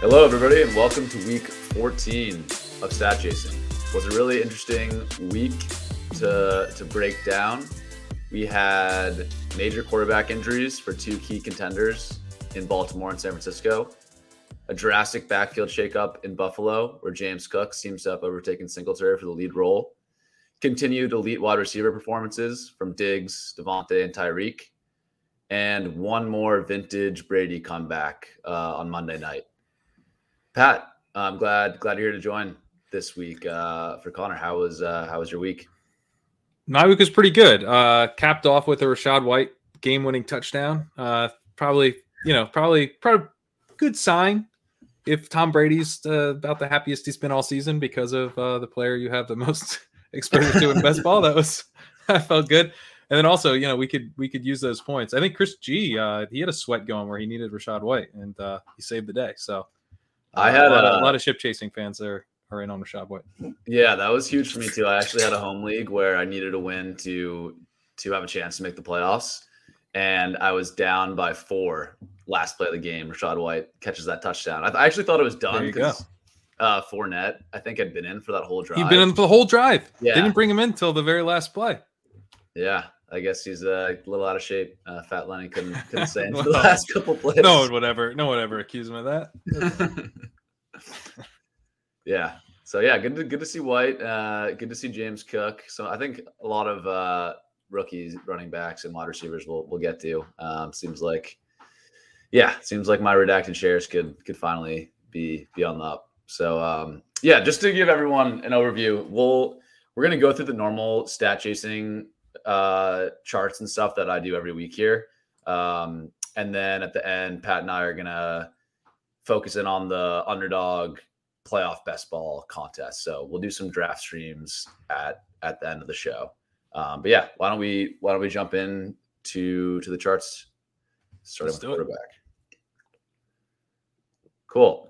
Hello, everybody, and welcome to week 14 of Stat Chasing. Was a really interesting week to, to break down. We had major quarterback injuries for two key contenders in Baltimore and San Francisco, a drastic backfield shakeup in Buffalo, where James Cook seems to have overtaken Singletary for the lead role, continued elite wide receiver performances from Diggs, Davante, and Tyreek, and one more vintage Brady comeback uh, on Monday night. Pat, I'm glad glad you're here to join this week uh, for Connor. How was uh, how was your week? My week was pretty good. Uh, capped off with a Rachaad White game-winning touchdown. Uh, probably, you know, probably probably good sign if Tom Brady's uh, about the happiest he's been all season because of uh, the player you have the most experience to in best ball. That was I felt good. And then also, you know, we could we could use those points. I think Chris G, uh, he had a sweat going where he needed Rachaad White, and uh, he saved the day. So I had a lot, a, of, a lot of ship chasing fans there are in on Rachaad White. yeah, that was huge for me too. I actually had a home league where I needed a win to to have a chance to make the playoffs, and I was down by four last play of the game. Rachaad White catches that touchdown. I, th- I actually thought it was done There you go. because uh, Fournette I think had been in for that whole drive. He'd been in for the whole drive. Yeah. Didn't bring him in till the very last play. Yeah, I guess he's a little out of shape. Uh, Fat Lenny couldn't couldn't say for the last couple plays. No one would ever, no one ever accuse him of that. yeah. So yeah, good to good to see White. Uh, good to see James Cook. So I think a lot of uh, rookies, running backs, and wide receivers we'll we'll get to. Um, seems like, yeah, seems like my redacted shares could could finally be be on the up. So um, yeah, just to give everyone an overview, we'll we're gonna go through the normal stat chasing uh, charts and stuff that I do every week here. Um, and then at the end, Pat and I are gonna focus in on the underdog playoff best ball contest. So we'll do some draft streams at at the end of the show. Um, but yeah, why don't we why don't we jump in to to the charts starting Let's with do it. quarterback. Cool.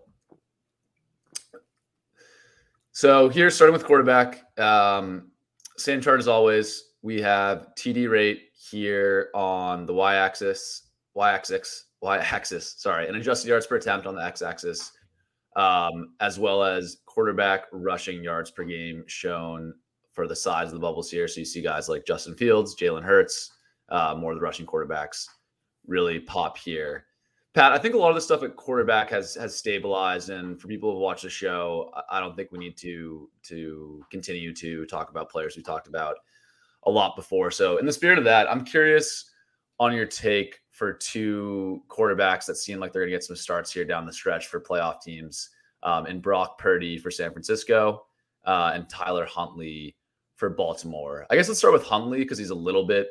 So here, starting with quarterback, um, same chart as always. We have TD rate here on the y-axis, y-axis, y-axis. Sorry, and adjusted yards per attempt on the x-axis, um, as well as quarterback rushing yards per game shown for the size of the bubbles here. So you see guys like Justin Fields, Jalen Hurts, uh, more of the rushing quarterbacks really pop here. Pat, I think a lot of the stuff at quarterback has has stabilized, and for people who watch the show, I don't think we need to to continue to talk about players we talked about a lot before. So, in the spirit of that, I'm curious on your take for two quarterbacks that seem like they're going to get some starts here down the stretch for playoff teams, um, and Brock Purdy for San Francisco, uh, and Tyler Huntley for Baltimore. I guess let's start with Huntley because he's a little bit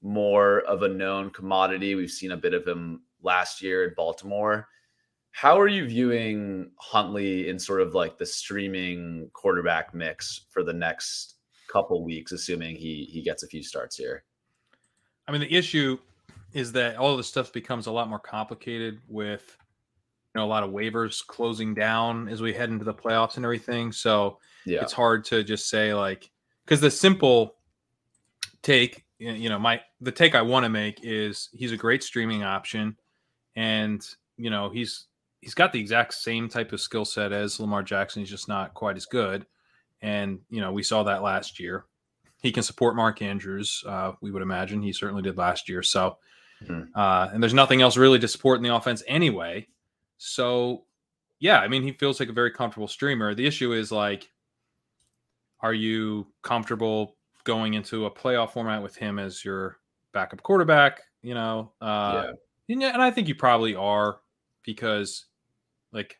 more of a known commodity. We've seen a bit of him last year in Baltimore. How are you viewing Huntley in sort of like the streaming quarterback mix for the next couple weeks, assuming he he gets a few starts here? I mean, the issue is that all of this stuff becomes a lot more complicated with you know a lot of waivers closing down as we head into the playoffs and everything. So Yeah, it's hard to just say like because the simple take, you know, my the take I want to make is he's a great streaming option, and you know he's he's got the exact same type of skill set as Lamar Jackson. He's just not quite as good, and you know we saw that last year. He can support Mark Andrews. Uh, we would imagine he certainly did last year. So, Mhm. uh, and there's nothing else really to support in the offense anyway. So, yeah, I mean, he feels like a very comfortable streamer. The issue is like, are you comfortable going into a playoff format with him as your backup quarterback? You know, uh, yeah, and I think you probably are because, like,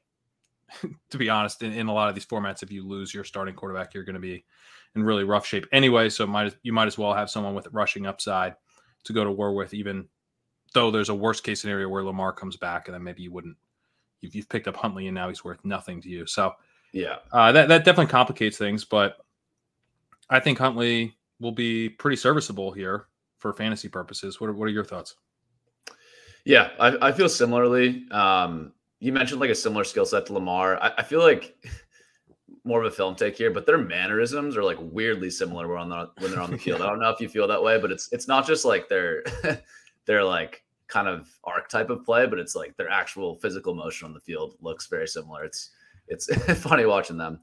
to be honest, in, in a lot of these formats, if you lose your starting quarterback, you're going to be in really rough shape anyway. So might you might as well have someone with rushing upside to go to war with, even though there's a worst case scenario where Lamar comes back and then maybe you wouldn't. You've, you've picked up Huntley and now he's worth nothing to you. So yeah, uh, that that definitely complicates things, but I think Huntley will be pretty serviceable here for fantasy purposes. What are, what are your thoughts? yeah. I, I feel similarly. Um, you mentioned like a similar skill set to Lamar. I, I feel like more of a film take here, but their mannerisms are like weirdly similar when, on the, when they're on the field. I don't know if you feel that way, but it's it's not just like they're they're like kind of archetype of play, but it's like their actual physical motion on the field looks very similar. It's it's funny watching them.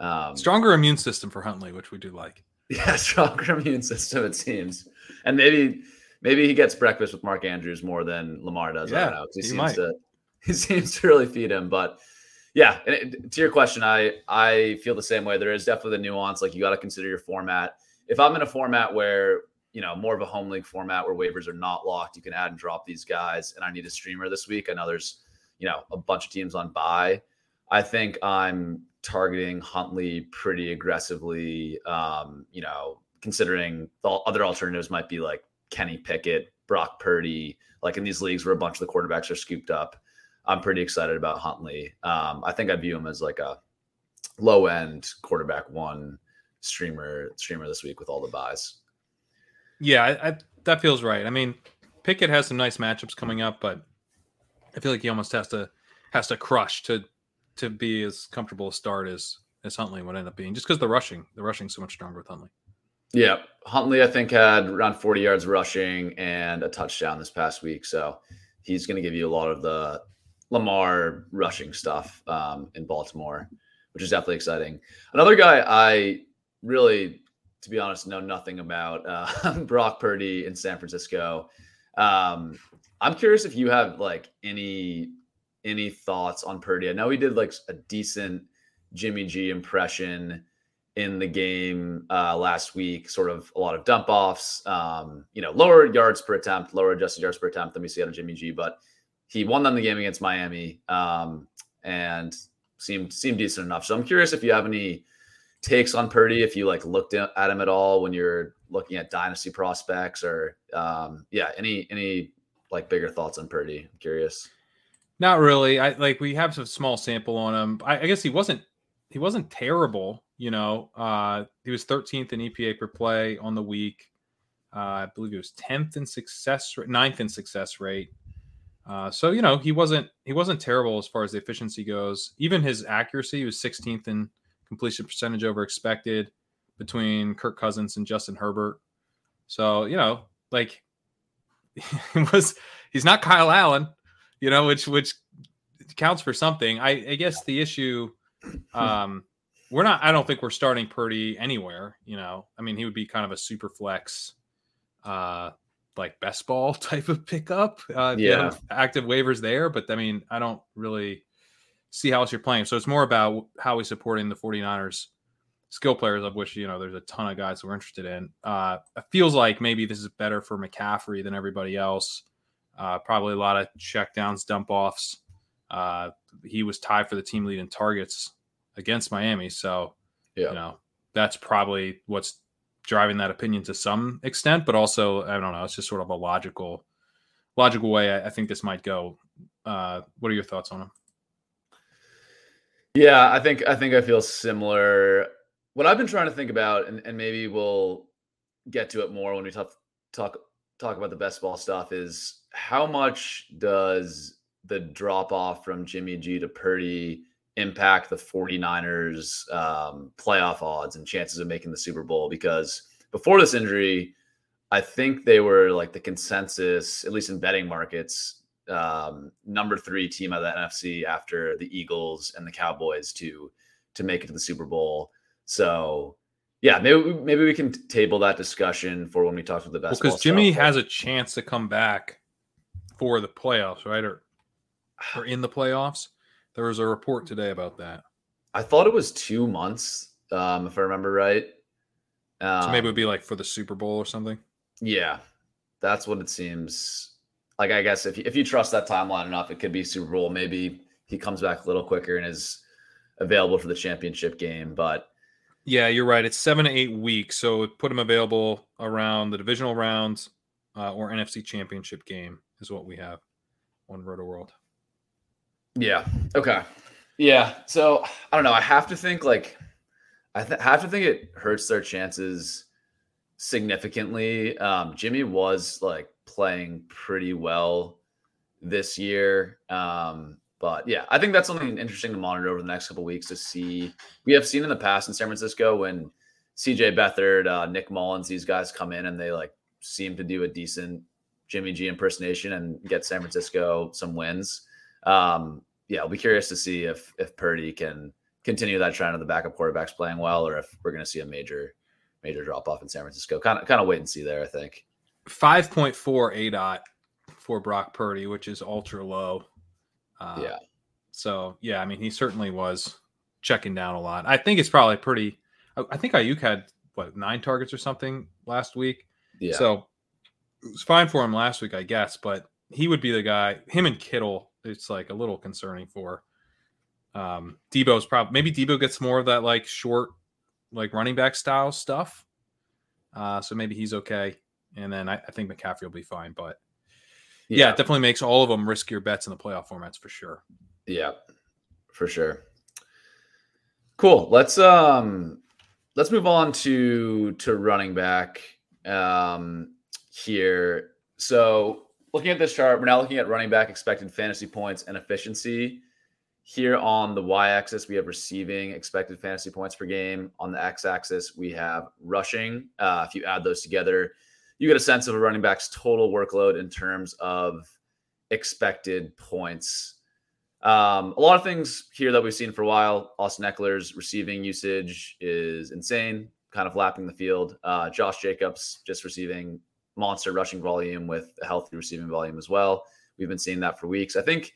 Um, Stronger immune system for Huntley, which we do like. Yeah, stronger immune system it seems, and maybe maybe he gets breakfast with Mark Andrews more than Lamar does yeah, right now he, he, seems might. to he seems to really feed him. But yeah, it, to your question, I I feel the same way. There is definitely the nuance. Like you got to consider your format. If I'm in a format where you know more of a home league format where waivers are not locked, you can add and drop these guys. And I need a streamer this week. I know there's you know a bunch of teams on buy. I think I'm targeting Huntley pretty aggressively. Um, you know, considering the other alternatives might be like Kenny Pickett, Brock Purdy, like in these leagues where a bunch of the quarterbacks are scooped up. I'm pretty excited about Huntley. Um, I think I view him as like a low end quarterback one streamer streamer this week with all the buys. Yeah, I, I, that feels right. I mean, Pickett has some nice matchups coming up, but I feel like he almost has to has to crush to to be as comfortable a start as as Huntley would end up being, just because the rushing, the rushing so much stronger with Huntley. Yeah, Huntley I think had around 40 yards rushing and a touchdown this past week, so he's going to give you a lot of the Lamar rushing stuff um, in Baltimore, which is definitely exciting. Another guy I really, to be honest, know nothing about uh, Brock Purdy in San Francisco. Um, I'm curious if you have like any any thoughts on Purdy? I know he did like a decent Jimmy G impression in the game uh, last week, sort of a lot of dump offs, um, you know, lower yards per attempt, lower adjusted yards per attempt than we see out of Jimmy G, but he won them the game against Miami um, and seemed seemed decent enough. So I'm curious if you have any takes on Purdy, if you like looked at him at all when you're looking at dynasty prospects or um, yeah, any any like bigger thoughts on Purdy? I'm curious. Not really. I like we have a small sample on him. I, I guess he wasn't he wasn't terrible. You know, uh, he was 13th in EPA per play on the week. Uh, I believe he was 10th in success rate, ninth in success rate. Uh, so you know he wasn't he wasn't terrible as far as the efficiency goes. Even his accuracy was 16th in completion percentage over expected between Kirk Cousins and Justin Herbert. So you know, like he was he's not Kyle Allen, you know, which which counts for something. I, I guess the issue, um, we're not. I don't think we're starting Purdy anywhere. You know, I mean, he would be kind of a super flex, uh, like best ball type of pickup. Uh, yeah, active waivers there, but I mean, I don't really see how else you're playing. So it's more about how we supporting the 49ers skill players, of which you know there's a ton of guys we're interested in. Uh, it feels like maybe this is better for McCaffrey than everybody else. Uh, probably a lot of checkdowns, dump offs. Uh, he was tied for the team lead in targets against Miami. So, yeah. you know, that's probably what's driving that opinion to some extent, but also, I don't know, it's just sort of a logical, logical way I, I think this might go. Uh, what are your thoughts on him? Yeah, I think I think I feel similar. What I've been trying to think about, and, and maybe we'll get to it more when we talk talk talk about the best ball stuff, is how much does the drop off from Jimmy G to Purdy impact the 49ers um, playoff odds and chances of making the Super Bowl? Because before this injury, I think they were like the consensus, at least in betting markets, um, number three team of the NFC after the Eagles and the Cowboys to to make it to the Super Bowl. So yeah, maybe maybe we can table that discussion for when we talk to the best. Because well, Jimmy stuff. has a chance to come back for the playoffs, right? Or or in the playoffs. There was a report today about that. I thought it was two months, um, if I remember right. Um, so maybe it would be like for the Super Bowl or something. Yeah, that's what it seems. Like I guess if you, if you trust that timeline enough, it could be Super Bowl. Maybe he comes back a little quicker and is available for the championship game. But yeah, you're right. It's seven to eight weeks, so put him available around the divisional rounds uh, or NFC Championship game is what we have on Rotoworld. Yeah. Okay. Yeah. So I don't know. I have to think like I th- have to think it hurts their chances significantly. Um, Jimmy was like playing pretty well this year. Um, but yeah, I think that's something interesting to monitor over the next couple weeks to see. We have seen in the past in San Francisco when CJ Beathard, uh, Nick Mullens, these guys come in and they like seem to do a decent Jimmy G impersonation and get San Francisco some wins. Um, yeah, I'll be curious to see if if Purdy can continue that trend of the backup quarterbacks playing well, or if we're going to see a major major drop off in San Francisco. Kind of kind of wait and see there. I think five point four a dot for Brock Purdy, which is ultra low. Uh, yeah. So yeah, I mean, he certainly was checking down a lot. I think it's probably pretty. I think Aiyuk had what nine targets or something last week. Yeah. So it was fine for him last week, I guess, but he would be the guy. Him and Kittle, it's like a little concerning for. Um, Deebo's probably maybe Deebo gets more of that like short, like running back style stuff. Uh, so maybe he's okay, and then I, I think McCaffrey will be fine. But yeah. yeah, it definitely makes all of them riskier bets in the playoff formats for sure. Yeah, for sure. Cool. Let's um let's move on to to running back um here. So looking at this chart, we're now looking at running back expected fantasy points and efficiency. Here on the y axis, we have receiving expected fantasy points per game. On the x axis, we have rushing. Uh, if you add those together, you get a sense of a running back's total workload in terms of expected points. Um, a lot of things here that we've seen for a while. Austin Ekeler's receiving usage is insane, kind of lapping the field. Uh, Josh Jacobs just receiving monster rushing volume with a healthy receiving volume as well. We've been seeing that for weeks. I think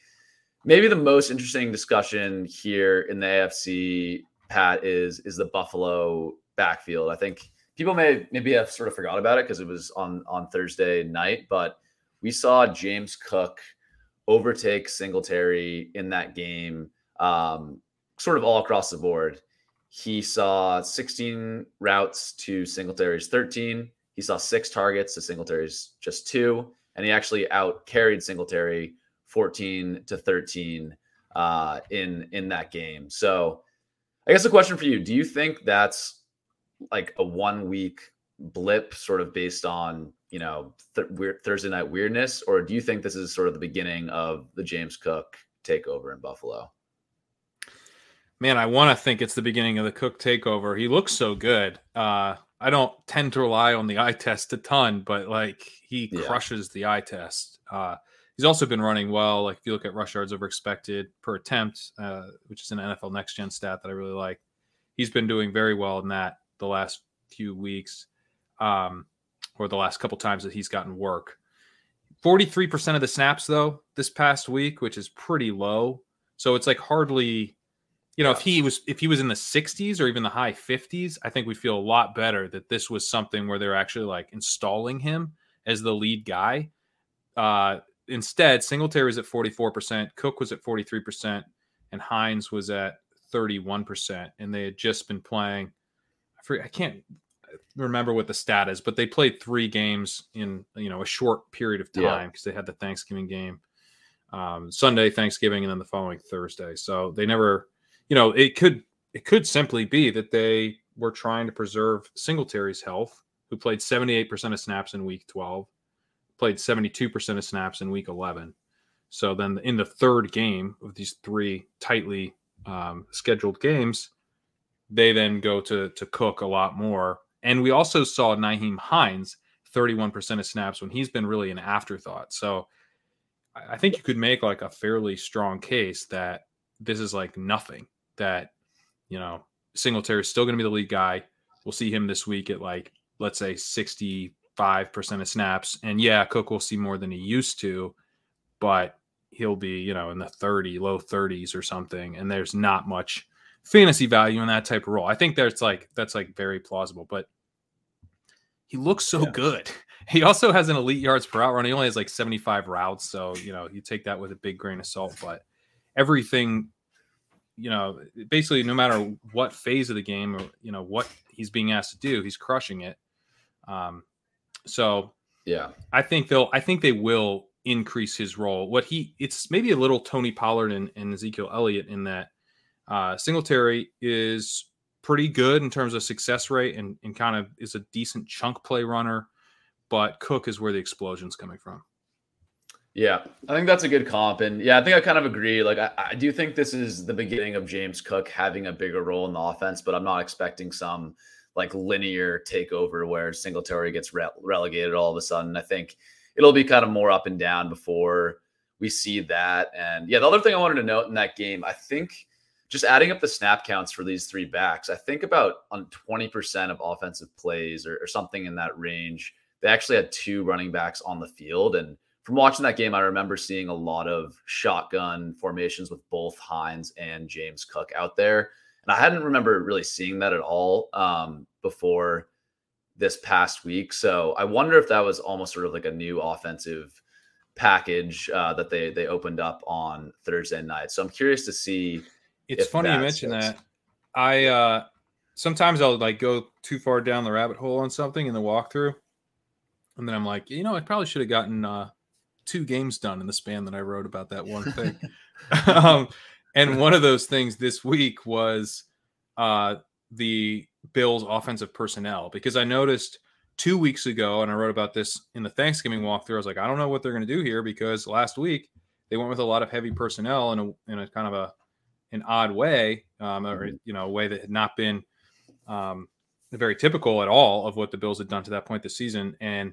maybe the most interesting discussion here in the AFC, Pat, is is the Buffalo backfield. I think people may maybe have sort of forgot about it because it was on on Thursday night, but we saw James Cook overtake Singletary in that game, um, sort of all across the board. He saw 16 routes to Singletary's 13. He saw six targets to Singletary's just two, and he actually out carried Singletary 14 to 13 uh, in in that game. So, I guess the question for you: Do you think that's like a one week blip, sort of based on you know th- weird, Thursday night weirdness, or do you think this is sort of the beginning of the James Cook takeover in Buffalo? Man, I want to think it's the beginning of the Cook takeover. He looks so good. Uh, I don't tend to rely on the eye test a ton, but like he yeah. crushes the eye test. Uh, he's also been running well. Like if you look at rush yards over expected per attempt, uh, which is an NFL next gen stat that I really like, he's been doing very well in that the last few weeks, um, or the last couple times that he's gotten work. 43% of the snaps though this past week, which is pretty low. So it's like hardly you know, yeah. if he was if he was in the 60s or even the high 50s, I think we feel a lot better that this was something where they're actually like installing him as the lead guy. Uh, instead, Singletary was at 44%, Cook was at 43%, and Hines was at 31%. And they had just been playing, I, forget, I can't remember what the stat is, but they played three games in, you know, a short period of time because yeah. they had the Thanksgiving game, um, Sunday, Thanksgiving, and then the following Thursday. So they never, you know, it could, it could simply be that they were trying to preserve Singletary's health, who played 78% of snaps in week 12 played 72% of snaps in week 11. So then in the third game of these three tightly um, scheduled games, they then go to, to Cook a lot more. And we also saw Nyheim Hines 31% of snaps when he's been really an afterthought. So I think you could make like a fairly strong case that this is like nothing, that, you know, Singletary is still going to be the lead guy. We'll see him this week at like, let's say 60, 5% of snaps. And yeah, Cook will see more than he used to, but he'll be, you know, in the 30, low 30s or something. And there's not much fantasy value in that type of role. I think that's like that's like very plausible, but he looks so yeah. good. He also has an elite yards per route run. He only has like 75 routes. So, you know, you take that with a big grain of salt, but everything, you know, basically no matter what phase of the game or, you know, what he's being asked to do, he's crushing it. Um, so yeah, I think they'll. I think they will increase his role. What he it's maybe a little Tony Pollard and, and Ezekiel Elliott in that uh, Singletary is pretty good in terms of success rate and, and kind of is a decent chunk play runner, but Cook is where the explosion's coming from. Yeah, I think that's a good comp. And yeah, I think I kind of agree. Like, I, I, do think this is the beginning of James Cook having a bigger role in the offense, but I'm not expecting some like linear takeover where Singletary gets re- relegated all of a sudden. I think it'll be kind of more up and down before we see that. And yeah, the other thing I wanted to note in that game, I think just adding up the snap counts for these three backs, I think about on 20% of offensive plays or, or something in that range, they actually had two running backs on the field. And from watching that game, I remember seeing a lot of shotgun formations with both Hines and James Cook out there. And I hadn't remember really seeing that at all um, before this past week. So I wonder if that was almost sort of like a new offensive package uh, that they they opened up on Thursday night. So I'm curious to see. It's funny you mentioned that. I uh, sometimes I'll like go too far down the rabbit hole on something in the walkthrough, and then I'm like, you know, I probably should have gotten uh, two games done in the span that I wrote about that one thing. um, and one of those things this week was uh, the Bills' offensive personnel because I noticed two weeks ago, and I wrote about this in the Thanksgiving walkthrough. I was like, I don't know what they're going to do here because last week they went with a lot of heavy personnel in a, in a kind of a an odd way, um, or mm-hmm. you know, a way that had not been um, very typical at all of what the Bills had done to that point this season, and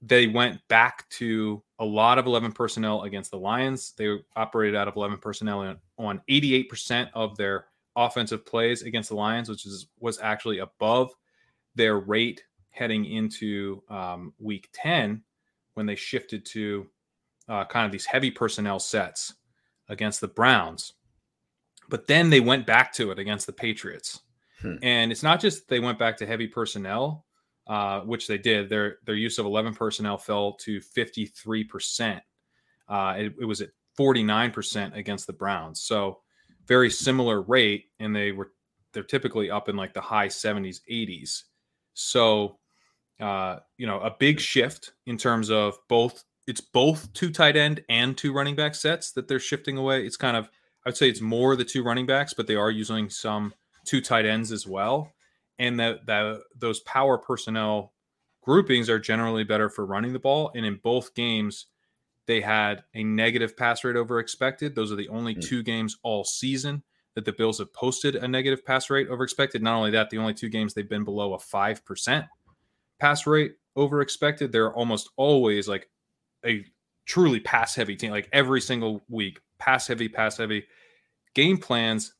they went back to a lot of 11 personnel against the Lions. They operated out of 11 personnel on 88% of their offensive plays against the Lions, which is was actually above their rate heading into um, week 10 when they shifted to uh, kind of these heavy personnel sets against the Browns. But then they went back to it against the Patriots. Hmm. And it's not just they went back to heavy personnel, uh, which they did. Their their use of 11 personnel fell to 53%. Uh, it, it was at 49% against the Browns. So very similar rate. And they were, they're typically up in like the high 70s, 80s. So uh, you know, a big shift in terms of both. It's both two tight end and two running back sets that they're shifting away. It's kind of, I'd say it's more the two running backs, but they are using some two tight ends as well. And that that those power personnel groupings are generally better for running the ball. And in both games, they had a negative pass rate over expected. Those are the only mm. two games all season that the Bills have posted a negative pass rate over expected. Not only that, the only two games they've been below a 5% pass rate over expected. They're almost always like a truly pass heavy team, like every single week, pass heavy, pass heavy game plans.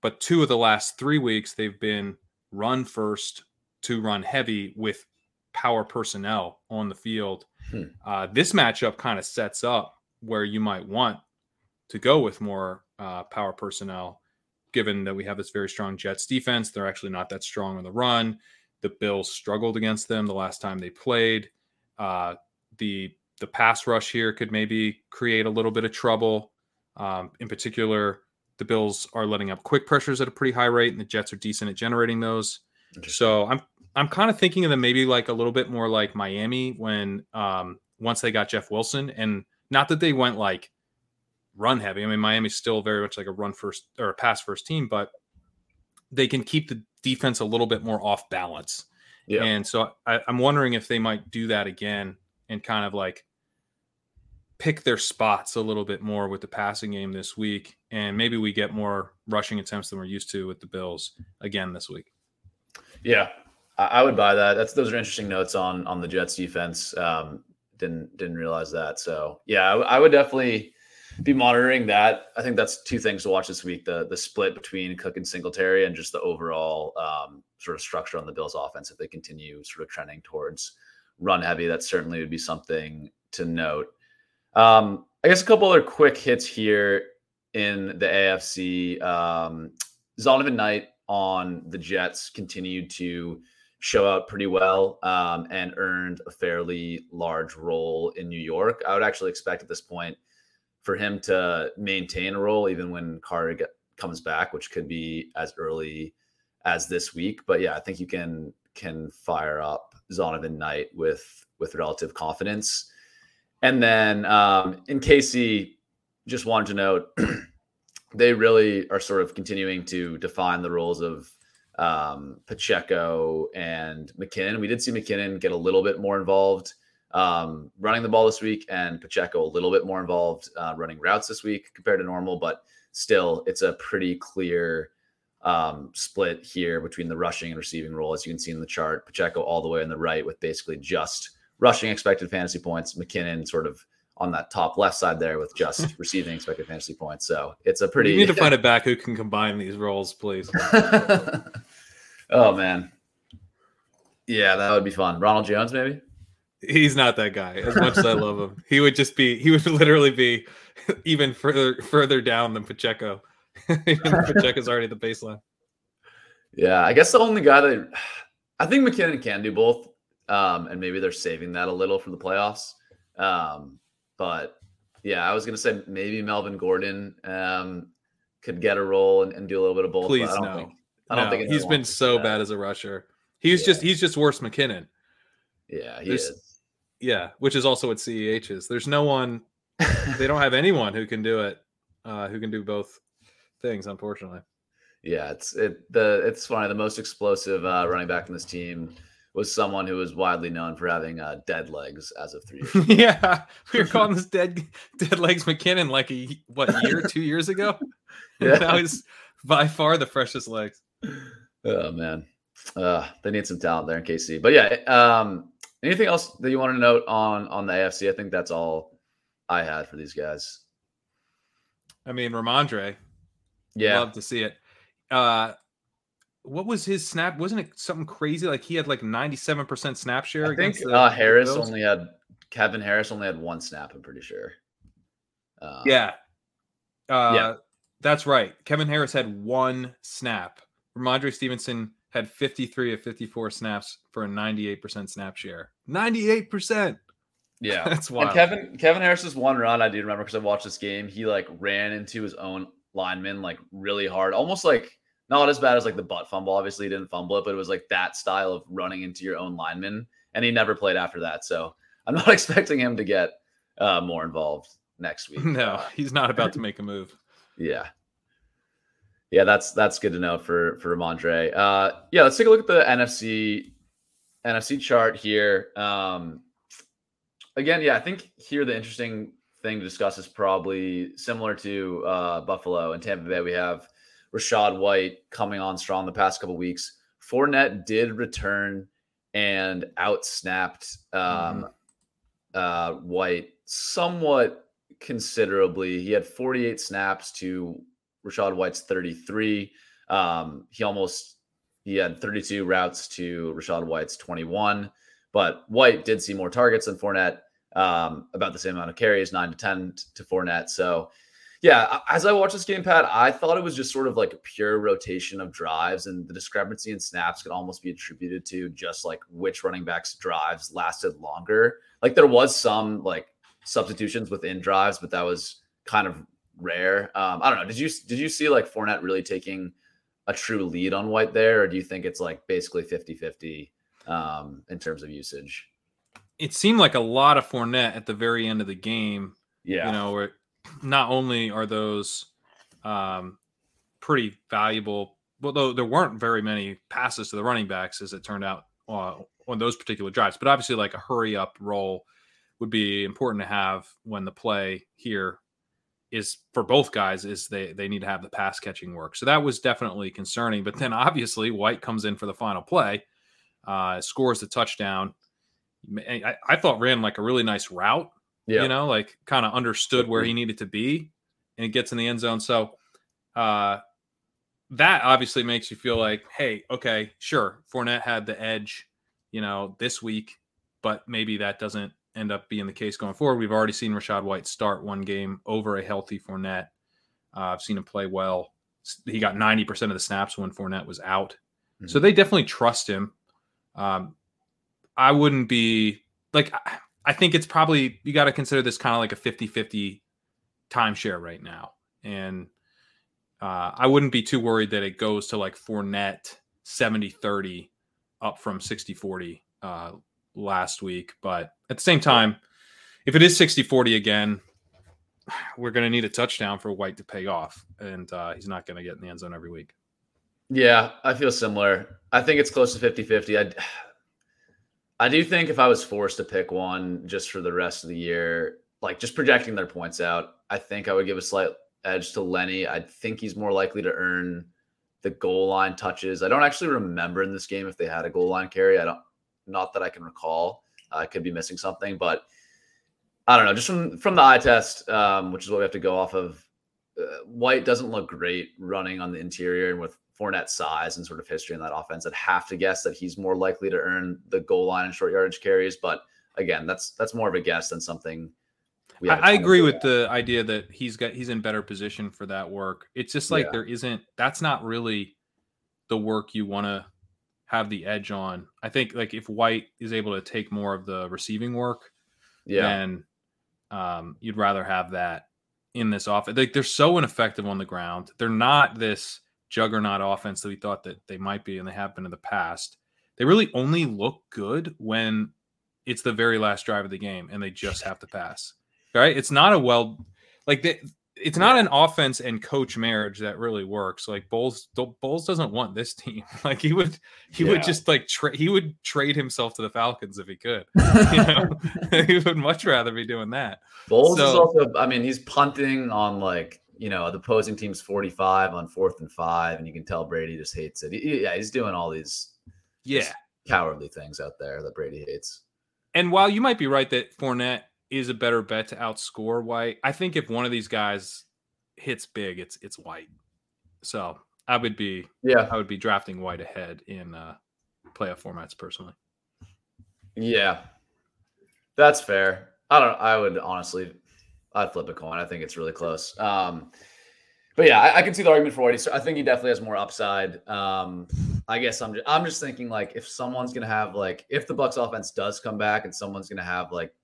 But two of the last three weeks, they've been run first to run heavy with power personnel on the field. Hmm. Uh, this matchup kind of sets up where you might want to go with more uh, power personnel, given that we have this very strong Jets defense. They're actually not that strong on the run. The Bills struggled against them the last time they played. Uh, the the pass rush here could maybe create a little bit of trouble. Um, in particular, the Bills are letting up quick pressures at a pretty high rate, and the Jets are decent at generating those. So I'm I'm kind of thinking of them maybe like a little bit more like Miami when um, once they got Jeff Wilson, and not that they went like run heavy. I mean, Miami's still very much like a run first or a pass first team, but they can keep the defense a little bit more off balance. Yeah. And so I, I'm wondering if they might do that again and kind of like pick their spots a little bit more with the passing game this week. And maybe we get more rushing attempts than we're used to with the Bills again this week. Yeah. I would buy that. That's those are interesting notes on on the Jets defense. Um, didn't didn't realize that. So yeah, I, I would definitely be monitoring that. I think that's two things to watch this week: the the split between Cook and Singletary, and just the overall um, sort of structure on the Bills' offense. If they continue sort of trending towards run heavy, that certainly would be something to note. Um, I guess a couple other quick hits here in the AFC. Um, Zonovan Knight on the Jets continued to show up pretty well um, and earned a fairly large role in New York. I would actually expect at this point for him to maintain a role even when Carter get, comes back, which could be as early as this week. But yeah, I think you can can fire up Zonovan Knight with with relative confidence. And then um, in KC, just wanted to note they really are sort of continuing to define the roles of um, Pacheco and McKinnon. We did see McKinnon get a little bit more involved um, running the ball this week, and Pacheco a little bit more involved uh, running routes this week compared to normal, but still, it's a pretty clear um, split here between the rushing and receiving role, as you can see in the chart. Pacheco all the way on the right with basically just rushing expected fantasy points. McKinnon sort of on that top left side there with just receiving expected fantasy points. So it's a pretty. You need to find a back who can combine these roles, please. oh man, yeah, that would be fun. Ronald Jones, maybe. He's not that guy. As much as I love him, he would just be. He would literally be even further further down than Pacheco. Pacheco's already the baseline. Yeah, I guess the only guy that I think McKinnon can do both, um, and maybe they're saving that a little for the playoffs. Um, but yeah, I was gonna say maybe Melvin Gordon um, could get a role and, and, do a little bit of both. Please no. Think, I don't no, think he's been so bad as a rusher. He's yeah. just he's just worse McKinnon. Yeah, he There's, is. Yeah, which is also what CEH is. There's no one. they don't have anyone who can do it. Uh, who can do both things? Unfortunately. Yeah, it's it the it's funny. The most explosive uh, running back in this team was someone who was widely known for having uh, dead legs as of three years. yeah, we were calling this dead dead legs McKinnon like a what year, two years ago. yeah, now he's by far the freshest legs. Oh man, uh, they need some talent there in KC. But yeah, um, anything else that you want to note on on the AFC? I think that's all I had for these guys. I mean, Rhamondre. Yeah, love to see it. Uh, what was his snap? Wasn't it something crazy? Like he had like 97% snap share. I think the, uh, Harris only had Kevin Harris only had one snap, I'm pretty sure. Um, yeah. Uh, yeah. That's right. Kevin Harris had one snap. Rhamondre Stevenson had 53 of 54 snaps for a 98% snap share. 98%. Yeah. That's wild. And Kevin Kevin Harris's one run, I do remember because I watched this game. He like ran into his own lineman like really hard, almost like not as bad as like the butt fumble. Obviously, he didn't fumble it, but it was like that style of running into your own lineman. And he never played after that. So I'm not expecting him to get uh, more involved next week. No, uh, he's not about to make a move. Yeah. Yeah, that's that's good to know for for Rhamondre. Uh yeah, let's take a look at the NFC NFC chart here. Um again, yeah, I think here the interesting thing to discuss is probably similar to uh Buffalo and Tampa Bay. We have Rachaad White coming on strong the past couple weeks. Fournette did return and outsnapped um, mm. uh, White somewhat considerably. He had 48 snaps to Rachaad White's 33. Um, he almost he had 32 routes to Rachaad White's 21. But White did see more targets than Fournette, um, about the same amount of carries, nine to 10 to Fournette. So yeah, as I watched this game, Pat, I thought it was just sort of like a pure rotation of drives, and the discrepancy in snaps could almost be attributed to just like which running backs' drives lasted longer. Like there was some like substitutions within drives, but that was kind of rare. Um, I don't know. Did you did you see like Fournette really taking a true lead on White there, or do you think it's like basically 50-50 um, in terms of usage? It seemed like a lot of Fournette at the very end of the game. Yeah, you know, where not only are those um, pretty valuable, although there weren't very many passes to the running backs as it turned out uh, on those particular drives, but obviously like a hurry up roll would be important to have when the play here is for both guys is they they need to have the pass catching work. So that was definitely concerning. But then obviously White comes in for the final play, uh, scores the touchdown. I, I thought ran like a really nice route yeah. You know, like kind of understood where he needed to be and it gets in the end zone. So uh that obviously makes you feel like, hey, okay, sure, Fournette had the edge, you know, this week, but maybe that doesn't end up being the case going forward. We've already seen Rachaad White start one game over a healthy Fournette. Uh, I've seen him play well. He got 90% of the snaps when Fournette was out. Mm-hmm. So they definitely trust him. Um, I wouldn't be like, I think it's probably you got to consider this kind of like a 50-50 timeshare right now. And uh, I wouldn't be too worried that it goes to like Fournette 70-30 up from 60-40 uh, last week. But at the same time, if it is 60-40 again, we're going to need a touchdown for White to pay off. And uh, he's not going to get in the end zone every week. Yeah, I feel similar. I think it's close to 50 50. I, I do think if I was forced to pick one just for the rest of the year, like just projecting their points out, I think I would give a slight edge to Lenny. I think he's more likely to earn the goal line touches. I don't actually remember in this game if they had a goal line carry. I don't, not that I can recall. I could be missing something, but I don't know. Just from from the eye test, um, which is what we have to go off of. Uh, White doesn't look great running on the interior, and with Fournette's size and sort of history in that offense, I'd have to guess that he's more likely to earn the goal line and short yardage carries. But again, that's that's more of a guess than something. I, I agree with the idea that he's got he's in better position for that work. It's just like yeah. there isn't. That's not really the work you want to have the edge on. I think like if White is able to take more of the receiving work, yeah, then um, you'd rather have that in this offense. Like they're so ineffective on the ground. They're not this juggernaut offense that we thought that they might be, and they have been in the past. They really only look good when it's the very last drive of the game and they just have to pass. Right? It's not a well like they, it's not an offense and coach marriage that really works. Like Bowles, Bowles doesn't want this team. Like he would, he yeah. would just like tra- he would trade himself to the Falcons if he could. You know, he would much rather be doing that. Bowles so, is also, I mean, he's punting on like you know the opposing team's forty-five on fourth and five, and you can tell Brady just hates it. He, yeah, he's doing all these yeah cowardly things out there that Brady hates. And while you might be right that Fournette is a better bet to outscore White. I think if one of these guys hits big, it's it's White. So I would be yeah I would be drafting White ahead in uh, playoff formats personally. Yeah, that's fair. I don't. I would honestly, I'd flip a coin. I think it's really close. Um, but yeah, I, I, can see the argument for White. I think he definitely has more upside. Um, I guess I'm just, I'm just thinking like if someone's gonna have like if the Bucs offense does come back and someone's gonna have like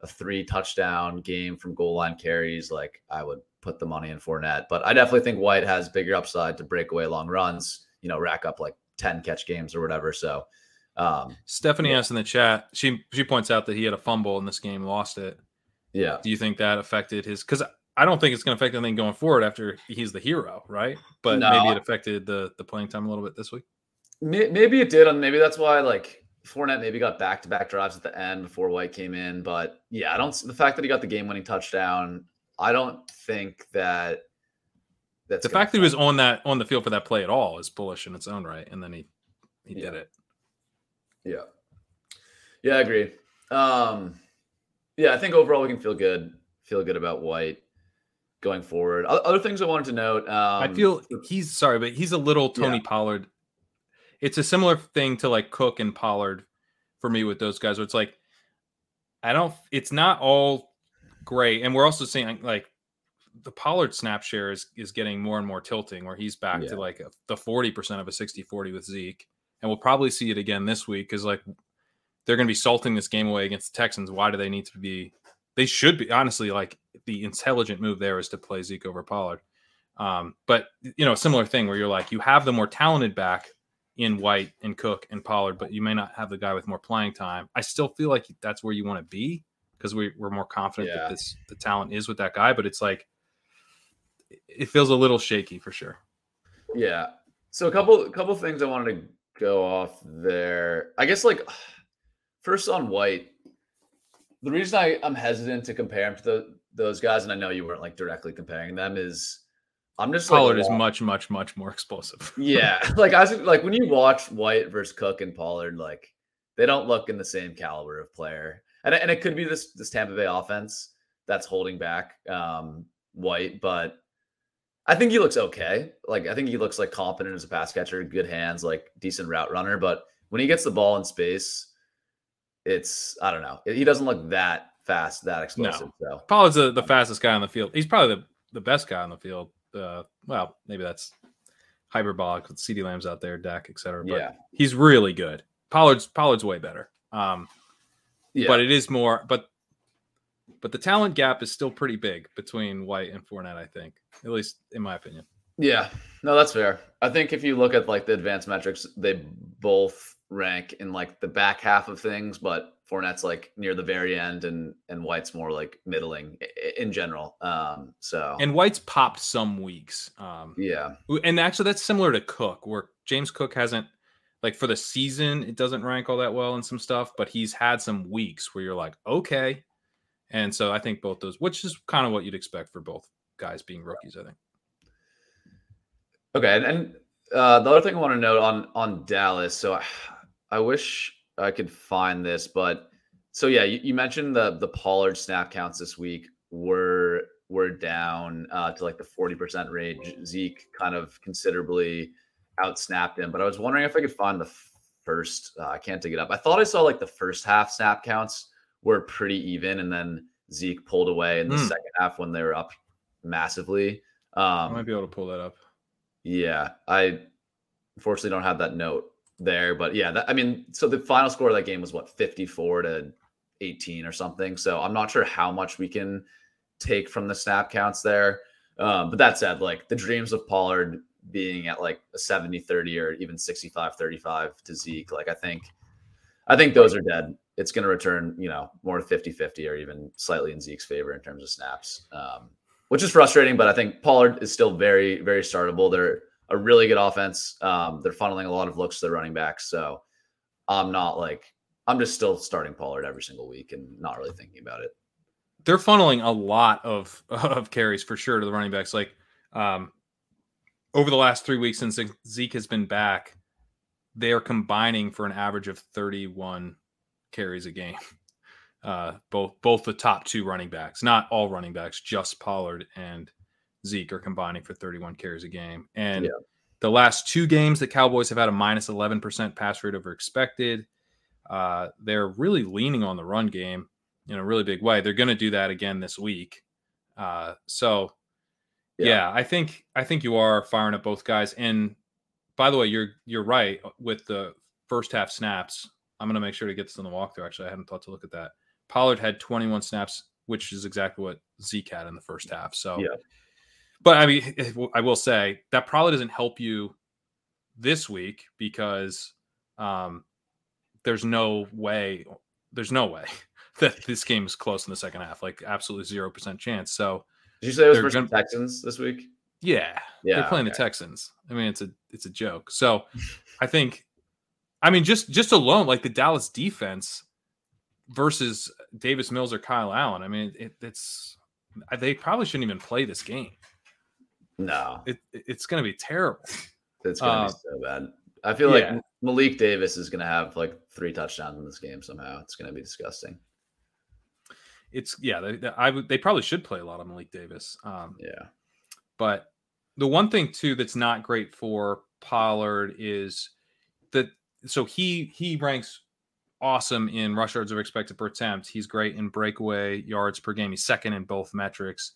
a three touchdown game from goal line carries, like I would put the money in Fournette. But I definitely think White has bigger upside to break away long runs, you know, rack up like 10 catch games or whatever. So um Stephanie yeah. asked in the chat, she she points out that he had a fumble in this game, lost it. Yeah. Do you think that affected his because I don't think it's going to affect anything going forward after he's the hero, right? But no. maybe it affected the the playing time a little bit this week. Maybe it did, and maybe that's why like Fournette maybe got back to back drives at the end before White came in, but yeah, I don't. The fact that he got the game winning touchdown, I don't think that. That's the fact that he was on that on the field for that play at all is bullish in its own right, and then he he yeah. did it. Yeah, yeah, I agree. Um, yeah, I think overall we can feel good, feel good about White going forward. Other things I wanted to note. Um, I feel he's sorry, but he's a little Tony yeah. Pollard it's a similar thing to like Cook and Pollard for me with those guys. Where it's like I don't. It's not all great, and we're also seeing like the Pollard snap share is is getting more and more tilting, where he's back yeah. to like a, the forty percent of a 60-40 with Zeke, and we'll probably see it again this week because like they're going to be salting this game away against the Texans. Why do they need to be? They should be honestly like the intelligent move there is to play Zeke over Pollard. Um, but you know, similar thing where you're like you have the more talented back in White and Cook and Pollard, but you may not have the guy with more playing time. I still feel like that's where you want to be because we, we're more confident yeah. that this the talent is with that guy. But it's like it feels a little shaky for sure. Yeah. So a couple a couple things I wanted to go off there. I guess like first on White, the reason I, I'm hesitant to compare him to the, those guys, and I know you weren't like directly comparing them, is I'm just Pollard like, is much, much, much more explosive. yeah, like I was like when you watch White versus Cook and Pollard, like they don't look in the same caliber of player, and and it could be this this Tampa Bay offense that's holding back um, White, but I think he looks okay. Like I think he looks like competent as a pass catcher, good hands, like decent route runner. But when he gets the ball in space, it's I don't know. He doesn't look that fast, that explosive. No. So Pollard's the, the fastest guy on the field. He's probably the, the best guy on the field uh, well, maybe that's hyperbolic with CeeDee Lamb's out there, Dak, etc. But yeah. he's really good. Pollard's Pollard's way better. Um, yeah. but it is more. But but the talent gap is still pretty big between White and Fournette. I think, at least in my opinion. Yeah, no, that's fair. I think if you look at like the advanced metrics, they both rank in like the back half of things, but Fournette's like near the very end, and and White's more like middling in general. Um, so and White's popped some weeks. Um, yeah, and actually that's similar to Cook, where James Cook hasn't like for the season it doesn't rank all that well in some stuff, but he's had some weeks where you're like, okay, and so I think both those, which is kind of what you'd expect for both guys being rookies, I think. Okay, and, and uh, the other thing I want to note on on Dallas, so I, I wish I could find this, but so yeah, you, you, mentioned the the Pollard snap counts this week were were down uh, to like the forty percent range. Zeke kind of considerably outsnapped him, but I was wondering if I could find the first. Uh, I can't dig it up. I thought I saw like the first half snap counts were pretty even, and then Zeke pulled away in the mm. second half when they were up massively. Um, I might be able to pull that up. Yeah, I unfortunately don't have that note there, but yeah, that, I mean, so the final score of that game was what 54 to 18 or something. So I'm not sure how much we can take from the snap counts there. Um, but that said, like the dreams of Pollard being at like a 70 30 or even 65 35 to Zeke, like I think, I think those are dead. It's going to return, you know, more 50 50 or even slightly in Zeke's favor in terms of snaps, um, which is frustrating. But I think Pollard is still very, very startable. They're a really good offense. Um, they're funneling a lot of looks to their running backs. So I'm not like, I'm just still starting Pollard every single week and not really thinking about it. They're funneling a lot of of carries for sure to the running backs. Like um, over the last three weeks since Zeke has been back, they are combining for an average of 31 carries a game. Uh, both both the top two running backs, not all running backs, just Pollard and Zeke are combining for 31 carries a game. And yeah. the last two games, the Cowboys have had a minus 11% pass rate over expected. Uh, they're really leaning on the run game in a really big way. They're going to do that again this week. Uh, so, yeah. yeah, I think I think you are firing up both guys. And by the way, you're you're right with the first half snaps. I'm going to make sure to get this in the walkthrough. Actually, I hadn't thought to look at that. Pollard had 21 snaps, which is exactly what Zeke had in the first half. So, yeah. But I mean, I will say that probably doesn't help you this week because um, there's no way, there's no way that this game is close in the second half. Like absolutely zero percent chance. So did you say it was versus gonna, Texans this week? Yeah, yeah, they're playing okay. the Texans. I mean, it's a it's a joke. So I think, I mean, just just alone, like the Dallas defense versus Davis Mills or Kyle Allen. I mean, it, it's they probably shouldn't even play this game. No, it, it's going to be terrible. It's going to uh, be so bad. I feel yeah. like Malik Davis is going to have like three touchdowns in this game somehow. It's going to be disgusting. It's yeah, they, they, I they probably should play a lot of Malik Davis. Um, yeah, but the one thing too that's not great for Pollard is that so he he ranks awesome in rush yards of expected per attempt. He's great in breakaway yards per game. He's second in both metrics.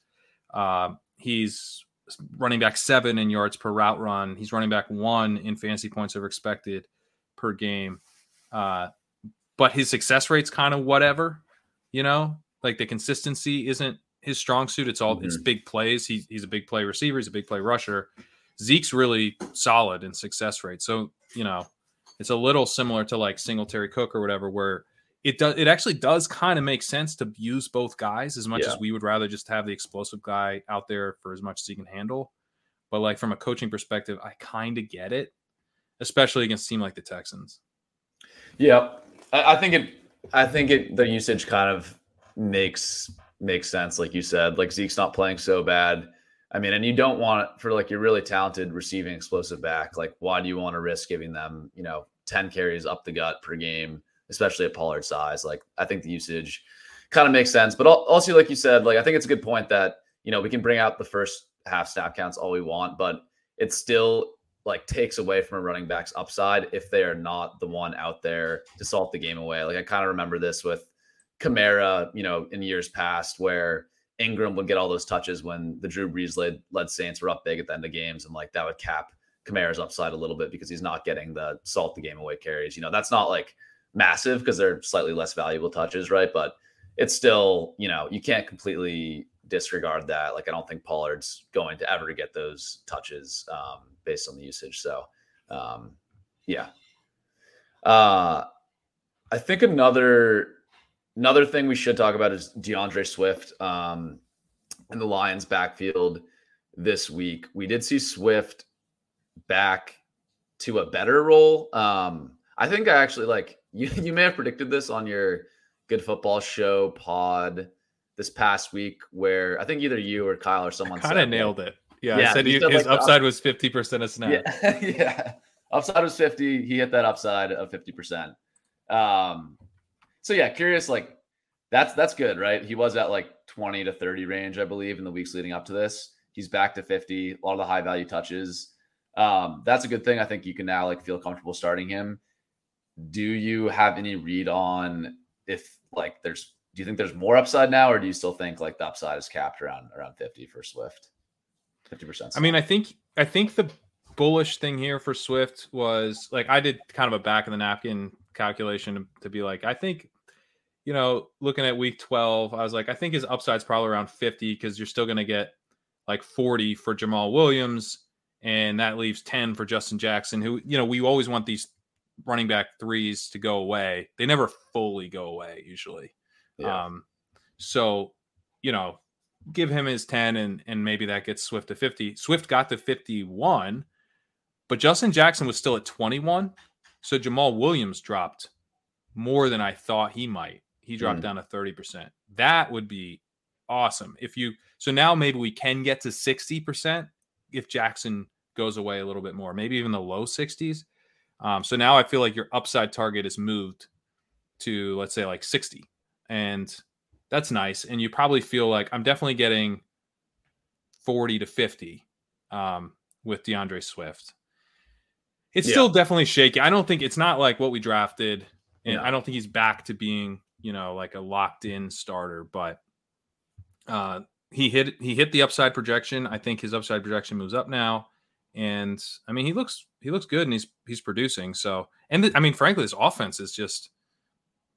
Uh, he's running back seven in yards per route run. He's running back one in fantasy points over expected per game. Uh, but his success rate's kind of whatever, you know, like the consistency isn't his strong suit. It's all mm-hmm. it's big plays. He, he's a big play receiver. He's a big play rusher. Zeke's really solid in success rate. So you know, it's a little similar to like Singletary Cook or whatever, where it does it actually does kind of make sense to use both guys as much yeah. as we would rather just have the explosive guy out there for as much as he can handle. But like from a coaching perspective, I kind of get it, especially against a team like the Texans. Yeah, I, I think it. I think it. The usage kind of makes makes sense, like you said. Like Zeke's not playing so bad. I mean, and you don't want for like your really talented receiving explosive back. Like, why do you want to risk giving them, you know, ten carries up the gut per game? Especially at Pollard size. Like I think the usage kind of makes sense. But also, like you said, like I think it's a good point that you know we can bring out the first half snap counts all we want, but it still like takes away from a running back's upside if they are not the one out there to salt the game away. Like I kind of remember this with Kamara, you know, in years past where Ingram would get all those touches when the Drew Brees led, led Saints were up big at the end of games, and like that would cap Kamara's upside a little bit because he's not getting the salt the game away carries. You know, that's not like massive because they're slightly less valuable touches, right? But it's still, you know, you can't completely disregard that. Like, I don't think Pollard's going to ever get those touches um, based on the usage. So, um, yeah. Uh, I think another another thing we should talk about is DeAndre Swift um, in the Lions backfield this week. We did see Swift back to a better role. Um, I think I actually like you you may have predicted this on your good football show pod this past week where I think either you or Kyle or someone kind of nailed it. Yeah, yeah, I said he, his like upside was 50% of snap. Yeah. yeah. Upside was 50. He hit that upside of 50%. Um, so yeah, curious. Like that's that's good, right? He was at like 20 to 30 range, I believe, in the weeks leading up to this. He's back to 50. A lot of the high value touches. Um, that's a good thing. I think you can now like feel comfortable starting him. Do you have any read on if like there's do you think there's more upside now, or do you still think like the upside is capped around around 50 for Swift? 50%. I mean, I think I think the bullish thing here for Swift was like I did kind of a back of the napkin calculation to, to be like, I think, you know, looking at week 12, I was like, I think his upside's probably around 50 because you're still going to get like 40 for Jamaal Williams. And that leaves 10 for Justin Jackson, who, you know, we always want these running back threes to go away. They never fully go away usually. Yeah. Um, so, you know, give him his 10 and and maybe that gets Swift to 50. Swift got to 51, but Justin Jackson was still at 21. So Jamaal Williams dropped more than I thought he might. He dropped mm. down to 30%. That would be awesome. If you so now maybe we can get to 60% if Jackson goes away a little bit more, maybe even the low 60s. Um, so now I feel like your upside target is moved to let's say like 60. And that's nice. And you probably feel like I'm definitely getting 40 to 50 um, with DeAndre Swift. It's yeah. still definitely shaky. I don't think it's not like what we drafted, and I don't think he's back to being, you know, like a locked in starter, but uh he hit he hit the upside projection. I think his upside projection moves up now. And I mean, he looks he looks good and he's he's producing. So, and th- I mean, frankly, this offense is just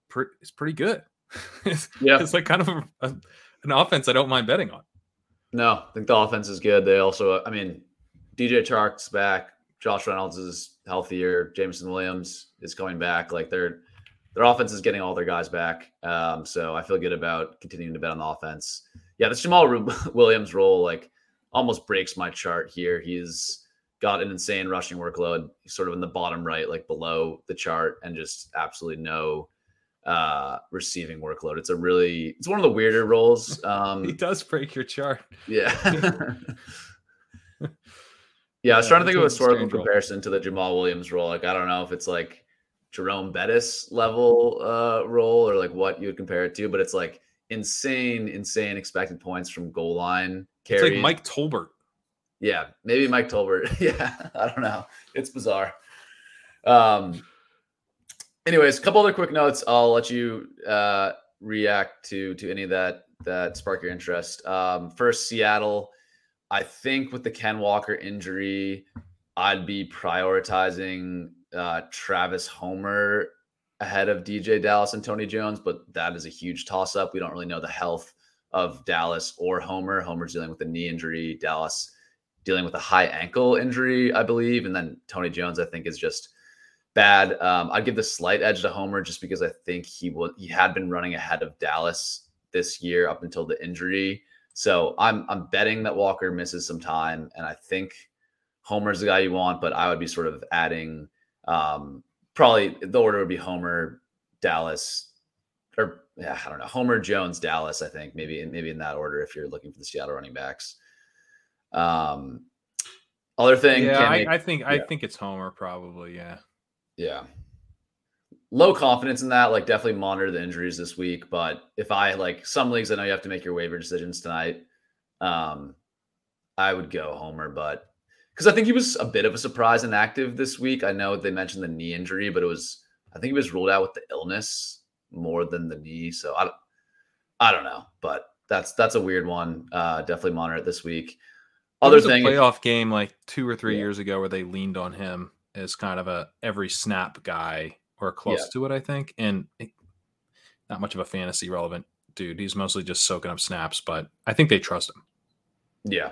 pre- it's pretty good. it's, yeah, it's like kind of a, a, an offense I don't mind betting on. No, I think the offense is good. They also, I mean, DJ Chark's back. Josh Reynolds is healthier. Jameson Williams is coming back. Like their their offense is getting all their guys back. Um, so I feel good about continuing to bet on the offense. Yeah, this Jamaal Williams role like almost breaks my chart here. He's got an insane rushing workload. Sort of in the bottom right, like below the chart, and just absolutely no uh receiving workload. It's a really it's one of the weirder roles. Um he does break your chart. Yeah. yeah, I was trying to think of a sort historical comparison role. to the Jamaal Williams role. Like I don't know if it's like Jerome Bettis level uh role or like what you would compare it to, but it's like insane, insane expected points from goal line carry. It's like Mike Tolbert. Yeah, maybe Mike Tolbert. yeah, I don't know. It's bizarre. Um anyways, a couple other quick notes. I'll let you uh, react to to any of that that spark your interest. Um, first, Seattle. I think with the Ken Walker injury, I'd be prioritizing uh, Travis Homer ahead of DeeJay Dallas and Tony Jones, but that is a huge toss up. We don't really know the health of Dallas or Homer. Homer's dealing with a knee injury. Dallas dealing with a high ankle injury, I believe, and then Tony Jones, I think, is just bad. Um, I'd give the slight edge to Homer just because I think he would he had been running ahead of Dallas this year up until the injury. So I'm I'm betting that Walker misses some time, and I think Homer's the guy you want, but I would be sort of adding um, probably the order would be Homer, Dallas, or yeah, I don't know, Homer, Jones, Dallas. I think maybe maybe in that order if you're looking for the Seattle running backs. Um, other thing, yeah, I, make, I, think yeah. I think it's Homer probably. Yeah, yeah. Low confidence in that. Like, definitely monitor the injuries this week. But if I like some leagues, I know you have to make your waiver decisions tonight. Um, I would go Homer, but because I think he was a bit of a surprise and active this week. I know they mentioned the knee injury, but it was I think he was ruled out with the illness more than the knee. So I don't, I don't know, but that's that's a weird one. Uh, definitely monitor it this week. Other thing, playoff game like two or three yeah. years ago where they leaned on him as kind of a every snap guy or close yeah. to it, I think. And it, not much of a fantasy relevant dude. He's mostly just soaking up snaps, but I think they trust him. Yeah.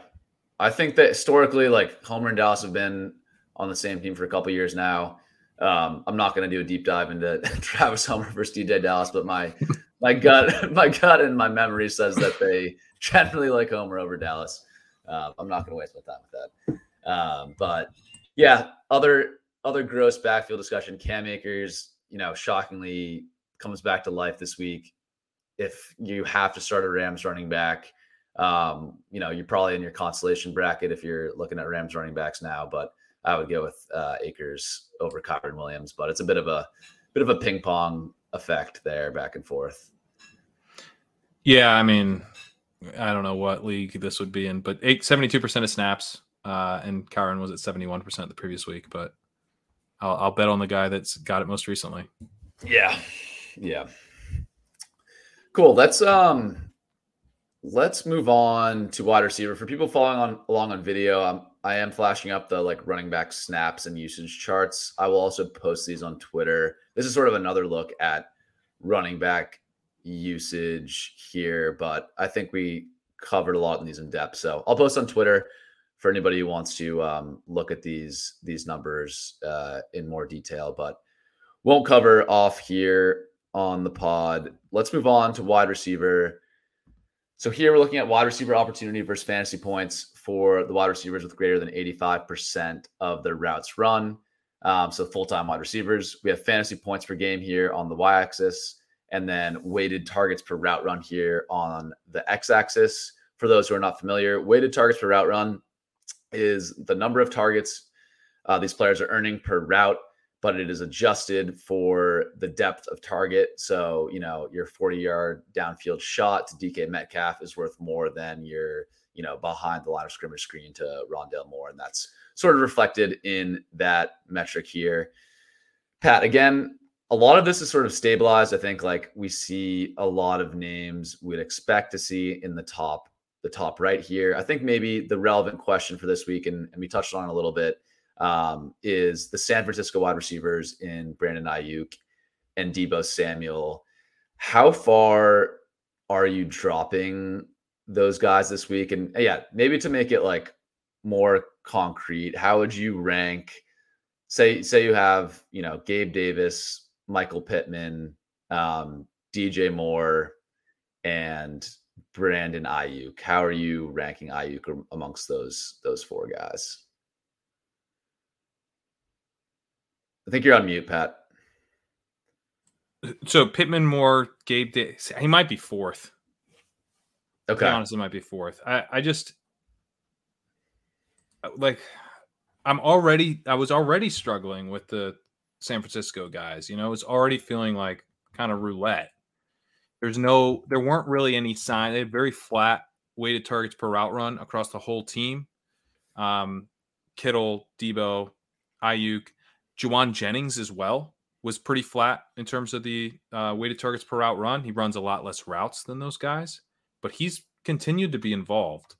I think that historically, like Homer and Dallas have been on the same team for a couple years now. Um, I'm not going to do a deep dive into Travis Homer versus DeeJay Dallas, but my my gut, my gut, and my memory says that they generally like Homer over Dallas. Uh, I'm not going to waste my time with that. Um, but yeah, other other gross backfield discussion. Cam Akers, you know, shockingly comes back to life this week. If you have to start a Rams running back, um, you know, you're probably in your consolation bracket if you're looking at Rams running backs now. But I would go with uh, Akers over Kyren Williams. But it's a bit of a bit of a ping pong effect there back and forth. Yeah, I mean, I don't know what league this would be in, but 72% of snaps, uh, and Kyren was at 71% the previous week, but I'll, I'll bet on the guy that's got it most recently. Yeah. Yeah. Cool. Let's um let's move on to wide receiver. For people following on along on video, I'm I am flashing up the like running back snaps and usage charts. I will also post these on Twitter. This is sort of another look at running back usage here, but I think we covered a lot in these in depth. So I'll post on Twitter for anybody who wants to um, look at these these numbers uh, in more detail. But won't cover off here on the pod. Let's move on to wide receiver. So here we're looking at wide receiver opportunity versus fantasy points for the wide receivers with greater than 85% of their routes run. Um, so full time wide receivers. We have fantasy points per game here on the y axis, and then weighted targets per route run here on the x axis. For those who are not familiar, weighted targets per route run is the number of targets uh, these players are earning per route, but it is adjusted for the depth of target. So, you know, your 40 yard downfield shot to DK Metcalf is worth more than your, you know, behind the line of scrimmage screen to Rondale Moore. And that's sort of reflected in that metric here. Pat, again, a lot of this is sort of stabilized. I think like we see a lot of names we'd expect to see in the top the top right here. I think maybe the relevant question for this week, and, and we touched on a little bit, um, is the San Francisco wide receivers in Brandon Aiyuk and Deebo Samuel. How far are you dropping those guys this week? And yeah, maybe to make it like more concrete, how would you rank? Say, say you have you know Gabe Davis, Michael Pittman, um, DJ Moore, and Brandon Aiyuk. How are you ranking Aiyuk amongst those those four guys? I think you're on mute, Pat. So Pittman, Moore, Gabe, Davis. he might be fourth. Okay, honestly, might be fourth. I I just uh, like I'm already I was already struggling with the San Francisco guys. You know, it's already feeling like kind of roulette. There's no, there weren't really any sign. They had very flat weighted targets per route run across the whole team. Um, Kittle, Deebo, Aiyuk, Jauan Jennings as well was pretty flat in terms of the uh, weighted targets per route run. He runs a lot less routes than those guys, but he's continued to be involved,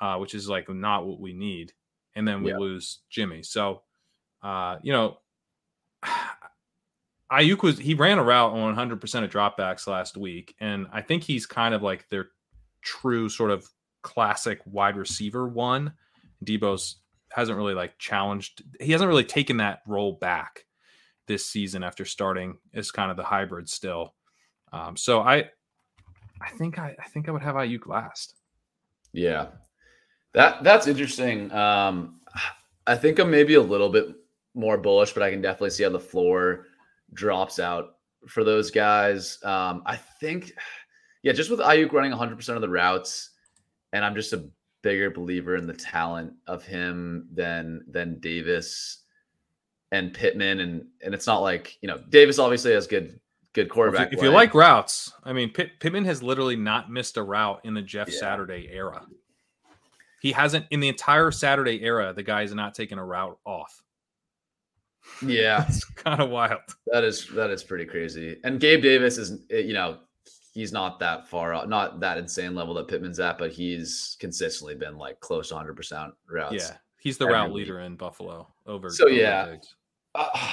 uh, which is like not what we need. And then we yeah. lose Jimmy. So, uh, you know, Aiyuk was he ran a route on 100 percent of dropbacks last week, and I think he's kind of like their true sort of classic wide receiver one. Deebo's hasn't really like challenged. He hasn't really taken that role back this season after starting as kind of the hybrid still. Um, so I, I think I, I think I would have Aiyuk last. Yeah, that that's interesting. Um, I think I'm maybe a little bit more bullish, but I can definitely see on the floor drops out for those guys. Um, I think, yeah, just with Aiyuk running 100% of the routes, and I'm just a bigger believer in the talent of him than than Davis and Pittman, and and it's not like you know Davis obviously has good good quarterback. If you, if you like routes, I mean Pitt, Pittman has literally not missed a route in the Jeff yeah. Saturday era. He hasn't in the entire Saturday era. The guy has not taken a route off. Yeah, it's kind of wild. That is that is pretty crazy. And Gabe Davis is eh, you know he's not that far out, not that insane level that Pittman's at, but he's consistently been like close to 100 percent routes. Yeah, he's the route leader in Buffalo over. So yeah, uh,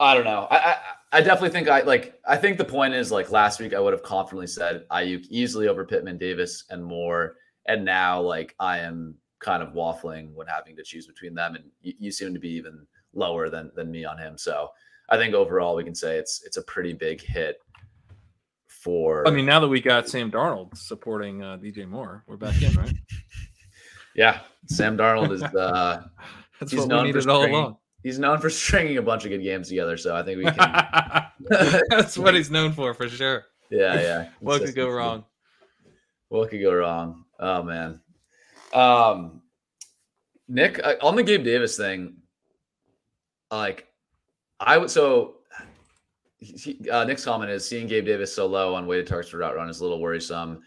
I don't know. I, I I definitely think I like. I think the point is like last week I would have confidently said Aiyuk easily over Pittman, Davis, and Moore. And now like I am kind of waffling when having to choose between them, and you, you seem to be even lower than than me on him. So I think overall we can say it's it's a pretty big hit for. I mean, now that we got Sam Darnold supporting uh, DJ Moore, we're back in, right? yeah, Sam Darnold is. Uh, That's he's what known we needed all along. He's known for stringing a bunch of good games together, so I think we can. That's what he's known for, for sure. Yeah, yeah. what could go wrong? What could go wrong? Oh man. Um, Nick, on the Gabe Davis thing, like I would so he, uh, Nick's comment is seeing Gabe Davis so low on weighted targets for route run is a little worrisome.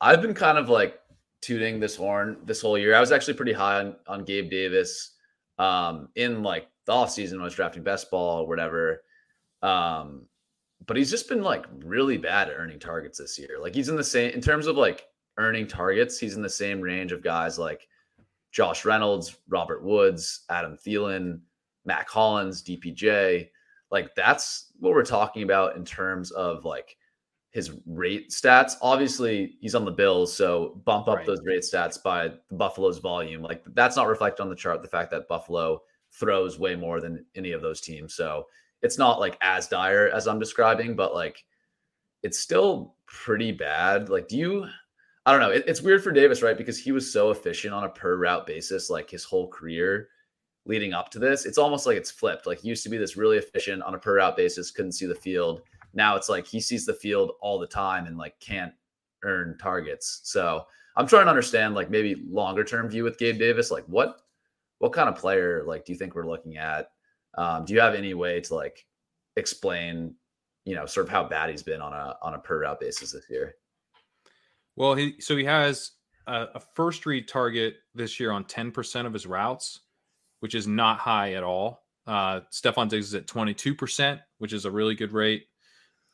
I've been kind of like tooting this horn this whole year. I was actually pretty high on, on Gabe Davis um, in like the offseason when I was drafting best ball or whatever. Um, but he's just been like really bad at earning targets this year. Like he's in the same in terms of like earning targets, he's in the same range of guys like Josh Reynolds, Robert Woods, Adam Thielen, Mack Hollins, DPJ. Like that's what we're talking about in terms of like his rate stats. Obviously, he's on the Bills, so bump up right. those rate stats by the Buffalo's volume. Like that's not reflected on the chart. The fact that Buffalo throws way more than any of those teams, so it's not like as dire as I'm describing, but like it's still pretty bad. Like, do you? I don't know. It, it's weird for Davis, right? Because he was so efficient on a per route basis, like his whole career leading up to this. It's almost like it's flipped. Like he used to be this really efficient on a per route basis, couldn't see the field. Now it's like he sees the field all the time and like can't earn targets. So I'm trying to understand like maybe longer term view with Gabe Davis. Like what what kind of player like do you think we're looking at? Um, do you have any way to like explain, you know, sort of how bad he's been on a on a per route basis this year? Well, he so he has a, a first read target this year on 10% of his routes which is not high at all. Uh, Stefon Diggs is at 22%, which is a really good rate.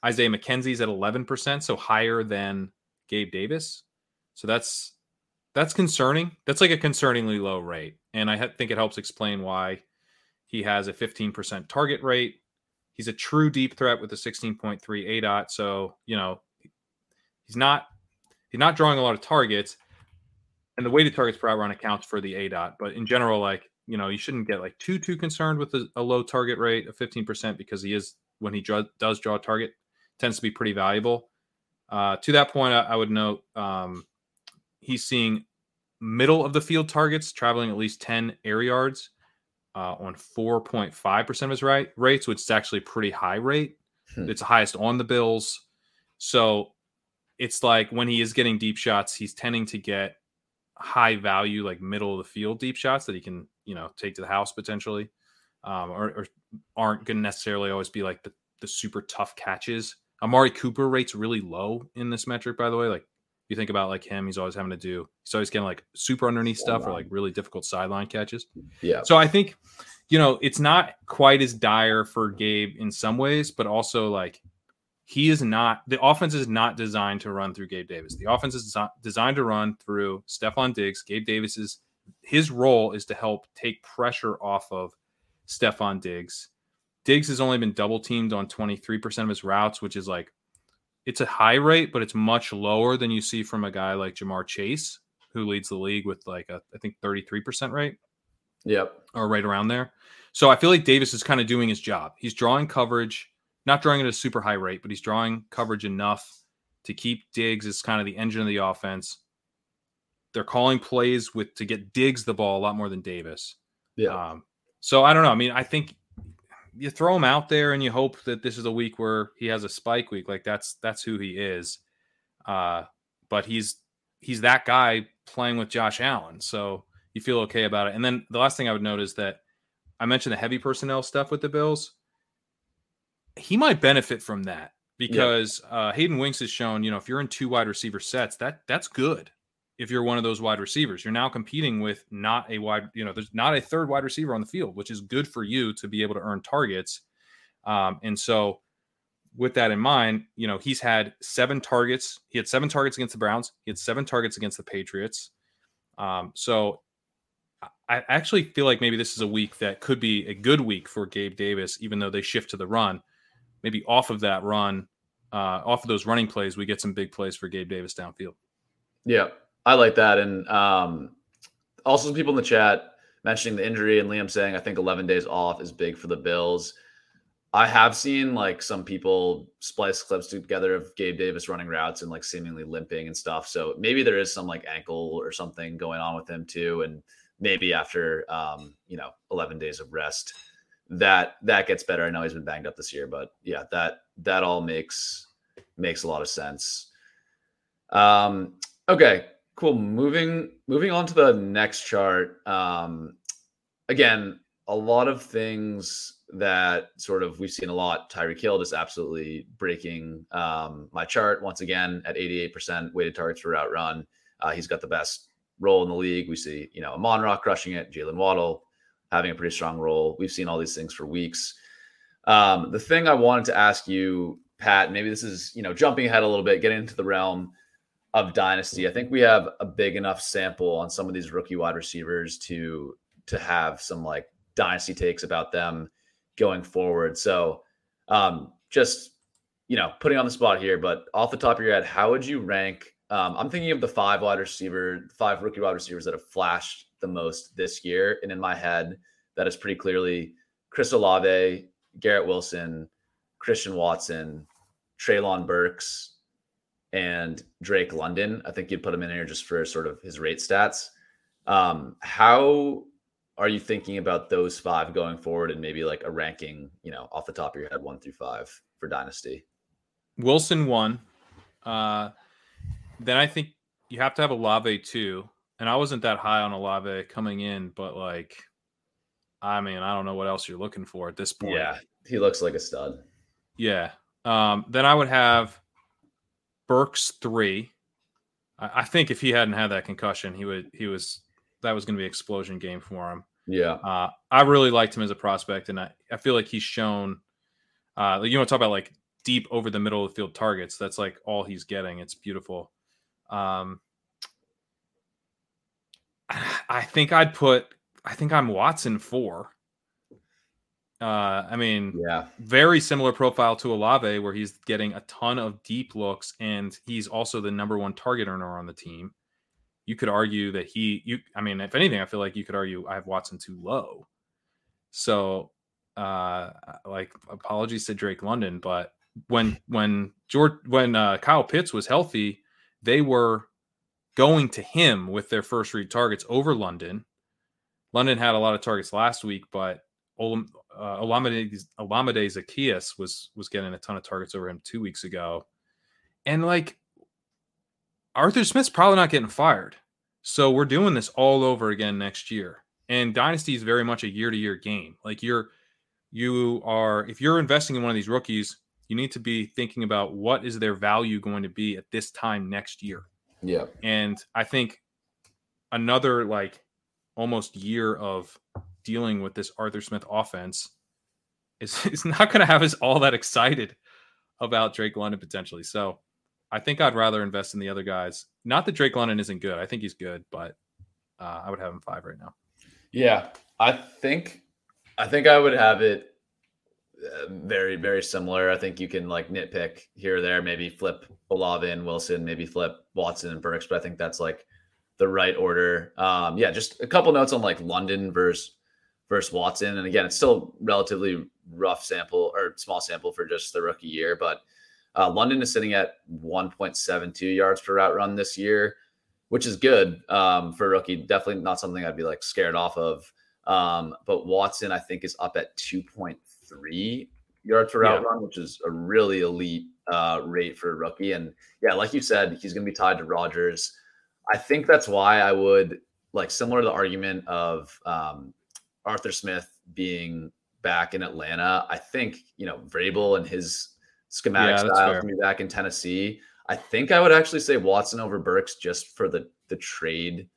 Isaiah McKenzie's at 11%, so higher than Gabe Davis. So that's that's concerning. That's like a concerningly low rate, and I think it helps explain why he has a 15% target rate. He's a true deep threat with a 16.3 aDOT, so you know he's not he's not drawing a lot of targets, and the weighted targets per route run accounts for the aDOT. But in general, like you know, you shouldn't get like too too concerned with a, a low target rate of 15% because he is when he draw, does draw a target tends to be pretty valuable. Uh, to that point, I, I would note um, he's seeing middle of the field targets traveling at least 10 air yards uh, on 4.5% of his right rates, which is actually a pretty high rate. Hmm. It's the highest on the Bills. So it's like when he is getting deep shots, he's tending to get high value, like middle of the field deep shots that he can you know take to the house potentially, um, or, or aren't going to necessarily always be like the the super tough catches. Amari Cooper rates really low in this metric, by the way. Like if you think about like him, he's always having to do he's always getting like super underneath stuff or like really difficult sideline catches. Yeah. So I think you know it's not quite as dire for Gabe in some ways, but also like he is not the offense is not designed to run through Gabe Davis. The offense is designed to run through Stefon Diggs. Gabe Davis is his role is to help take pressure off of Stefon Diggs. Diggs has only been double teamed on 23% of his routes, which is like it's a high rate, but it's much lower than you see from a guy like Ja'Marr Chase, who leads the league with like a I think 33% rate. Yep. Or right around there. So I feel like Davis is kind of doing his job. He's drawing coverage, not drawing at a super high rate, but he's drawing coverage enough to keep Diggs as kind of the engine of the offense they're calling plays with to get Diggs the ball a lot more than Davis. Yeah. Um, so I don't know. I mean, I think you throw him out there and you hope that this is a week where he has a spike week. Like that's that's who he is. Uh, but he's he's that guy playing with Josh Allen. So you feel okay about it. And then the last thing I would note is that I mentioned the heavy personnel stuff with the Bills. He might benefit from that because yeah. uh, Hayden Winks has shown, you know, if you're in two wide receiver sets, that that's good if you're one of those wide receivers. You're now competing with not a wide, you know, there's not a third wide receiver on the field, which is good for you to be able to earn targets. Um, and so, with that in mind, you know, he's had seven targets. He had seven targets against the Browns. He had seven targets against the Patriots. Um, so, I actually feel like maybe this is a week that could be a good week for Gabe Davis, even though they shift to the run. Maybe off of that run, uh, off of those running plays, we get some big plays for Gabe Davis downfield. Yeah, I like that. And um, also, some people in the chat mentioning the injury and Liam saying, I think 11 days off is big for the Bills. I have seen like some people splice clips together of Gabe Davis running routes and like seemingly limping and stuff. So maybe there is some like ankle or something going on with him too. And maybe after, um, you know, 11 days of rest, that that gets better. I know he's been banged up this year, but yeah, that that all makes makes a lot of sense. Um, okay, Cool. Moving moving on to the next chart. Um, again, a lot of things that sort of we've seen a lot. Tyreek Hill just absolutely breaking um, my chart once again at 88% weighted targets for route run. Uh, he's got the best role in the league. We see, you know, Amon Ra crushing it, Jaylen Waddle having a pretty strong role. We've seen all these things for weeks. Um, the thing I wanted to ask you, Pat, maybe this is, you know, jumping ahead a little bit, getting into the realm of dynasty. I think we have a big enough sample on some of these rookie wide receivers to to have some like dynasty takes about them going forward. So, um, just you know, putting on the spot here, but off the top of your head, how would you rank? Um, I'm thinking of the five wide receiver, five rookie wide receivers that have flashed the most this year, and in my head, that is pretty clearly Chris Olave, Garrett Wilson, Christian Watson, Treylon Burks, and Drake London. I think you'd put him in here just for sort of his rate stats. Um, how are you thinking about those five going forward and maybe like a ranking, you know, off the top of your head, one through five for Dynasty? Wilson one. Uh, then I think you have to have Olave two. And I wasn't that high on Olave coming in, but like, I mean, I don't know what else you're looking for at this point. Yeah, he looks like a stud. Yeah. Um, then I would have Burks three. I, I think if he hadn't had that concussion, he would he was that was going to be explosion game for him. Yeah. Uh, I really liked him as a prospect, and I, I feel like he's shown. Uh, you want to talk about like deep over the middle of the field targets? That's like all he's getting. It's beautiful. Um, I think I'd put. I think I'm Watson four. Uh, I mean, yeah, very similar profile to Olave, where he's getting a ton of deep looks, and he's also the number one target earner on the team you could argue that he you I mean if anything I feel like you could argue I have Watson too low. So uh like apologies to Drake London but when when George when uh, Kyle Pitts was healthy they were going to him with their first read targets over London. London had a lot of targets last week but Olam, uh, Olamide, Olamide Zaccheaus was was getting a ton of targets over him 2 weeks ago. And like Arthur Smith's probably not getting fired. So we're doing this all over again next year. And Dynasty is very much a year to year game. Like you're, you are, if you're investing in one of these rookies, you need to be thinking about what is their value going to be at this time next year. Yeah. And I think another like almost year of dealing with this Arthur Smith offense is, is not going to have us all that excited about Drake London potentially. So I think I'd rather invest in the other guys. Not that Drake London isn't good. I think he's good, but uh, I would have him five right now. Yeah, I think I think I would have it very very similar. I think you can like nitpick here or there, maybe flip Olave and Wilson, maybe flip Watson and Burks, but I think that's like the right order. Um, yeah, just a couple notes on like London versus versus Watson, and again, it's still relatively rough sample or small sample for just the rookie year, but uh, London is sitting at 1.72 yards per route run this year, which is good um, for rookie. Definitely not something I'd be like scared off of. Um, but Watson, I think, is up at 2.3 yards per route yeah. run, which is a really elite uh, rate for a rookie. And yeah, like you said, he's going to be tied to Rodgers. I think that's why I would like similar to the argument of um, Arthur Smith being back in Atlanta. I think you know Vrabel and his schematic yeah, style for me back in Tennessee. I think I would actually say Watson over Burks just for the the trade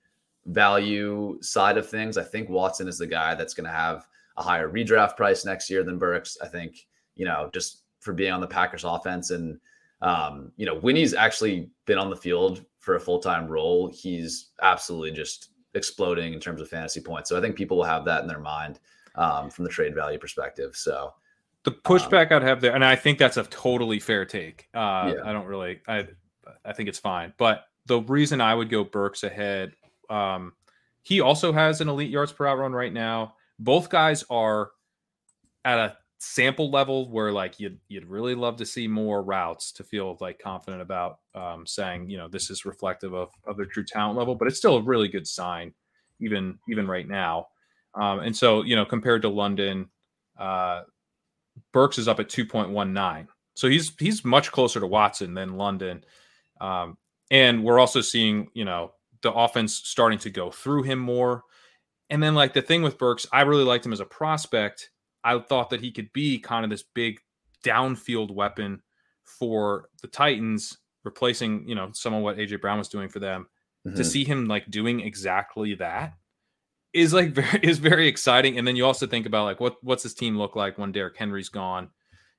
value side of things. I think Watson is the guy that's going to have a higher redraft price next year than Burks. I think you know just for being on the Packers offense and um, you know when he's actually been on the field for a full time role, he's absolutely just exploding in terms of fantasy points. So I think people will have that in their mind um, from the trade value perspective. So the pushback um, I'd have there, and I think that's a totally fair take. Uh, yeah. I don't really, I, I think it's fine. But the reason I would go Burks ahead, um, he also has an elite yards per route run right now. Both guys are at a sample level where like you'd you'd really love to see more routes to feel like confident about um, saying you know this is reflective of of their true talent level, but it's still a really good sign even even right now. Um, and so you know compared to London, uh, Burks is up at 2.19. So he's he's much closer to Watson than London. Um, and we're also seeing, you know, the offense starting to go through him more. And then like the thing with Burks, I really liked him as a prospect. I thought that he could be kind of this big downfield weapon for the Titans, replacing, you know, some of what AJ Brown was doing for them. Mm-hmm. To see him like doing exactly that is like very is very exciting. And then you also think about like what what's his team look like when Derrick Henry's gone?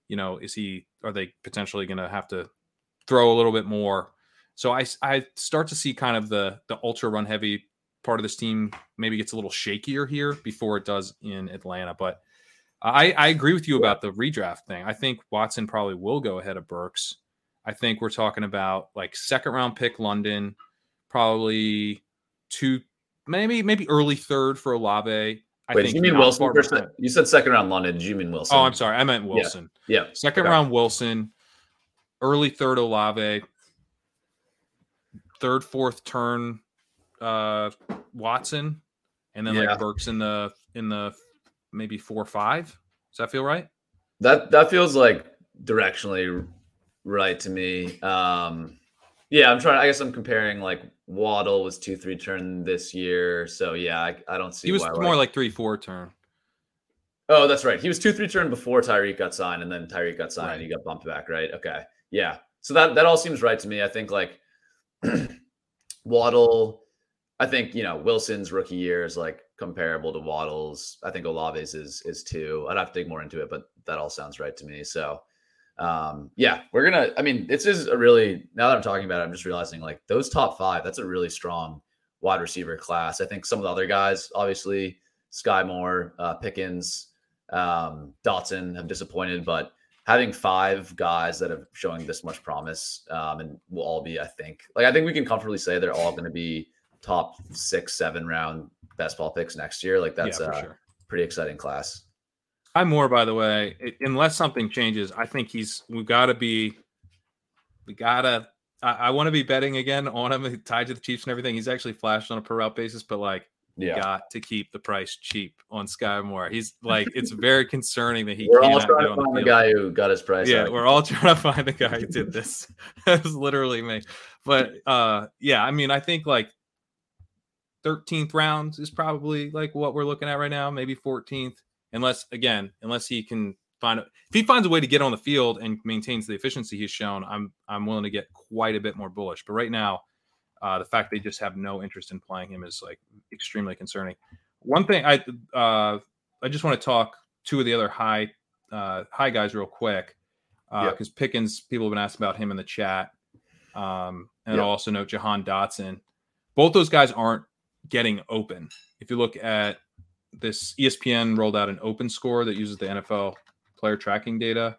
You know, is he are they potentially gonna have to throw a little bit more? So I I start to see kind of the the ultra run heavy part of this team maybe gets a little shakier here before it does in Atlanta. But I, I agree with you about the redraft thing. I think Watson probably will go ahead of Burks. I think we're talking about like second round pick London, probably two, maybe maybe early third for Olave. I Wait, think you mean Wilson? You said second round London. Did you mean Wilson? Oh, I'm sorry. I meant Wilson. Yeah. yeah. Second okay. round Wilson, early third Olave, third, fourth turn uh, Watson, and then yeah. like Burks in the in the maybe four five. Does that feel right? That that feels like directionally right to me. Um, yeah, I'm trying. I guess I'm comparing like Waddle was two three turn this year, so yeah, I, I don't see. He was more like, like three four turn. Oh, that's right. He was two three turn before Tyreek got signed, and then Tyreek got signed, right. and he got bumped back. Right? Okay. Yeah. So that that all seems right to me. I think like Waddle. I think you know Wilson's rookie year is like comparable to Waddle's. I think Olave's is is too. I'd have to dig more into it, but that all sounds right to me. So um yeah, we're gonna I mean, this is a really now that I'm talking about it, I'm just realizing like those top five, that's a really strong wide receiver class. I think some of the other guys, obviously, Skyy Moore, uh, Pickens, um, Dotson have disappointed, but having five guys that are showing this much promise um, and will all be, I think, like I think we can comfortably say they're all going to be top six, seven round best ball picks next year. Like that's yeah, a sure. pretty exciting class. I'm more, by the way, it, unless something changes, I think he's, we got to be, we got to, I, I want to be betting again on him tied to the Chiefs and everything. He's actually flashed on a per route basis, but like, yeah. got to keep the price cheap on Skyy Moore. He's like, it's very concerning that he. We're all trying to find the, the guy who got his price. Yeah, out. we're all trying to find the guy who did this. that was literally me. But uh, yeah, I mean, I think like 13th round is probably like what we're looking at right now, maybe 14th, unless again, unless he can find if he finds a way to get on the field and maintains the efficiency he's shown, I'm I'm willing to get quite a bit more bullish. But right now, uh, the fact they just have no interest in playing him is like extremely concerning. One thing I uh, I just want to talk two of the other high uh, high guys real quick because uh, yep. Pickens people have been asking about him in the chat, um, and yep. I'll also note Jahan Dotson. Both those guys aren't getting open. If you look at this, ESPN rolled out an open score that uses the NFL player tracking data.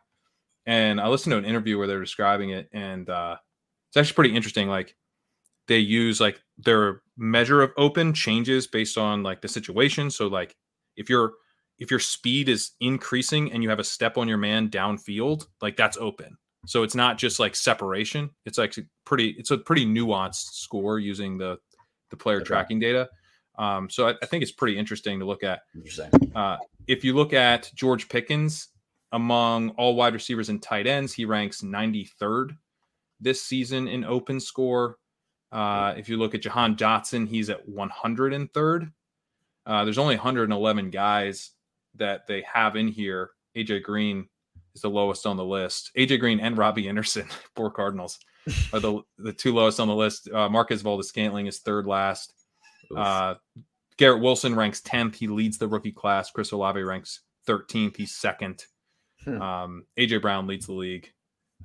And I listened to an interview where they're describing it, and uh, it's actually pretty interesting. Like they use like their measure of open changes based on like the situation. So like if your if your speed is increasing and you have a step on your man downfield, like that's open. So it's not just like separation. It's like pretty. It's a pretty nuanced score using the the player okay. tracking data. Um, so I, I, think it's pretty interesting to look at. Uh, if you look at George Pickens among all wide receivers and tight ends, he ranks 93rd this season in open score. Uh, if you look at Jahan Dotson, he's at 103rd. Uh, there's only 111 guys that they have in here. AJ Green is the lowest on the list. AJ Green and Robbie Anderson, poor Cardinals, are the the two lowest on the list. Uh, Marquez Valdes-Scantling is third last. Uh, Garrett Wilson ranks 10th. He leads the rookie class. Chris Olave ranks 13th. He's second. Hmm. Um, AJ Brown leads the league.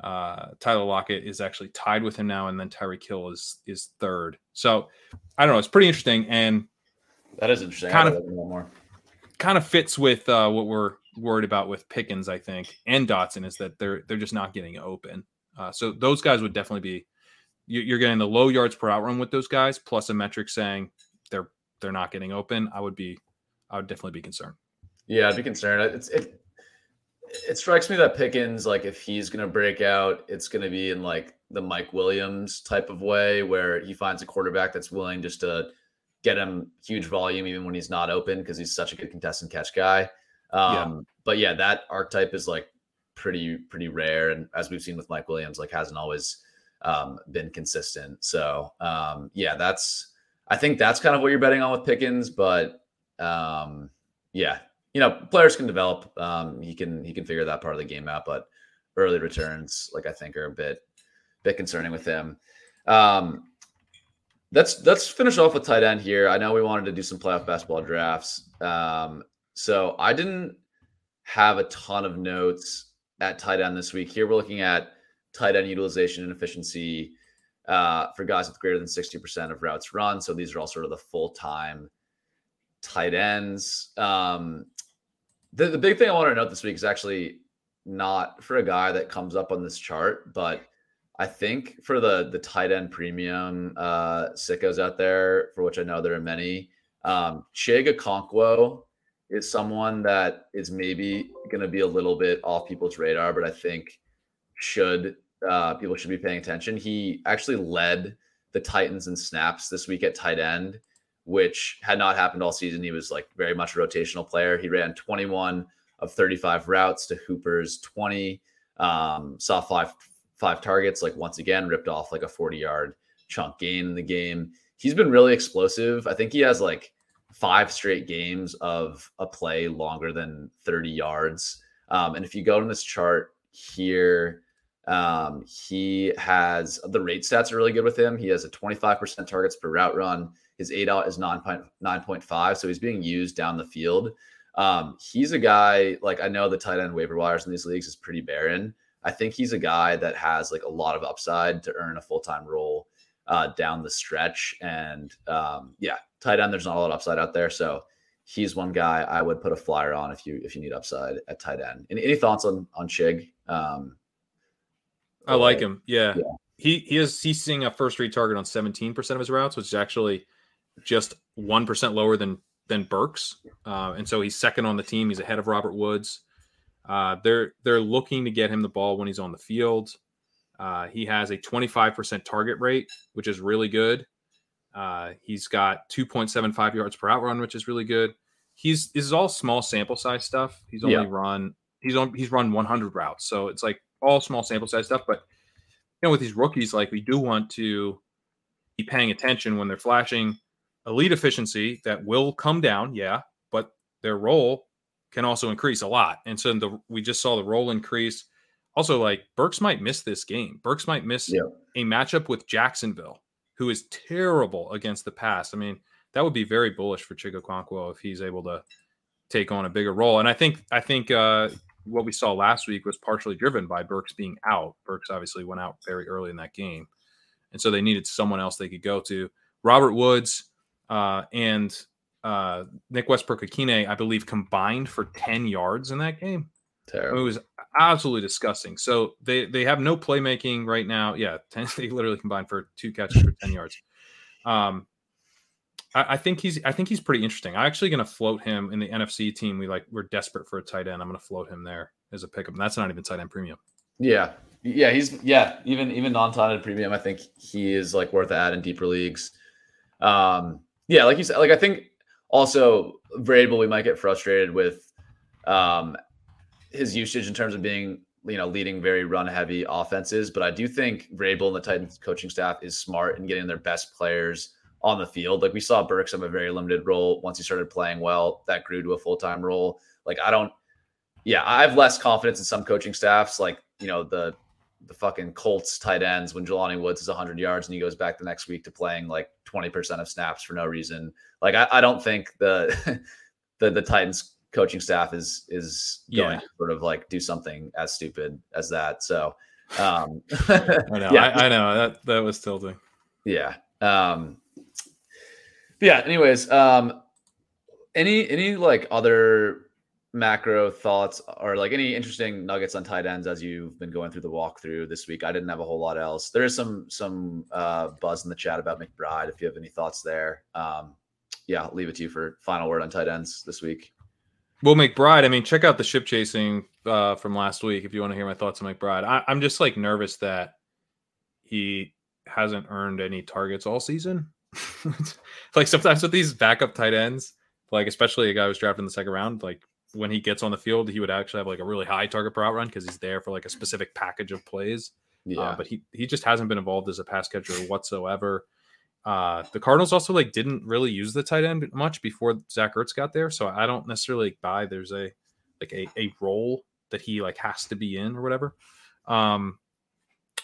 Uh, Tyler Lockett is actually tied with him now, and then Tyreek Hill is is third. So I don't know. It's pretty interesting, and that is interesting. Kind of more. Kind of fits with uh, what we're worried about with Pickens, I think, and Dotson is that they're they're just not getting open. Uh, so those guys would definitely be you're getting the low yards per route run with those guys, plus a metric saying they're they're not getting open. I would be I would definitely be concerned. Yeah, I'd be concerned. It's it it strikes me that Pickens, like if he's gonna break out, it's gonna be in like the Mike Williams type of way where he finds a quarterback that's willing just to get him huge volume even when he's not open because he's such a good contest and catch guy. Um, yeah. but yeah, that archetype is like pretty pretty rare, and as we've seen with Mike Williams, like hasn't always um, been consistent. So um, yeah, that's I think that's kind of what you're betting on with Pickens, but um, yeah, you know, players can develop. Um, he can he can figure that part of the game out, but early returns, like I think, are a bit bit concerning with him. Um, let's let's finish off with tight end here. I know we wanted to do some playoff basketball drafts. Um, so I didn't have a ton of notes at tight end this week. Here we're looking at tight end utilization and efficiency uh, for guys with greater than 60% of routes run. So these are all sort of the full time tight ends. Um, the, the big thing I want to note this week is actually not for a guy that comes up on this chart, but I think for the the tight end premium uh, sickos out there, for which I know there are many, um, Chig Okonkwo is someone that is maybe going to be a little bit off people's radar, but I think should uh, people should be paying attention. He actually led the Titans in snaps this week at tight end, which had not happened all season. He was like very much a rotational player. He ran 21 of 35 routes to Hooper's 20. Um, saw five five targets. Like once again, ripped off like a 40 yard chunk gain in the game. He's been really explosive. I think he has like five straight games of a play longer than 30 yards. Um, and if you go to this chart here, um, he has the rate stats are really good with him. He has a 25% targets per route run. His aDOT is 9.9.5. So he's being used down the field. Um, he's a guy like I know the tight end waiver wires in these leagues is pretty barren. I think he's a guy that has like a lot of upside to earn a full time role uh, down the stretch. And um, yeah, tight end, there's not a lot of upside out there. So he's one guy I would put a flyer on if you if you need upside at tight end. Any, any thoughts on on Chig? Um, I like him. Yeah. yeah. He he is he's seeing a first read target on 17% of his routes, which is actually just 1% lower than than Burks. Uh, and so he's second on the team. He's ahead of Robert Woods. Uh, they're they're looking to get him the ball when he's on the field. Uh, he has a 25% target rate, which is really good. Uh, he's got 2.75 yards per route run, which is really good. He's this is all small sample size stuff. He's only yeah. run he's on he's run 100 routes, so it's like all small sample size stuff. But you know, with these rookies, like we do want to be paying attention when they're flashing elite efficiency that will come down, yeah, but their role can also increase a lot. And so the we just saw the role increase. Also, like Burks might miss this game. Burks might miss yeah. a matchup with Jacksonville, who is terrible against the pass. I mean, that would be very bullish for Chig Okonkwo if he's able to take on a bigger role. And I think I think uh, what we saw last week was partially driven by Burks being out. Burks obviously went out very early in that game, and so they needed someone else they could go to. Robert Woods uh, and uh, Nick Westbrook-Ikhine, I believe, combined for 10 yards in that game. Terrible. It was absolutely disgusting. So they they have no playmaking right now. Yeah, 10, they literally combined for two catches for 10 yards. Um, I, I, think he's I think he's pretty interesting. I'm actually going to float him in the NFC team. We like we're desperate for a tight end. I'm going to float him there as a pickup. And that's not even tight end premium. Yeah, yeah, he's yeah even even non tight end premium. I think he is like worth add in deeper leagues. Um, yeah, like you said, like I think also Vrabel, we might get frustrated with um, his usage in terms of being, you know, leading very run heavy offenses. But I do think Vrabel and the Titans coaching staff is smart in getting their best players on the field. Like we saw Burks have a very limited role once he started playing well. That grew to a full time role. Like I don't, yeah, I have less confidence in some coaching staffs. Like you know the the fucking Colts tight ends when Jelani Woods is 100 yards and he goes back the next week to playing like 20% of snaps for no reason. Like I, I don't think the, the the Titans coaching staff is is going yeah. to sort of like do something as stupid as that. So um I know yeah. I, I, know that that was tilting. Yeah. Um yeah, anyways, um any any like other macro thoughts or like any interesting nuggets on tight ends as you've been going through the walkthrough this week? I didn't have a whole lot else. There is some some uh, buzz in the chat about McBride. If you have any thoughts there, um, yeah, I'll leave it to you for final word on tight ends this week. Well, McBride. I mean, check out the ship chasing uh, from last week if you want to hear my thoughts on McBride. I, I'm just like nervous that he hasn't earned any targets all season. like sometimes with these backup tight ends, like especially a guy who's drafted in the second round, like when he gets on the field, he would actually have like a really high target per route run because he's there for like a specific package of plays. Uh, yeah, uh, but he he just hasn't been involved as a pass catcher whatsoever. Uh, the Cardinals also like didn't really use the tight end much before Zach Ertz got there, so I don't necessarily like, buy there's a like a, a role that he like has to be in or whatever. Um,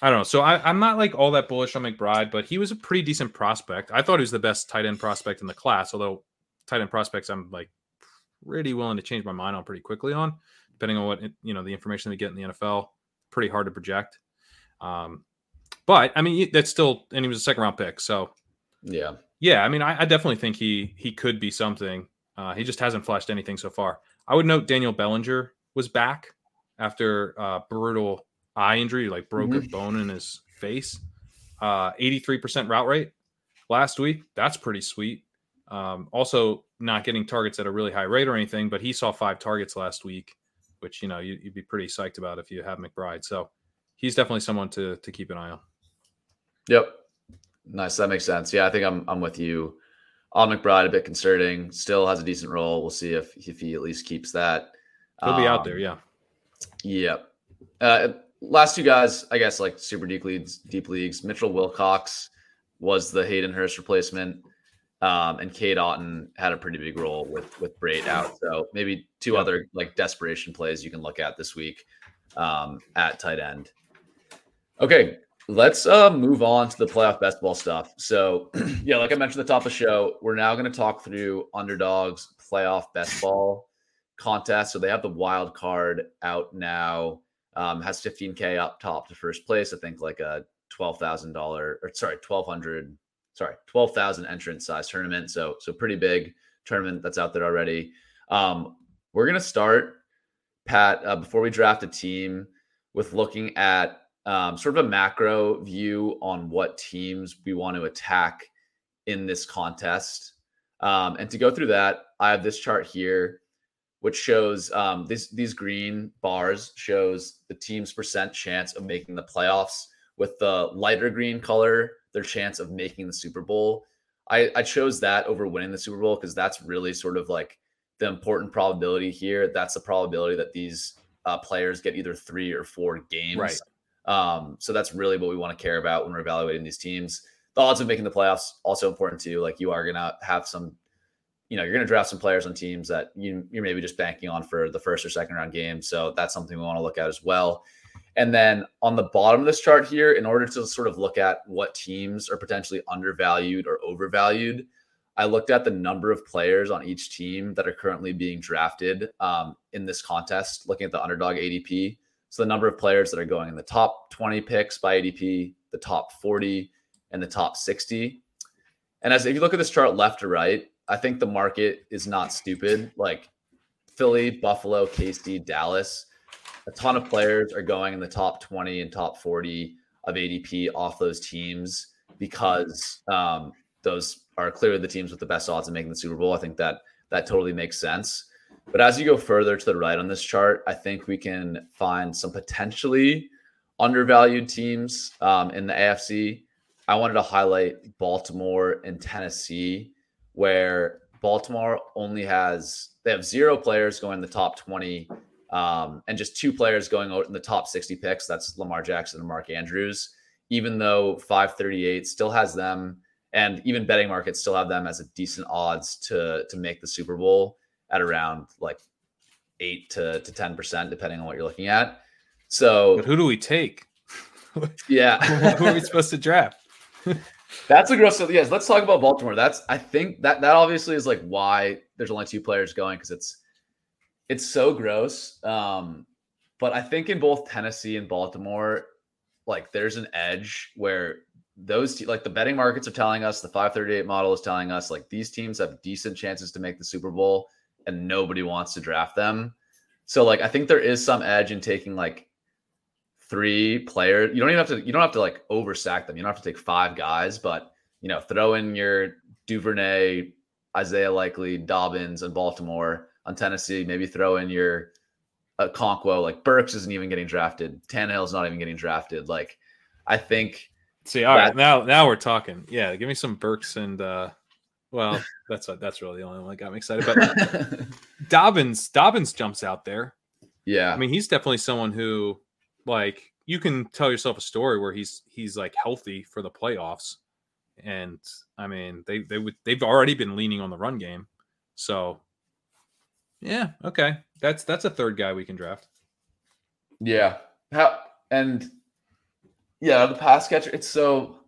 I don't know. So I, I'm not like all that bullish on McBride, but he was a pretty decent prospect. I thought he was the best tight end prospect in the class, although tight end prospects I'm like pretty willing to change my mind on pretty quickly on, depending on what you know the information they get in the NFL. Pretty hard to project. Um, but I mean that's still, and he was a second round pick, so yeah, yeah. I mean I, I definitely think he he could be something. Uh, he just hasn't flashed anything so far. I would note Daniel Bellinger was back after uh, brutal eye injury, like broke mm-hmm. a bone in his face. Uh, 83% route rate last week. That's pretty sweet. Um, also, not getting targets at a really high rate or anything, but he saw five targets last week, which you know you, would be pretty psyched about if you have McBride. So he's definitely someone to to keep an eye on. Yep, nice. That makes sense. Yeah, I think I'm I'm with you on McBride. A bit concerning. Still has a decent role. We'll see if if he at least keeps that. He'll um, be out there. Um, yeah. Yep. Uh, last two guys, I guess, like super deep leagues, deep leagues. Mitchell Wilcox was the Hayden Hurst replacement, um, and Cade Otton had a pretty big role with with Brate out. So maybe two yeah. other like desperation plays you can look at this week um, at tight end. Okay, let's uh, move on to the playoff best ball stuff. So, yeah, like I mentioned at the top of the show, we're now going to talk through underdogs playoff best ball contest. So they have the wild card out now. Um, has 15k up top to first place. I think like a twelve thousand dollar or sorry, twelve hundred, sorry, twelve thousand entrance size tournament. So so pretty big tournament that's out there already. Um, we're gonna start, Pat, uh, before we draft a team, with looking at um, sort of a macro view on what teams we want to attack in this contest. Um, and to go through that, I have this chart here which shows um, these these green bars shows the team's percent chance of making the playoffs. With the lighter green color, their chance of making the Super Bowl. I, I chose that over winning the Super Bowl because that's really sort of like the important probability here. That's the probability that these uh, players get either three or four games. Right. Um, so that's really what we want to care about when we're evaluating these teams. The odds of making the playoffs also important too. Like you are gonna have some you know, you're to draft some players on teams that you, you're maybe just banking on for the first or second round game. So that's something we want to look at as well. And then on the bottom of this chart here, in order to sort of look at what teams are potentially undervalued or overvalued, I looked at the number of players on each team that are currently being drafted um, in this contest, looking at the underdog ADP. So the number of players that are going in the top 20 picks by ADP, the top 40, and the top 60. And as if you look at this chart left to right, I think the market is not stupid. Like Philly, Buffalo, KC, Dallas, a ton of players are going in the top 20 and top 40 of ADP off those teams because um, those are clearly the teams with the best odds of making the Super Bowl. I think that that totally makes sense. But as you go further to the right on this chart, I think we can find some potentially undervalued teams um, in the AFC. I wanted to highlight Baltimore and Tennessee where Baltimore only has they have zero players going in the top 20 um, and just two players going out in the top 60 picks. That's Lamar Jackson and Mark Andrews. Even though 538 still has them, and even betting markets still have them as a decent odds to to make the Super Bowl at around like eight to to ten percent, depending on what you're looking at. So, but who do we take? Yeah, who are we supposed to draft? That's a gross. So yes, let's talk about Baltimore. That's I think that that obviously is like why there's only two players going because it's it's so gross. Um, but I think in both Tennessee and Baltimore, like there's an edge where those te- like the betting markets are telling us the 538 model is telling us like these teams have decent chances to make the Super Bowl and nobody wants to draft them. So like I think there is some edge in taking like three players. You don't even have to. You don't have to like oversack them. You don't have to take five guys, but you know, throw in your Duvernay, Isaiah Likely, Dobbins, and Baltimore on Tennessee. Maybe throw in your uh, Okonkwo. Like Burks isn't even getting drafted. Tannehill's not even getting drafted. Like I think. See, all right, now now we're talking. Yeah, give me some Burks and. uh well, that's that's really the only one that got me excited. But Dobbins, Dobbins jumps out there. Yeah, I mean he's definitely someone who like you can tell yourself a story where he's he's like healthy for the playoffs and I mean they they would they've already been leaning on the run game, so yeah, okay, that's that's a third guy we can draft. Yeah, how and yeah, the pass catcher. It's so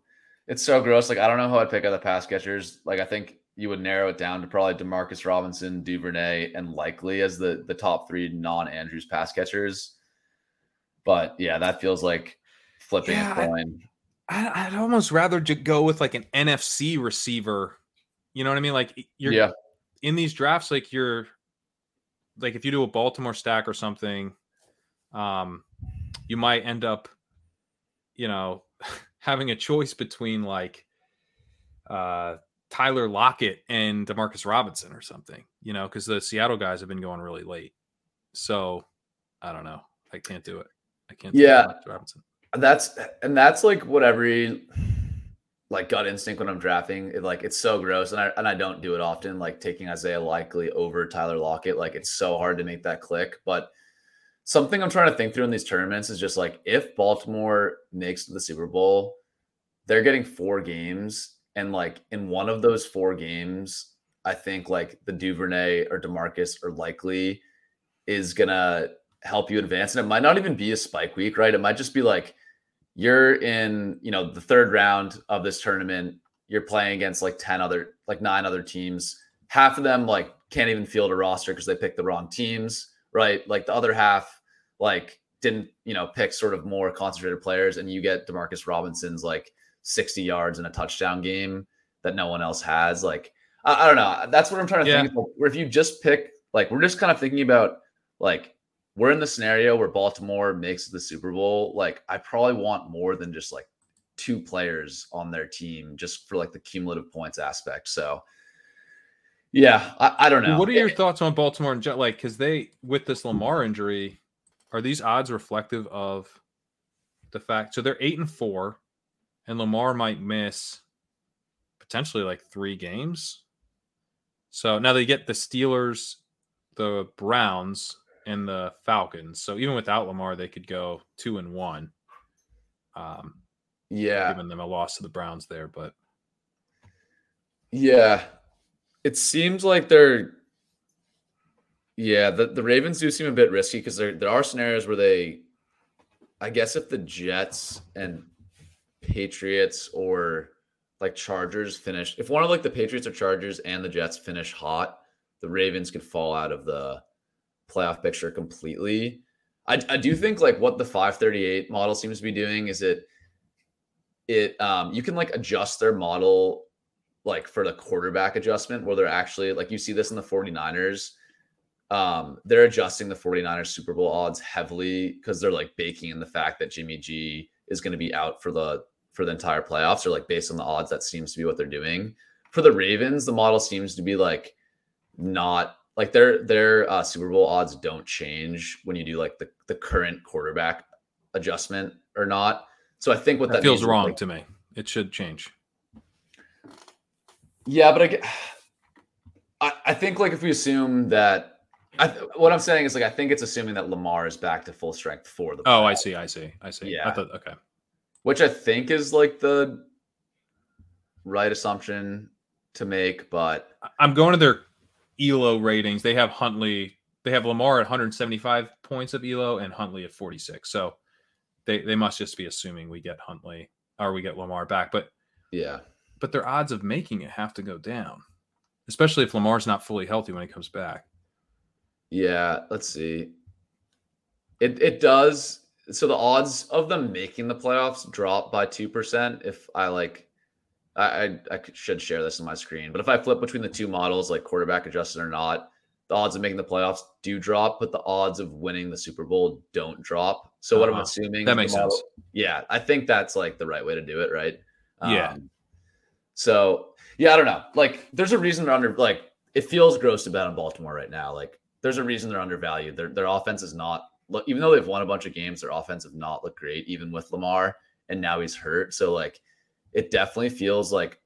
it's so gross. Like I don't know how I'd pick other pass catchers. Like I think you would narrow it down to probably Demarcus Robinson, Duvernay, and Likely as the the top three non Andrews pass catchers. But yeah, that feels like flipping yeah, a coin. I, would almost rather just go with like an NFC receiver. You know what I mean? Like you're yeah. in these drafts, like you're like if you do a Baltimore stack or something, um, you might end up, you know, having a choice between like uh Tyler Lockett and Demarcus Robinson or something, you know, because the Seattle guys have been going really late. So I don't know. I can't do it. I can't. Yeah, Robinson. That's and that's like what every like gut instinct when I'm drafting. It, like it's so gross, and I and I don't do it often. Like taking Isaiah Likely over Tyler Lockett, like it's so hard to make that click. But something I'm trying to think through in these tournaments is just like if Baltimore makes the Super Bowl, they're getting four games and like in one of those four games, I think like the Duvernay or Demarcus or likely is gonna help you advance. And it might not even be a spike week, right? It might just be like you're in, you know, the third round of this tournament. You're playing against like 10 other, like nine other teams. Half of them like can't even field a roster because they picked the wrong teams, right? Like the other half, like didn't, you know, pick sort of more concentrated players. And you get Demarcus Robinson's like 60 yards in a touchdown game that no one else has. Like, I, I don't know. That's what I'm trying to yeah. think. Of, where if you just pick, like, we're just kind of thinking about, like, we're in the scenario where Baltimore makes the Super Bowl. Like, I probably want more than just like two players on their team just for like the cumulative points aspect. So, yeah, I, I don't know. What are your it, thoughts on Baltimore and Jet? Like, because they, with this Lamar injury, are these odds reflective of the fact? So they're eight and four and Lamar might miss potentially like three games. So now they get the Steelers, the Browns, and the Falcons. So even without Lamar, they could go two and one. Um, yeah, giving them a loss to the Browns there, but yeah, it seems like they're yeah the, the Ravens do seem a bit risky because there there are scenarios where they, I guess if the Jets and Patriots or like Chargers finish, if one of like the Patriots or Chargers and the Jets finish hot, the Ravens could fall out of the playoff picture completely. I, I do think like what the 538 model seems to be doing is it it um you can like adjust their model like for the quarterback adjustment where they're actually like you see this in the 49ers um they're adjusting the 49ers Super Bowl odds heavily because they're like baking in the fact that Jimmy G is going to be out for the for the entire playoffs, or like based on the odds, that seems to be what they're doing. For the Ravens, the model seems to be like not like their their uh, Super Bowl odds don't change when you do like the the current quarterback adjustment or not. So I think what that, that feels wrong like, to me. It should change. Yeah, but I. I, I think like if we assume that I, what I'm saying is like I think it's assuming that Lamar is back to full strength for the. Oh, I see. I see. I see. Yeah. I thought, okay which I think is like the right assumption to make. But I'm going to their ELO ratings. They have Huntley. They have Lamar at 175 points of ELO and Huntley at 46. So they they must just be assuming we get Huntley or we get Lamar back. But yeah, but their odds of making it have to go down, especially if Lamar's not fully healthy when he comes back. Yeah, let's see. It it does so the odds of them making the playoffs drop by 2% if i like I, I, I should share this on my screen but if i flip between the two models like quarterback adjusted or not the odds of making the playoffs do drop but the odds of winning the super bowl don't drop so uh-huh. what i'm uh-huh. assuming that makes model, sense yeah i think that's like the right way to do it right yeah um, so yeah i don't know like there's a reason they're under like it feels gross to bet on baltimore right now like there's a reason they're undervalued their, their offense is not look, even though they've won a bunch of games, their offense have not looked great, even with Lamar, and now he's hurt. So like, it definitely feels like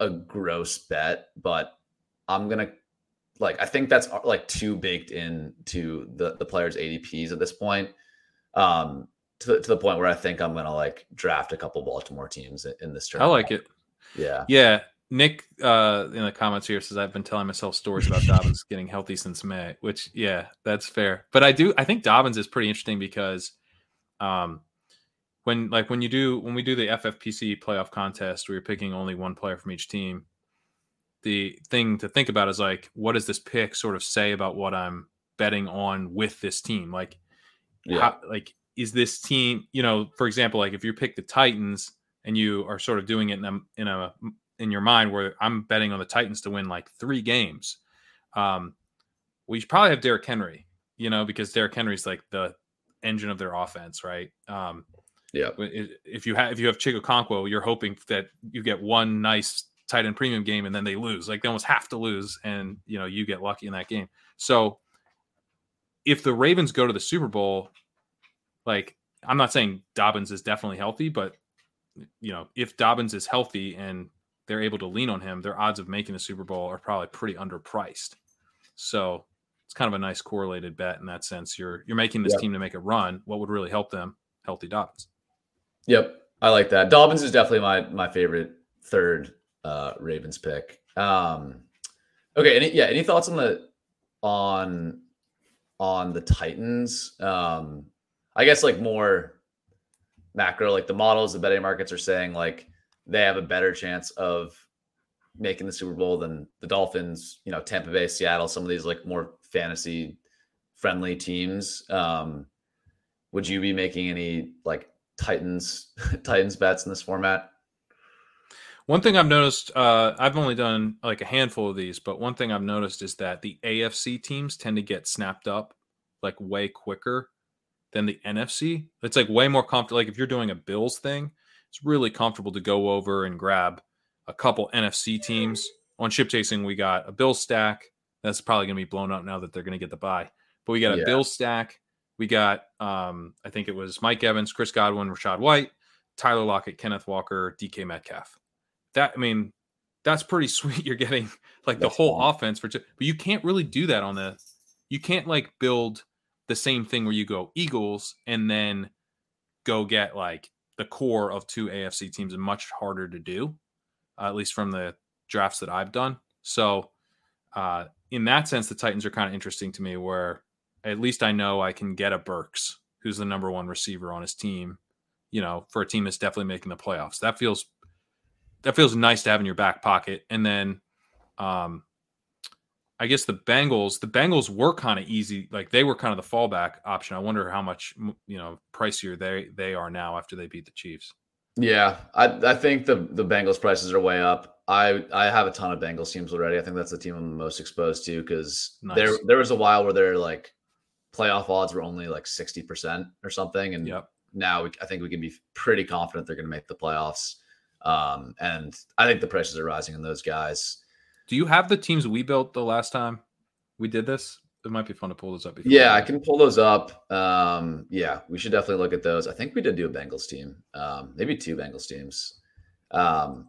a gross bet, but I'm gonna like I think that's uh, like too baked into the the players' ADPs at this point. Um, to, to the point where I think I'm gonna like draft a couple Baltimore teams in this tournament. I like it. Yeah. Yeah. Nick uh, in the comments here says I've been telling myself stories about Dobbins getting healthy since May, which yeah, that's fair. But I do I think Dobbins is pretty interesting because um when like when you do when we do the FFPC playoff contest where you're picking only one player from each team, the thing to think about is like what does this pick sort of say about what I'm betting on with this team? Like Yeah. how, like is this team, you know, for example, like if you pick the Titans and you are sort of doing it in a in a in your mind where I'm betting on the Titans to win like three games, um, we should probably have Derrick Henry, you know, because Derrick Henry's like the engine of their offense, right? Um, Yeah. if you have if you have Chig Okonkwo, you're hoping that you get one nice tight end premium game and then they lose. Like they almost have to lose, and you know you get lucky in that game. So if the Ravens go to the Super Bowl, like I'm not saying Dobbins is definitely healthy, but you know if Dobbins is healthy and they're able to lean on him, their odds of making the Super Bowl are probably pretty underpriced. So it's kind of a nice correlated bet in that sense. You're you're making this Yep. team to make a run. What would really help them? Healthy Dobbins. Yep, I like that. Dobbins is definitely my my favorite third uh, Ravens pick. Um, okay, any yeah, any thoughts on the on on the Titans? Um, I guess like more macro, like the models, the betting markets are saying like they have a better chance of making the Super Bowl than the Dolphins, you know, Tampa Bay, Seattle, some of these like more fantasy friendly teams. Um, would you be making any like Titans Titans bets in this format? One thing I've noticed, uh, I've only done like a handful of these, but one thing I've noticed is that the AFC teams tend to get snapped up like way quicker than the NFC. It's like way more comfortable. Like if you're doing a Bills thing, it's really comfortable to go over and grab a couple NFC teams. On ship chasing, we got a Bills stack. That's probably going to be blown up now that they're going to get the bye. But we got a Yeah. Bills stack. We got, um, I think it was Mike Evans, Chris Godwin, Rachaad White, Tyler Lockett, Kenneth Walker, DK Metcalf. That I mean, that's pretty sweet. You're getting like the whole fun. offense for, but you can't really do that on the. You can't like build the same thing where you go Eagles and then go get like the core of two AFC teams. Is much harder to do, uh, at least from the drafts that I've done. So, uh, in that sense, the Titans are kind of interesting to me. Where at least I know I can get a Burks, who's the number one receiver on his team. You know, for a team that's definitely making the playoffs, that feels that feels nice to have in your back pocket. And then, um, I guess the Bengals, the Bengals were kind of easy, like they were kind of the fallback option. I wonder how much you know pricier they they are now after they beat the Chiefs. Yeah, I, I think the the Bengals prices are way up. I I have a ton of Bengals teams already. I think that's the team I'm most exposed to because there Nice. there was a while where their like playoff odds were only like sixty percent or something, and Yep. now we, I think we can be pretty confident they're going to make the playoffs. Um, and I think the prices are rising in those guys. Do you have the teams we built the last time we did this? It might be fun to pull those up. Before Yeah, I can pull those up. Um, yeah, we should definitely look at those. I think we did do a Bengals team, um, maybe two Bengals teams. Um,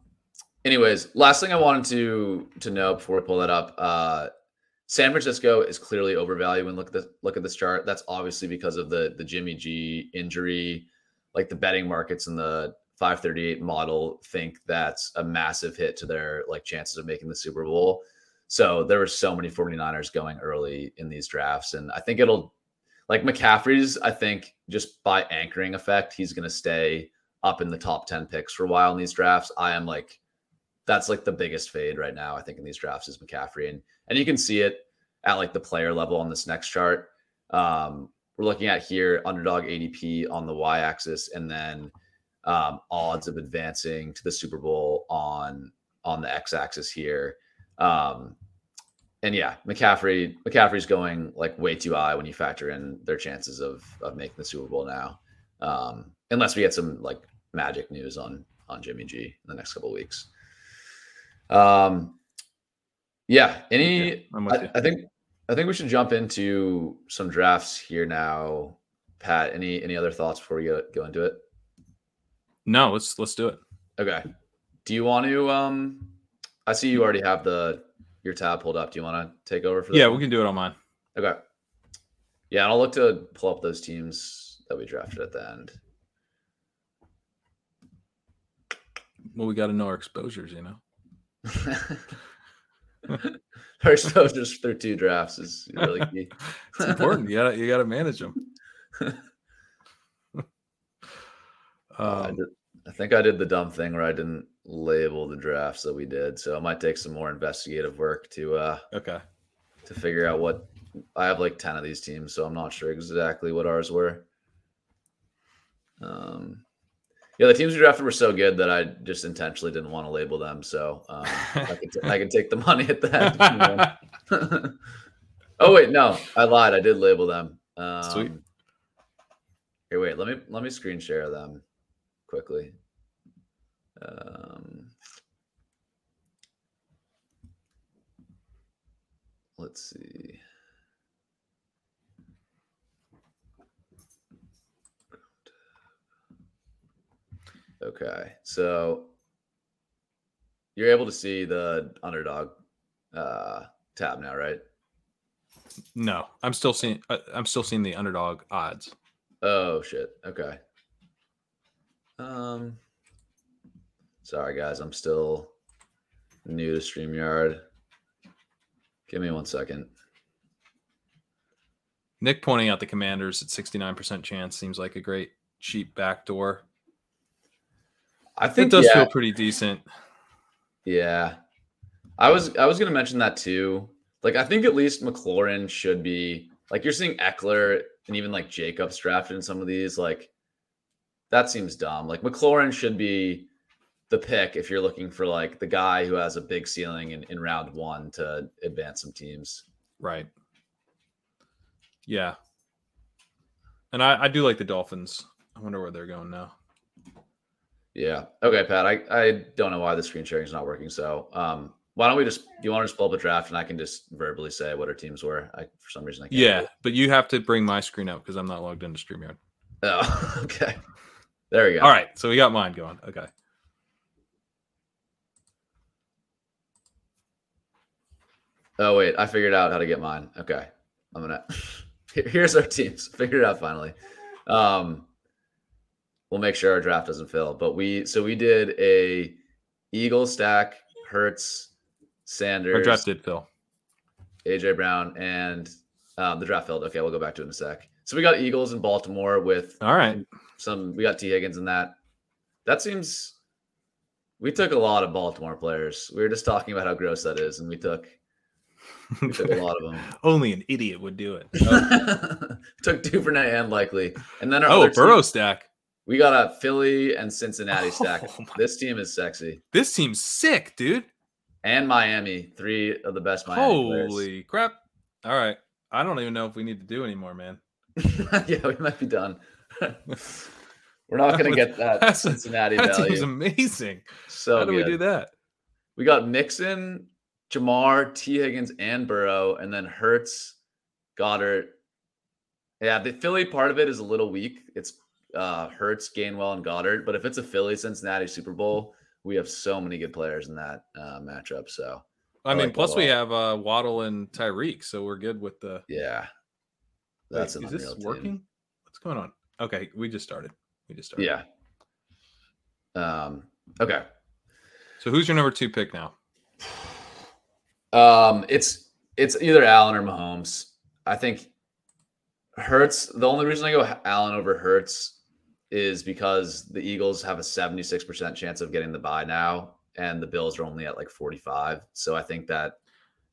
anyways, last thing I wanted to to know before we pull that up, uh, San Francisco is clearly overvalued when look at the look at this chart. That's obviously because of the the Jimmy G injury. Like the betting markets and the 538 model think that's a massive hit to their like chances of making the Super Bowl. So there were so many 49ers going early in these drafts. And I think it'll like McCaffrey's, I think just by anchoring effect, he's gonna stay up in the top 10 picks for a while in these drafts. I am like that's like the biggest fade right now, I think, in these drafts is McCaffrey. And and you can see it at like the player level on this next chart. Um, we're looking at here underdog ADP on the y axis, and then um, odds of advancing to the Super Bowl on on the x axis here. Um, and yeah, McCaffrey McCaffrey's going like way too high when you factor in their chances of of making the Super Bowl now. Um, unless we get some like magic news on on Jimmy G in the next couple of weeks. Um, yeah. Any? Okay, I'm with I. I think I think we should jump into some drafts here now. Pat, any any other thoughts before we go go into it? No, let's let's do it. Okay. Do you want to? Um, I see you already have the your tab pulled up. Do you want to take over for? Yeah, one? we can do it on mine. Okay. Yeah, and I'll look to pull up those teams that we drafted at the end. Well, we got to know our exposures, you know. Our exposures through two drafts is really key. it's important. You got you got to manage them. Uh, Um, I think I did the dumb thing where I didn't label the drafts that we did, so it might take some more investigative work to uh okay. to figure out what I have like 10 of these teams, so I'm not sure exactly what ours were. Um yeah, the teams we drafted were so good that I just intentionally didn't want to label them. So um, I, could t- I could take the money at the end. oh wait, no, I lied. I did label them. Um, Sweet. Here, wait. Let me let me screen share them quickly. Um, let's see. Okay, so you're able to see the underdog uh, tab now, right? No, I'm still seeing. Uh, I'm still seeing the underdog odds. Oh shit. Okay. Um sorry guys, I'm still new to StreamYard. Give me one second. Nick pointing out the Commanders at 69% chance seems like a great cheap backdoor. I It think does yeah, feel pretty decent. yeah. I was I was gonna mention that too. Like I think at least McLaurin should be like you're seeing Ekeler and even like Jacobs drafted in some of these. Like that seems dumb. Like McLaurin should be the pick if you're looking for like the guy who has a big ceiling in, in round one to advance some teams. Right. Yeah. And I, I do like the Dolphins. I wonder where they're going now. Yeah. Okay, Pat. I, I don't know why the screen sharing is not working. So um why don't we just do you want to just pull up a draft and I can just verbally say what our teams were? I for some reason I can't. Yeah, but you have to bring my screen up because I'm not logged into StreamYard. Oh, okay. There we go. All right, so we got mine going. Okay. Oh wait, I figured out how to get mine. Okay. I'm gonna here's our teams. Figured it out finally. Um we'll make sure our draft doesn't fail. But we so we did a Eagle stack, Hurts, Sanders, Our draft did Phil. AJ Brown, and um, the draft failed. Okay, we'll go back to it in a sec. So we got Eagles in Baltimore with All right. Some. We got Tee Higgins in that. That seems. We took a lot of Baltimore players. We were just talking about how gross that is, and we took we took a lot of them. Only an idiot would do it. Oh. took Duvernay and likely, and then our Oh, Burrow team- stack. we got a Philly and Cincinnati oh stack. Oh my- this team is sexy, This team's sick, dude. and Miami, three of the best Miami players. Holy crap. All right. I don't even know if we need to do anymore, man. yeah, we might be done. We're not going to get that that's- Cincinnati That value. seems amazing. so How do good. we do that? We got Mixon, Ja'Marr, Tee Higgins, and Burrow, and then Hurts, Goedert. Yeah, the Philly part of it is a little weak. It's uh Hurts, Gainwell, and Goedert. But if it's a Philly Cincinnati Super Bowl, we have so many good players in that uh, matchup. So I, I mean, like plus we have uh, Waddle and Tyreek, so we're good with the. yeah, Wait, that's an is this team. working? What's going on? Okay, we just started. We just started. Yeah. Um. Okay. So who's your number two pick now? Um, it's it's either Allen or Mahomes. I think Hurts. The only reason I go Allen over Hurts is because the Eagles have a seventy six percent chance of getting the bye now, and the Bills are only at like forty five. So I think that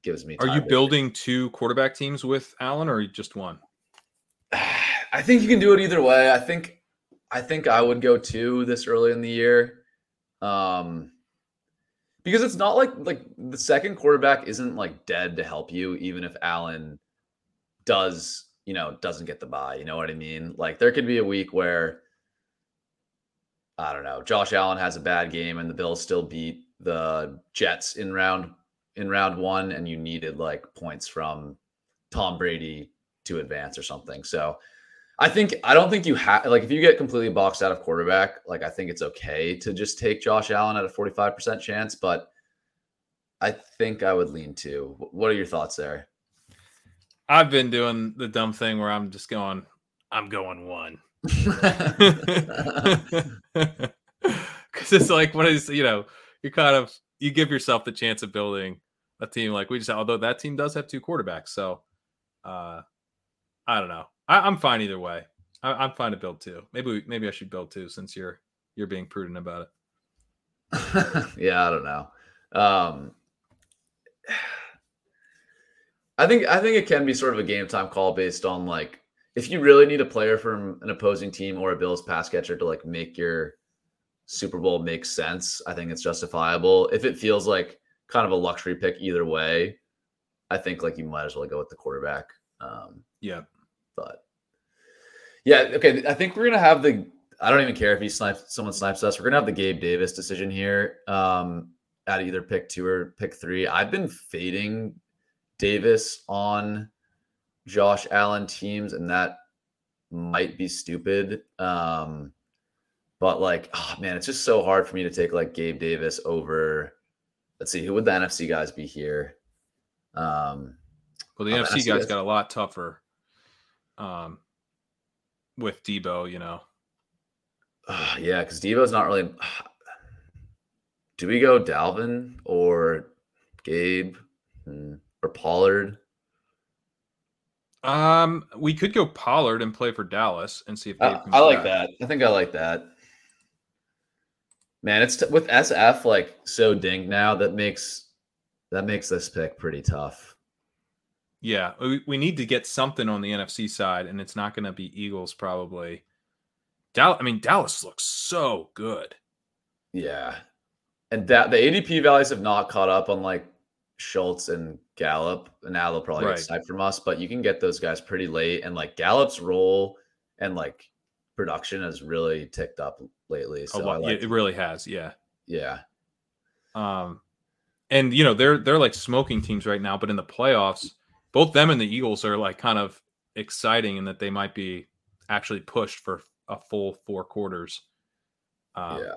gives me. Are you building two quarterback teams with Allen or just one? I think you can do it either way. I think I think I would go two this early in the year. Um because it's not like like the second quarterback isn't like dead to help you even if Allen does, you know, doesn't get the bye, you know what I mean? Like there could be a week where I don't know, Josh Allen has a bad game and the Bills still beat the Jets in round in round 1 and you needed like points from Tom Brady to advance or something. So I think I don't think you have like if you get completely boxed out of quarterback, like I think it's okay to just take Josh Allen at a 45% chance, but I think I would lean to. What are your thoughts there? I've been doing the dumb thing where I'm just going, I'm going one. Because it's like what is you know you kind of you give yourself the chance of building a team like we just although that team does have two quarterbacks so uh i don't know I, am fine either way. I, am fine to build two maybe maybe i should build two since you're you're being prudent about it. Yeah i don't know. Um i think i think it can be sort of a game time call based on like if you really need a player from an opposing team or a bills pass catcher to like make your super bowl make sense i think it's justifiable. If it feels like kind of a luxury pick either way. I think like you might as well go with the quarterback. Um, yeah, but yeah, okay. I think we're gonna have the. I don't even care if he snipes someone snipes us. We're gonna have the Gabe Davis decision here um, at either pick two or pick three. I've been fading Davis on Josh Allen teams, and that might be stupid. Um, but like, oh man, it's just so hard for me to take like Gabe Davis over let's see, who would the NFC guys be here? Um, well, the NFC, NFC guys got a lot tougher um, with Deebo, you know. Uh, yeah, because Deebo's not really. Do we go Dalvin or Gabe hmm, or Pollard? Um, we could go Pollard and play for Dallas and see if I, I like that. I think I like that. Man, it's t- with SF like so dinged now that makes that makes this pick pretty tough. Yeah, we, we need to get something on the NFC side, and it's not going to be Eagles probably. Dallas, I mean Dallas looks so good. Yeah, and that the ADP values have not caught up on like Schultz and Gallup, and now they'll probably right. get sniped from us. But you can get those guys pretty late, and like Gallup's role and like production has really ticked up lately. So oh, like, it really has. Yeah. Yeah. Um, and you know they're they're like smoking teams right now, but in the playoffs, both them and the Eagles are like kind of exciting in that they might be actually pushed for a full four quarters. Um, yeah.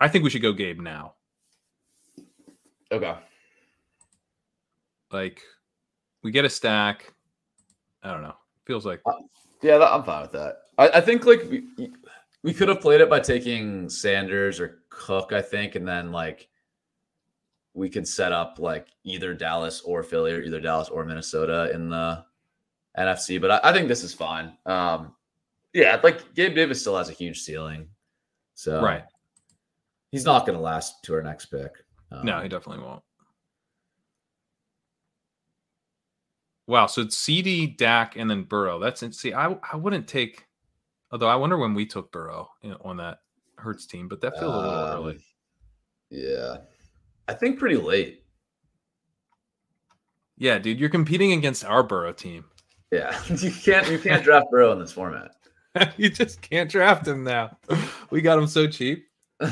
I think we should go Gabe now. Okay. Like, we get a stack. I don't know. Feels like. Uh, yeah, I'm fine with that. I, I think like we, we could have played it by taking Sanders or Cook, I think, and then like we could set up like either Dallas or Philly or either Dallas or Minnesota in the NFC. But I, I think this is fine. Um, yeah, like Gabe Davis still has a huge ceiling, so right, he's not going to last to our next pick. Um, no, he definitely won't. Wow, so it's CeeDee, Dak, and then Burrow. That's see, I I wouldn't take Although I wonder when we took Burrow on that Hurts team, but that feels a little early. Um, yeah, I think pretty late. Yeah, dude, you're competing against our Burrow team. Yeah, you can't you can't draft Burrow in this format. you just can't draft him now. We got him so cheap.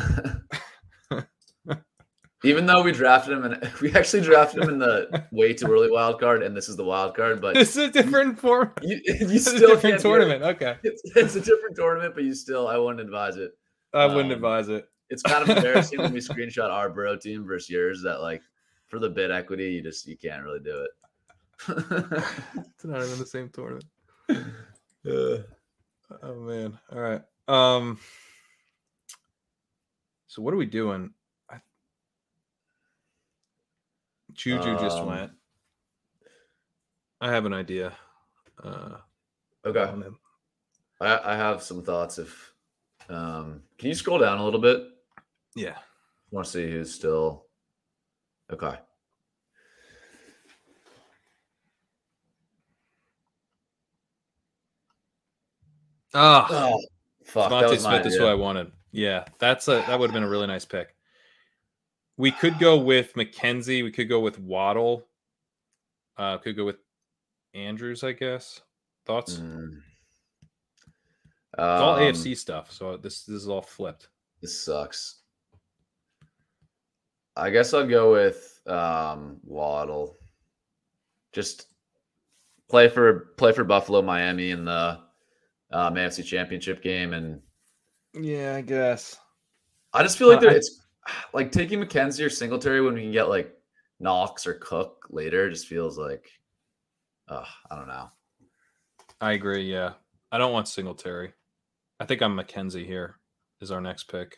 Even though we drafted him and we actually drafted him in the way too early wild card, and this is the wild card, but it's a different form. You, you still a different tournament. Okay, it's, it's, a different tournament, but you still, I wouldn't advise it. I wouldn't um, advise it. It's kind of embarrassing when we screenshot our Burrow team versus yours. That like for the bid equity, you just you can't really do it. it's not even the same tournament. Uh, oh man! All right. Um. So what are we doing? Juju um, just went. I have an idea. Uh, okay. I, I have some thoughts. If um, can you scroll down a little bit? Yeah. I want to see who's still okay. Oh, oh fuck. DeVonta Smith is who I wanted. Yeah, that's a that would have been a really nice pick. We could go with McKenzie. We could go with Waddle. Uh, could go with Andrews, I guess. Thoughts? Mm. Um, it's all AFC stuff. So this this is all flipped. This sucks. I guess I'll go with um, Waddle. Just play for play for Buffalo, Miami in the um, AFC Championship game, and yeah, I guess. I just feel like uh, it's like taking McKenzie or Singletary when we can get like Knox or Cook later just feels like, uh, I don't know. I agree. Yeah, I don't want Singletary. I think I'm McKenzie here. Is our next pick.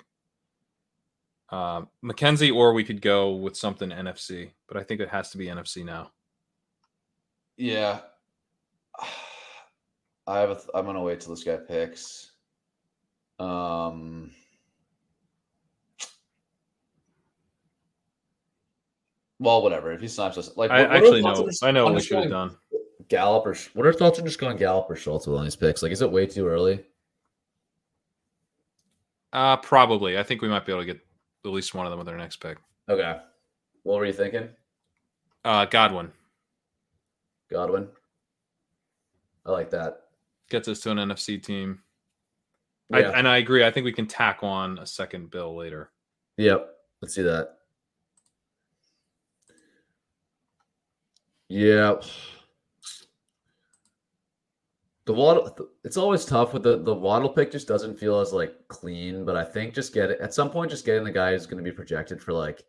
Uh, McKenzie, or we could go with something NFC, but I think it has to be NFC now. Yeah. I have a th- I'm gonna wait till this guy picks. Um Well, whatever. If he snaps us, like I what- what are actually know. just- I know what we should have done. Gallup or what are thoughts on just going Gallup or Schultz with all these picks? Like, is it way too early? Uh, probably. I think we might be able to get at least one of them with our next pick. Okay. What were you thinking? Uh, Godwin Godwin. I like that. gets us to an NFC team. Yeah. I, and I agree. I think we can tack on a second bill later. Yep. Let's see that. Yeah. The waddle it's always tough with the the waddle pick just doesn't feel as like clean, but I think just get it at some point just getting the guy who's going to be projected for like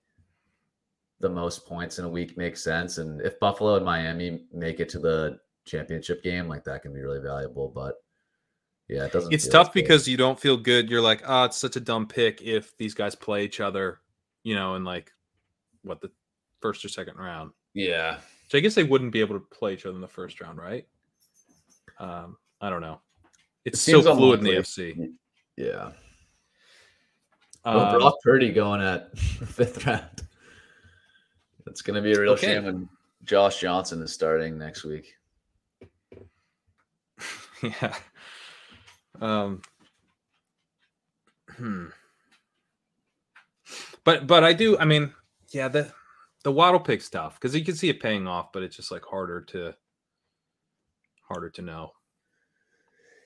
the most points in a week makes sense and if Buffalo and Miami make it to the championship game, like that can be really valuable, but yeah, it doesn't It's feel tough good. because you don't feel good. You're like, oh, it's such a dumb pick if these guys play each other, you know, in like what the first or second round. yeah. So I guess they wouldn't be able to play each other in the first round, right? Um, I don't know. It's so seems fluid in the unlikely. FC. Yeah. Well, Um, Brock Purdy going at fifth round. That's going to be a real Okay. shame when Josh Johnson is starting next week. yeah. Um. Hmm. But but I do. I mean, yeah the the Waddle pick's tough because you can see it paying off, but it's just like harder to harder to know.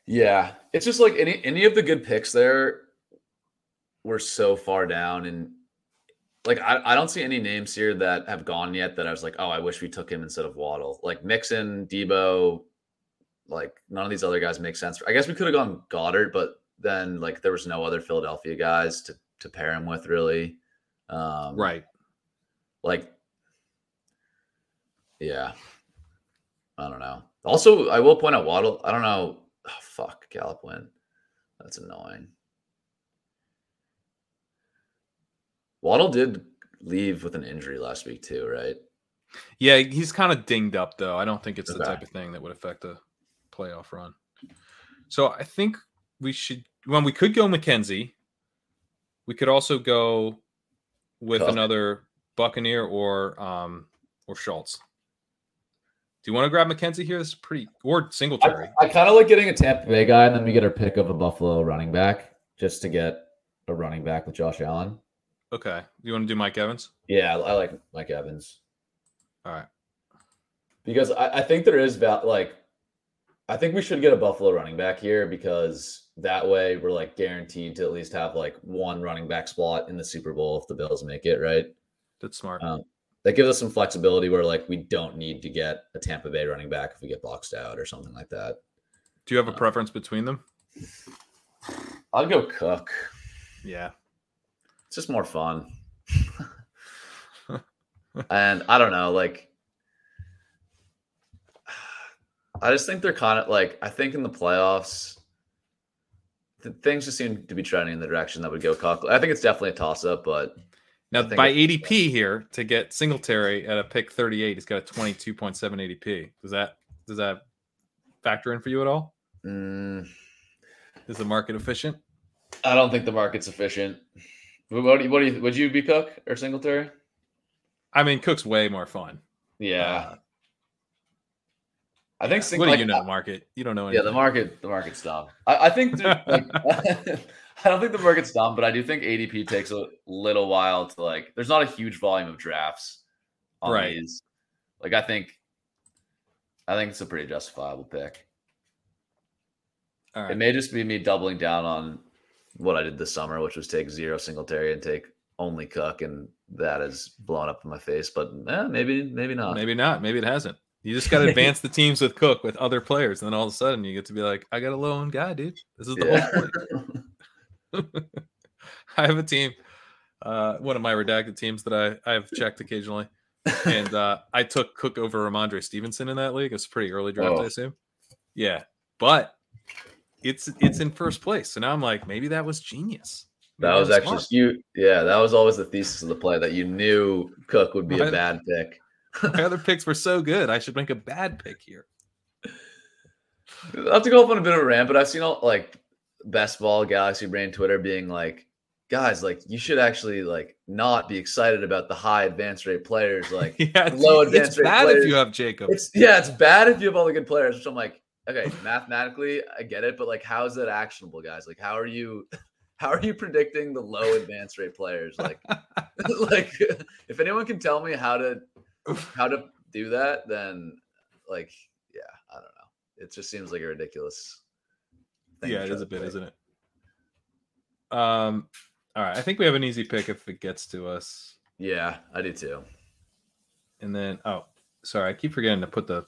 Yeah, it's just like any any of the good picks there were so far down, and like I, I don't see any names here that have gone yet that I was like, oh, I wish we took him instead of Waddle. Like Mixon, Deebo, like none of these other guys make sense. I guess we could have gone Goedert, but then like there was no other Philadelphia guys to to pair him with really. Um, Right. like yeah i don't know also i will point out waddle i don't know oh, fuck Gallup win that's annoying waddle did leave with an injury last week too right Yeah, he's kind of dinged up though. I don't think it's the type of thing that would affect a playoff run. So I think we should. Well, we could go McKenzie. We could also go with another Buccaneer or um or Schultz. Do you want to grab McKenzie here? This is pretty or Singletary. i, I kind of like getting a tampa bay guy and then we get our pick of a buffalo running back just to get a running back with josh allen okay. You want to do Mike Evans? yeah i, I like mike evans All right. because I, I think there is val- like I think we should get a Buffalo running back here because that way we're like guaranteed to at least have like one running back spot in the Super Bowl if the Bills make it, right? That's smart. Um, that gives us some flexibility where like we don't need to get a Tampa Bay running back if we get boxed out or something like that. do you have a uh, preference between them? I'll go Cook. Yeah. It's just more fun. and I don't know, like I just think they're kind of like I think in the playoffs th- things just seem to be trending in the direction that would go Cook. I think it's definitely a toss up, but Now, by ADP here to get Singletary at a pick 38, he's got a 22.7 ADP. Does that does that factor in for you at all? mm, Is the market efficient? I don't think the market's efficient. What what do you, what do you would you be Cook or Singletary? I mean, Cook's way more fun. Yeah. Uh, I think Sing- what do like, you know? The market? You don't know anything. Yeah, the market, the market's dumb. I, I think, dude, like, I don't think the market's dumb, but I do think ADP takes a little while to like. There's not a huge volume of drafts on Right. these. Like, I think, I think it's a pretty justifiable pick. All It may just be me doubling down on what I did this summer, which was take zero Singletary and take only Cook, and that has blown up in my face. But eh, maybe, maybe not. Maybe not. Maybe it hasn't. You just got to advance the teams with Cook with other players, and then all of a sudden you get to be like, I got a low end guy, dude. This is the Yeah. whole point. I have a team, uh, one of my redacted teams that I I have checked occasionally, and uh, I took Cook over Rhamondre Stevenson in that league. It's a pretty early draft, Oh. I assume. Yeah, but it's it's in first place, so now I'm like, maybe that was genius. That was actually smart. you. Yeah, that was always the thesis of the play that you knew Cook would be my, a bad pick. my other picks were so good. I should make a bad pick here. I have to go up on a bit of a rant, but I've seen all like best ball Galaxy Brain Twitter being like, guys, like you should actually like not be excited about the high advance rate players, like yeah, low advance it's rate bad players. if you have Jacob. It's yeah, it's bad if you have all the good players. Which I'm like, okay, mathematically, I get it, but like, how is that actionable, guys? Like, how are you? How are you predicting the low advance rate players? Like, like if anyone can tell me how to how to do that, then like, yeah, I don't know. It just seems like a ridiculous. Yeah, it is a bit, play. isn't it? Um, all right. I think we have an easy pick if it gets to us. Yeah, I do too. And then, oh, sorry, I keep forgetting to put the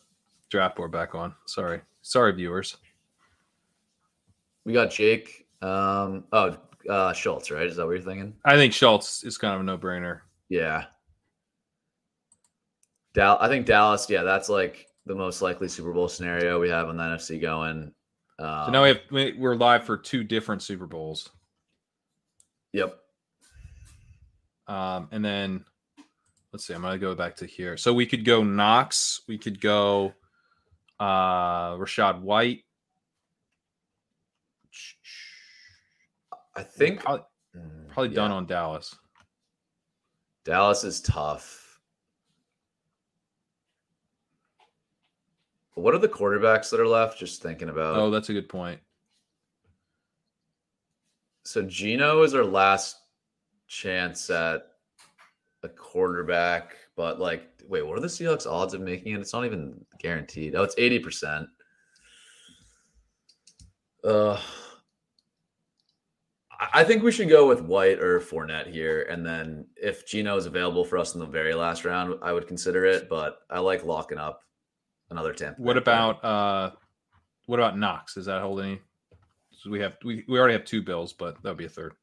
draft board back on. Sorry, sorry, viewers. We got Jake. Um, oh, uh, Schultz, right? Is that what you're thinking? I think Schultz is kind of a no-brainer. Yeah. Dal- I think Dallas. Yeah, that's like the most likely Super Bowl scenario we have on the NFC going. Um, so now we have we're live for two different Super Bowls. Yep. Um, and then let's see, I'm gonna go back to here. So we could go Knox, we could go uh Rachaad White. I think probably, probably yeah. done on Dallas. Dallas is tough. What are the quarterbacks that are left? Just thinking about. Oh, that's a good point so Geno is our last chance at a quarterback, but like, wait, what are the Seahawks odds of making it? It's not even guaranteed. Oh, it's eighty percent. Uh, I think we should go with White or Fournette here, and then if Geno is available for us in the very last round, I would consider it. But I like locking up another ten. What about uh, what about Knox? Does that hold any so we have we, we already have two bills, but that would be a third.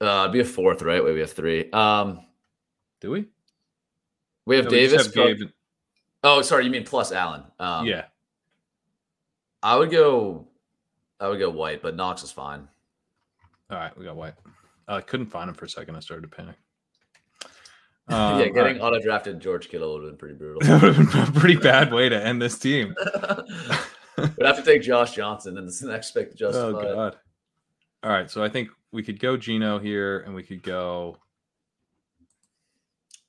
Uh, it'd be a fourth, right? Wait, we have three. Um, do we? We have no, Davis. We have oh, sorry, you mean plus Allen? Um, yeah. I would go. I would go White, but Knox is fine. All right, we got White. I couldn't find him for a second. I started to panic. Um, yeah, getting right. auto drafted George Kittle would have been pretty brutal. that would have been a pretty bad way to end this team. We'd have to take Josh Johnson and the next pick to justify. Oh God! All right, so I think we could go Geno here, and we could go.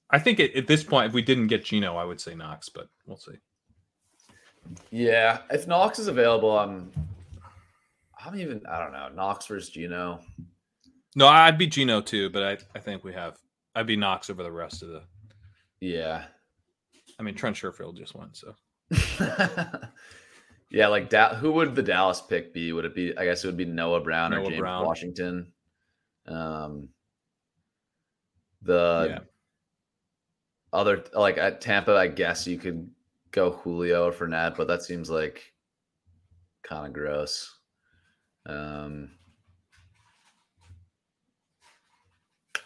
I think at, at this point, if we didn't get Geno, I would say Knox, but we'll see. Yeah, if Knox is available, I'm. I'm even. I don't know. Knox versus Geno. No, I'd be Geno too, but I, I think we have. I'd be Knox over the rest of the. Yeah. I mean, Trent Sherfield just won, so. Yeah, like da- who would the Dallas pick be? Would it be? I guess it would be Noah Brown Noah or James Brown. Washington. Um, the yeah. other like at Tampa, I guess you could go Julio or Fournette, but that seems like kind of gross. Um,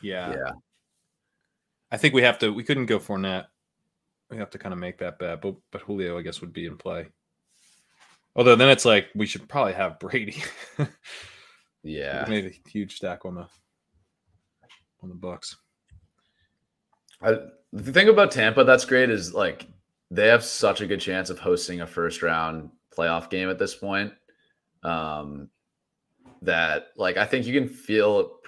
yeah, yeah. I think we have to. We couldn't go Fournette. We have to kind of make that bet, but but Julio, I guess, would be in play. Although then it's like we should probably have Brady. yeah, made a huge stack on the on the Bucs. I, the thing about Tampa that's great is like they have such a good chance of hosting a first round playoff game at this point. Um, that like I think you can feel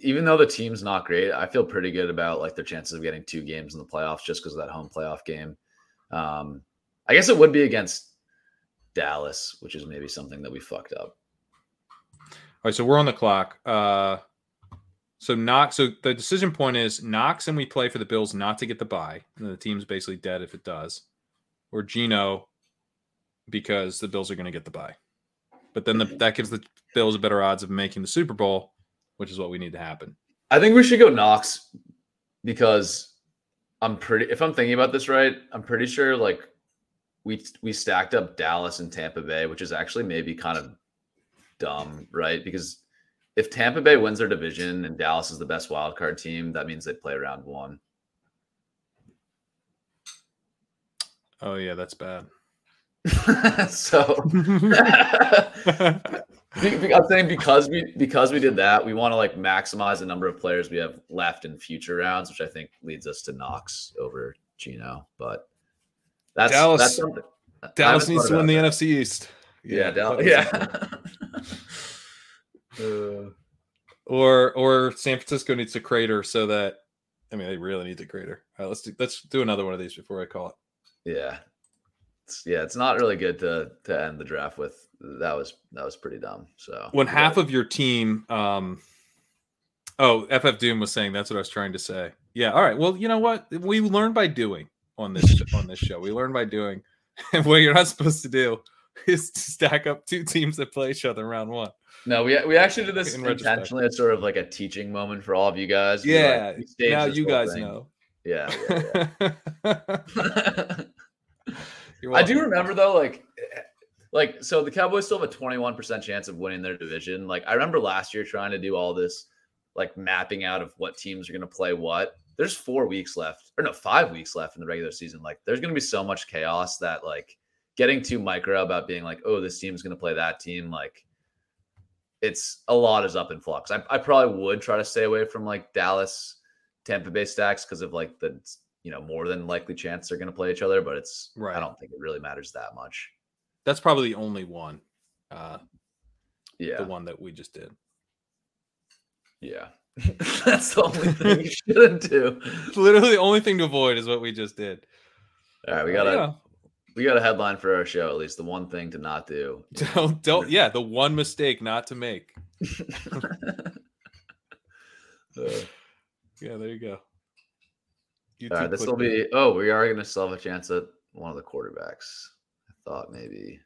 even though the team's not great, I feel pretty good about like their chances of getting two games in the playoffs just because of that home playoff game. Um, I guess it would be against Dallas, which is maybe something that we fucked up. All right, so we're on the clock. Uh, so Knox. So the decision point is Knox, and we play for the Bills not to get the bye. And the team's basically dead if it does, or Geno because the Bills are going to get the bye. But then the, that gives the Bills a better odds of making the Super Bowl, which is what we need to happen. I think we should go Knox because I'm pretty. If I'm thinking about this right, I'm pretty sure like we we stacked up Dallas and Tampa Bay, which is actually maybe kind of dumb, right? Because if Tampa Bay wins their division and Dallas is the best wild card team, that means they play round one. Oh yeah, that's bad. so I'm saying because we because we did that, we want to like maximize the number of players we have left in future rounds, which I think leads us to Knox over Geno. But that's Dallas- That's something. Dallas needs to win the NFC East. that. Yeah, Dallas. Yeah. Uh, or or San Francisco needs to crater so that I mean they really need to crater. All right, let's do let's do another one of these before I call it. yeah. It's, yeah, it's not really good to to end the draft with. That was that was pretty dumb. So When half of your team um Oh, FF Doom was saying that's what I was trying to say. Yeah, all right. Well, you know what? We learn by doing on this on this show. We learn by doing. And what you're not supposed to do is to stack up two teams that play each other in round one. No, we we actually did this In intentionally. It's sort of like a teaching moment for all of you guys. We, Yeah. now you guys thing. know. Yeah, yeah, yeah. I do remember though, like, like so the Cowboys still have a twenty one percent chance of winning their division. Like I remember last year trying to do all this, like mapping out of what teams are going to play what. There's four weeks left, or no, five weeks left in the regular season. Like there's going to be so much chaos that like getting too micro about being like, oh, this team's going to play that team, like. It's a lot is up in flux. I, I probably would try to stay away from like Dallas, Tampa Bay stacks because of like the you know more than likely chance they're going to play each other. But it's Right. I don't think it really matters that much. That's probably the only one. Uh Yeah, the one that we just did. yeah. That's the only thing you shouldn't do. Literally the only thing to avoid is what we just did. All right, we got a Yeah. we got a headline for our show. At least the one thing to not do. Don't don't yeah, the one mistake not to make. Uh, Yeah, there you go. all right, this will be. Oh, we are going to still have a chance at one of the quarterbacks. Thought maybe.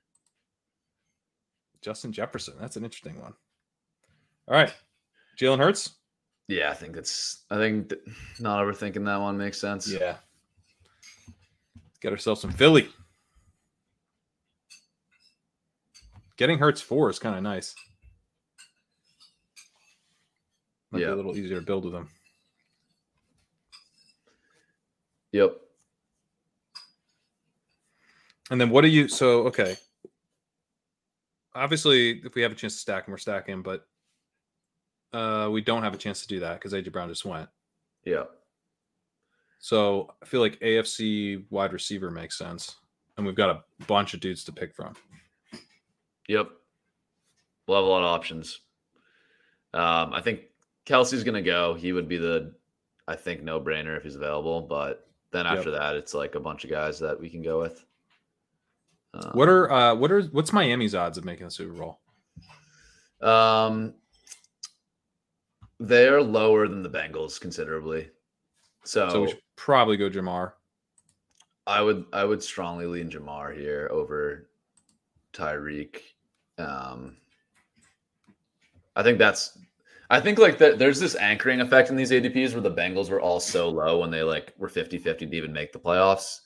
Justin Jefferson. That's an interesting one. All right. Jalen Hurts? Yeah, I think it's. I think th- not overthinking that one makes sense. Yeah. Get ourselves some Philly. Getting Hurts four is kind of nice. Might be Yeah. a little easier to build with them. Yep. And then what do you so okay. Obviously, if we have a chance to stack him, we're stacking, but uh we don't have a chance to do that because AJ Brown just went. Yeah. So I feel like AFC wide receiver makes sense. And we've got a bunch of dudes to pick from. Yep. We'll have a lot of options. Um, I think Kelce's going to go. He would be the, I think, no brainer if he's available. But then Yep. after that, it's like a bunch of guys that we can go with. Um, What are uh what are what's Miami's odds of making the Super Bowl? Um, they're lower than the Bengals considerably. So, So we should probably go Ja'Marr. I would I would strongly lean Ja'Marr here over Tyreek. Um, I think that's I think like that there's this anchoring effect in these ADPs where the Bengals were all so low when they like were 50-50 to even make the playoffs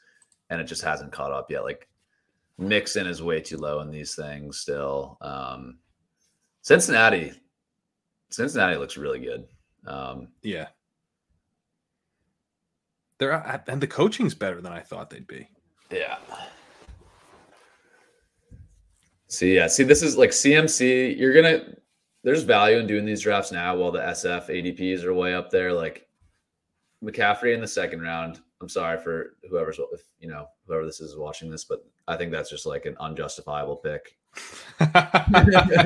and it just hasn't caught up yet. Like Mixon is way too low in these things still. Um Cincinnati Cincinnati looks really good. Um Yeah. They're uh, and the coaching's better than I thought they'd be. Yeah. See, yeah, see, this is like CMC. You're gonna there's value in doing these drafts now while the SF ADPs are way up there. Like McCaffrey in the second round. I'm sorry for whoever's if you know whoever this is watching this, but I think that's just like an unjustifiable pick.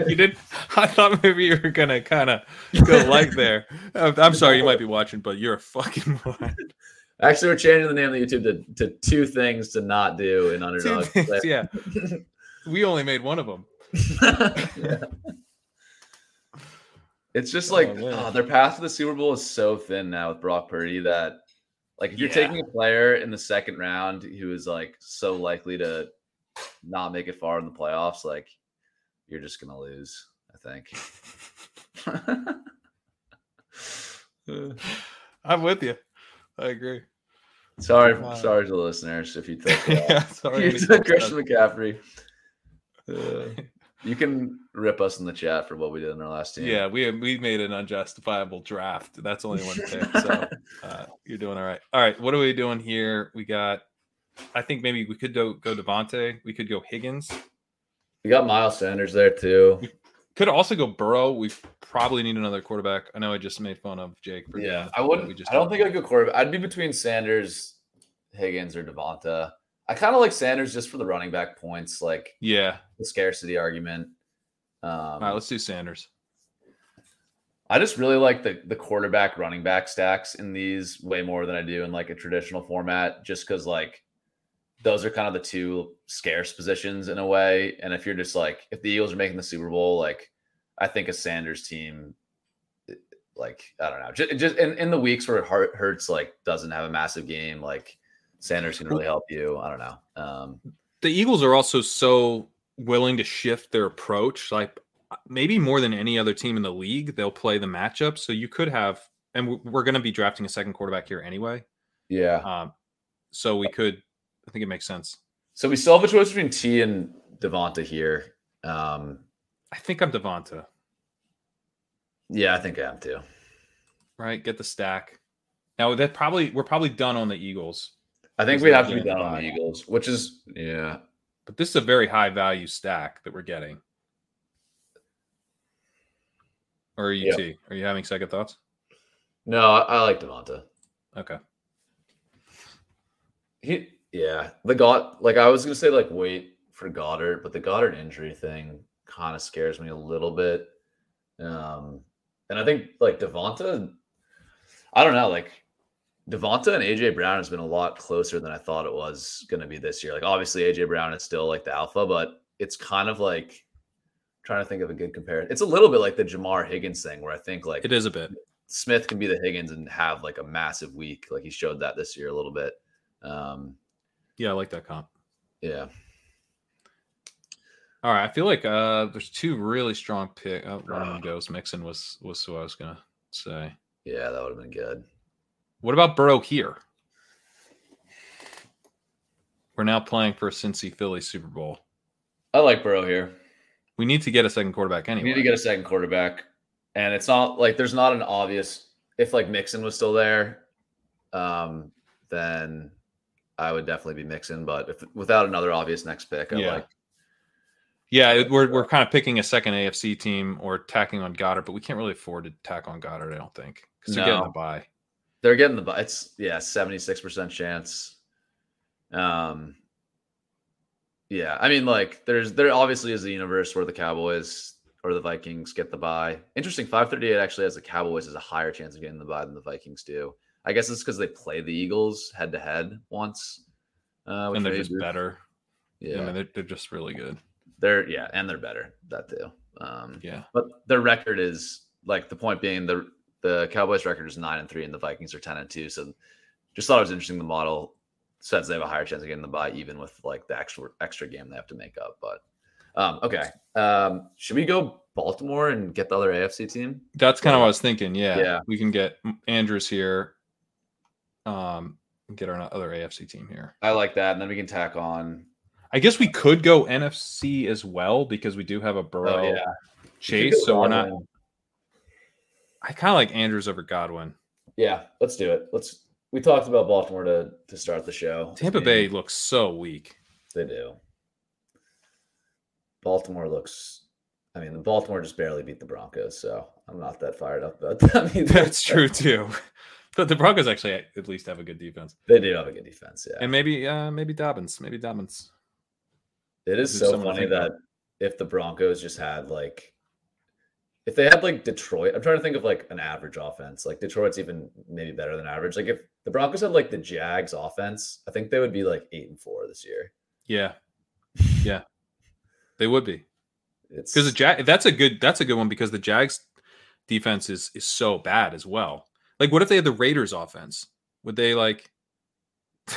you did. I thought maybe you were gonna kind of go like there. I'm sorry, you might be watching, but you're a fucking. Actually, we're changing the name of the YouTube to, to two things to not do in underdog. things, yeah, we only made one of them. Yeah. It's just oh, like Oh, oh, their path to the Super Bowl is so thin now with Brock Purdy that like if you're Yeah. taking a player in the second round who is like so likely to not make it far in the playoffs, like you're just gonna lose, I think. I'm with you. I agree. sorry, Wow. sorry to the listeners if you took uh, yeah, sorry. you took Christian McCaffrey. Uh, you can rip us in the chat for what we did in our last team. Yeah, we we made an unjustifiable draft. That's only one pick, so uh, you're doing all right. All right, what are we doing here? We got. I think maybe we could go go Devonta. We could go Higgins. We got Miles Sanders there too. We Could also go Burrow. We probably need another quarterback. I know I just made fun of Jake. For Yeah, I wouldn't. we just I don't think I'd go quarterback. I'd be between Sanders, Higgins, or Devonta. I kind of like Sanders just for the running back points, like Yeah. the scarcity argument. Um, All right. Let's do Sanders. I just really like the the quarterback running back stacks in these way more than I do in like a traditional format, just because like those are kind of the two scarce positions in a way. And if you're just like if the Eagles are making the Super Bowl, like I think a Sanders team, like I don't know, just, just in, in the weeks where it hurts like doesn't have a massive game, like Sanders can really help you. I don't know. Um, the Eagles are also so willing to shift their approach, like uh, maybe more than any other team in the league. They'll play the matchup, so you could have, and we- we're going to be drafting a second quarterback here anyway. yeah. Um, so we could, I think it makes sense. So we still have a choice between Tee and Devonta here. Um, I think I'm Devonta, yeah, I think I am too. right? Get the stack. Now that probably we're probably done on the Eagles, I think we have to be done on the. Eagles, which is yeah. but this is a very high value stack that we're getting. Or are you Yeah. Tee? Are you having second thoughts? No, I, I like Devonta. Okay. He yeah, the God like I was gonna say like wait for Goedert, but the Goedert injury thing kind of scares me a little bit. Um, and I think like Devonta, I don't know, like Devonta and AJ Brown has been a lot closer than I thought it was gonna be this year. Like obviously AJ Brown is still like the alpha, but it's kind of like trying to think of a good comparison. It's a little bit like the Ja'Marr Higgins thing where I think like It is a bit. Smith can be the Higgins and have like a massive week. Like he showed that this year a little bit. Um, Yeah, I like that comp. yeah. All right, I feel like uh there's two really strong pick. Oh, one of them goes. Mixon was was who I was gonna say. Yeah, that would have been good. What about Burrow here? We're now playing for a Cincy Philly Super Bowl. I like Burrow here. We need to get a second quarterback We anyway. need to get a second quarterback. And it's not like there's not an obvious if like Mixon was still there, um, then I would definitely be Mixon, But if without another obvious next pick, I Yeah. like yeah, we're we're kind of picking a second AFC team or tacking on Goedert, but we can't really afford to tack on Goedert. I don't think because they're getting the bye. they're getting the bu- it's yeah, 76% chance. Um yeah, I mean like there's there obviously is a universe where the Cowboys or the Vikings get the bye. Interesting, 538 actually has the Cowboys as a higher chance of getting the bye than the Vikings do. I guess it's because they play the Eagles head to head once. Uh, and they're just be- better. Yeah, I mean, they're, they're just really good. they're yeah, and they're better. That too. Um, Yeah. but their record is like the point being the the Cowboys record is nine and three, and the Vikings are ten and two. So just thought it was interesting. The model says they have a higher chance of getting the bye, even with like the extra extra game they have to make up. But um, okay, um, should we go Baltimore and get the other AFC team? That's kind of what I was thinking. Yeah, Yeah. we can get Andrews here. Um, get our other AFC team here. I like that, and then we can tack on. I guess we could go NFC as well because we do have a Burrow Oh yeah, chase, so we're not. I kind of like Andrews over Godwin. Yeah, let's do it. Let's. We talked about Baltimore to to start the show. Tampa Bay looks so weak. They do. Baltimore looks. I mean, the Baltimore just barely beat the Broncos, so I'm not that fired up about that. either. That's true too. But the Broncos actually at least have a good defense, They do have a good defense. Yeah, and maybe uh maybe Dobbins, maybe Dobbins. it is so funny think about. that if the Broncos just had like, if they had like Detroit, I'm trying to think of like an average offense. Like Detroit's even maybe better than average. Like if the Broncos had like the Jags offense, I think they would be like eight and four this year. Yeah, yeah, they would be It's because the Jag. That's a good. That's a good one because the Jags defense is is so bad as well. Like, what if they had the Raiders offense? Would they like?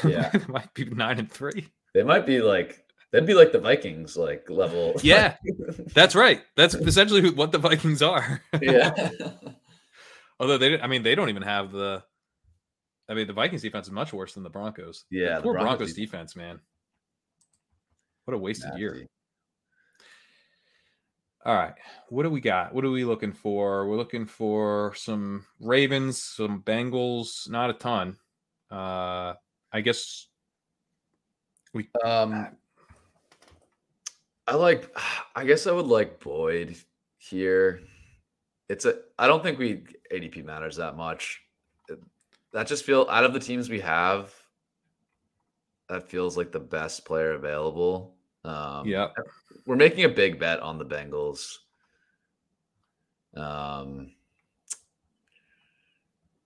Yeah. it might be nine and three. they might be like they'd be like the Vikings like level. Yeah, that's right. That's essentially who- what the Vikings are. yeah. Although they, I mean, they don't even have the. I mean, the Vikings defense is much worse than the Broncos. Yeah, the poor Broncos Broncos, defense, man. What a wasted year. All right, what do we got? What are we looking for? We're looking for some Ravens, some Bengals. Not a ton. Uh, I guess we. Um, I like. I guess I would like Boyd here. It's a. I don't think we ADP matters that much. That just feel out of the teams we have. That feels like the best player available. Um, yeah, we're making a big bet on the Bengals. Um,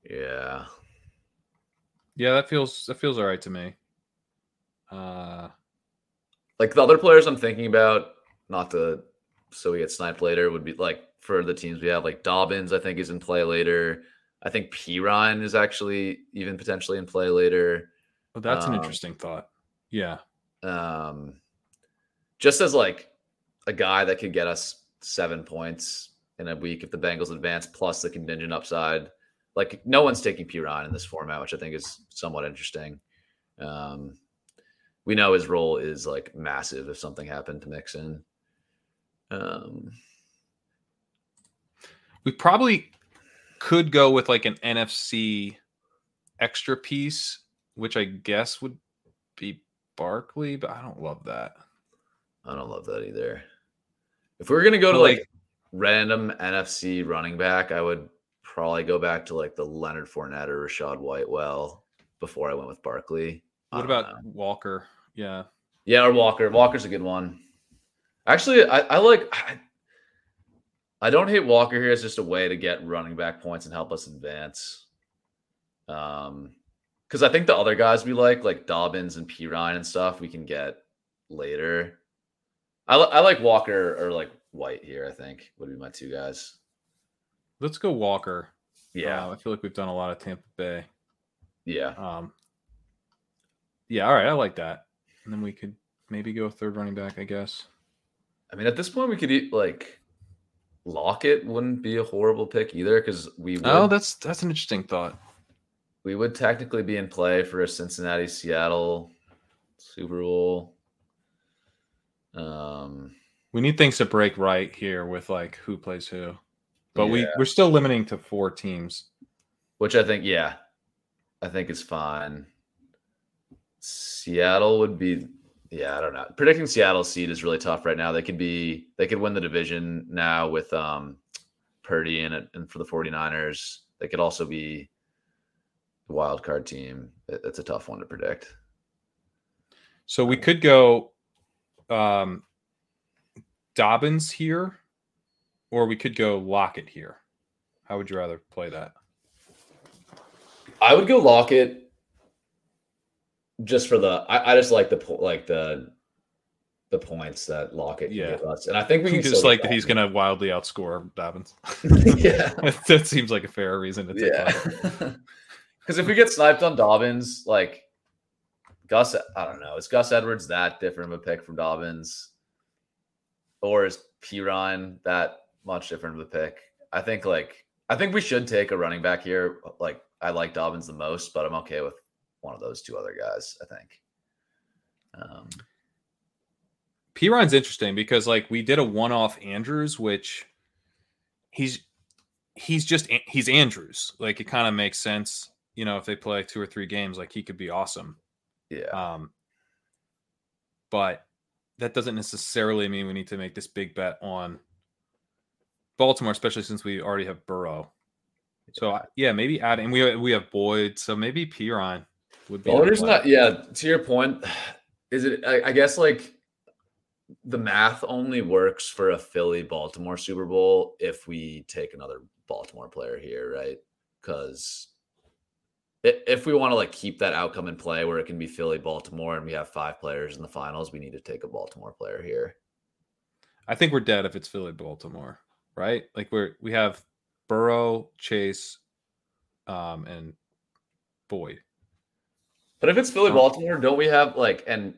yeah, yeah, that feels that feels all right to me. Uh, like the other players I'm thinking about, not to so we get sniped later, would be like for the teams we have, like Dobbins, I think is in play later. I think Perine is actually even potentially in play later. Well, that's um, an interesting thought. Yeah. Um, just as like a guy that could get us seven points in a week if the Bengals advance, plus the contingent upside. Like no one's taking Perine in this format, which I think is somewhat interesting. Um, we know his role is like massive if something happened to Mixon. Um, we probably could go with like an NFC extra piece, which I guess would be Barkley, but I don't love that. I don't love that either. If we are gonna go to like, like random NFC running back, I would probably go back to like the Leonard Fournette or Rachaad White well before I went with Barkley. What about know. Walker? Yeah. Yeah, or Walker. Walker's a good one. Actually, I, I like I, I don't hate Walker here as just a way to get running back points and help us advance. Um because I think the other guys we like, like Dobbins and Perine and stuff, we can get later. I, I like Walker or like White here. I think would be my two guys. Let's go Walker. Yeah, uh, I feel like we've done a lot of Tampa Bay. Yeah. Um. Yeah. All right. I like that. And then we could maybe go third running back. I guess. I mean, at this point, we could eat like Lockett wouldn't be a horrible pick either because we. Would, oh, that's that's an interesting thought. We would technically be in play for a Cincinnati Seattle Super Bowl. Um, we need things to break right here with like who plays who, but yeah. we we're still limiting to four teams, which I think yeah, I think is fine. Seattle would be yeah, I don't know. Predicting Seattle's seed is really tough right now. They could be they could win the division now with um Purdy in it and for the 49ers. They could also be the wild card team. It's a tough one to predict. So we could go um Dobbins here, or we could go Lockett here. How would you rather play that? I would go Lockett just for the I, I just like the like the the points that Lockett yeah. give us, and I think we can just like that he's going to wildly outscore Dobbins. yeah, that seems like a fair reason to take. Yeah, because if we get sniped on Dobbins, like Gus, I don't know, is Gus Edwards that different of a pick from Dobbins, or is Perine that much different of a pick? I think like I think we should take a running back here. Like I like Dobbins the most, but I'm okay with one of those two other guys. I think. Um, Perine's interesting because like we did a one-off Andrews, which he's he's just he's Andrews. Like it kind of makes sense, you know, if they play two or three games, like he could be awesome. Yeah. Um, but that doesn't necessarily mean we need to make this big bet on Baltimore, especially since we already have Burrow. So yeah, maybe add and we we have Boyd, so maybe Perine would be. Owner's not. Yeah, to your point, is it? I, I guess like the math only works for a Philly Baltimore Super Bowl if we take another Baltimore player here, right? Because if we want to like keep that outcome in play where it can be Philly Baltimore and we have five players in the finals, we need to take a Baltimore player here. I think we're dead if it's Philly Baltimore, right? Like we're we have Burrow, Chase, um, and Boyd. But if it's Philly Baltimore, don't we have like and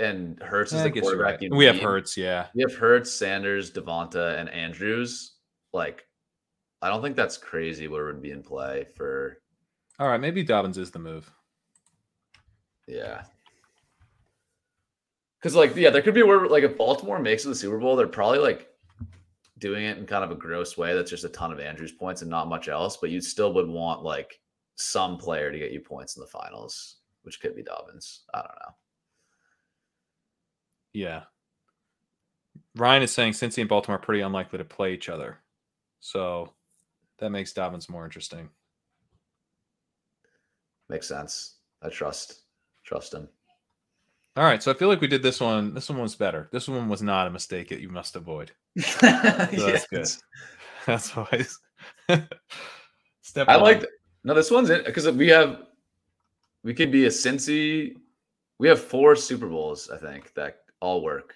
and Hurts is the quarterback? Right. We have Hurts, yeah. We have Hurts, Sanders, Devonta, and Andrews. Like, I don't think that's crazy where would be in play for. All right, maybe Dobbins is the move. Yeah. Because like yeah, there could be where like if Baltimore makes it the Super Bowl, they're probably like doing it in kind of a gross way. That's just a ton of Andrews points and not much else. But you still would want like some player to get you points in the finals which could be Dobbins. I don't know. Yeah. Ryan is saying Cincy and Baltimore are pretty unlikely to play each other. So that makes Dobbins more interesting. Makes sense. I trust trust him. All right, so I feel like we did this one. This one was better. This one was not a mistake that you must avoid. so that's good. That's always step. I like no. This one's in because we have we could be a Cincy. We have four Super Bowls, I think, that all work.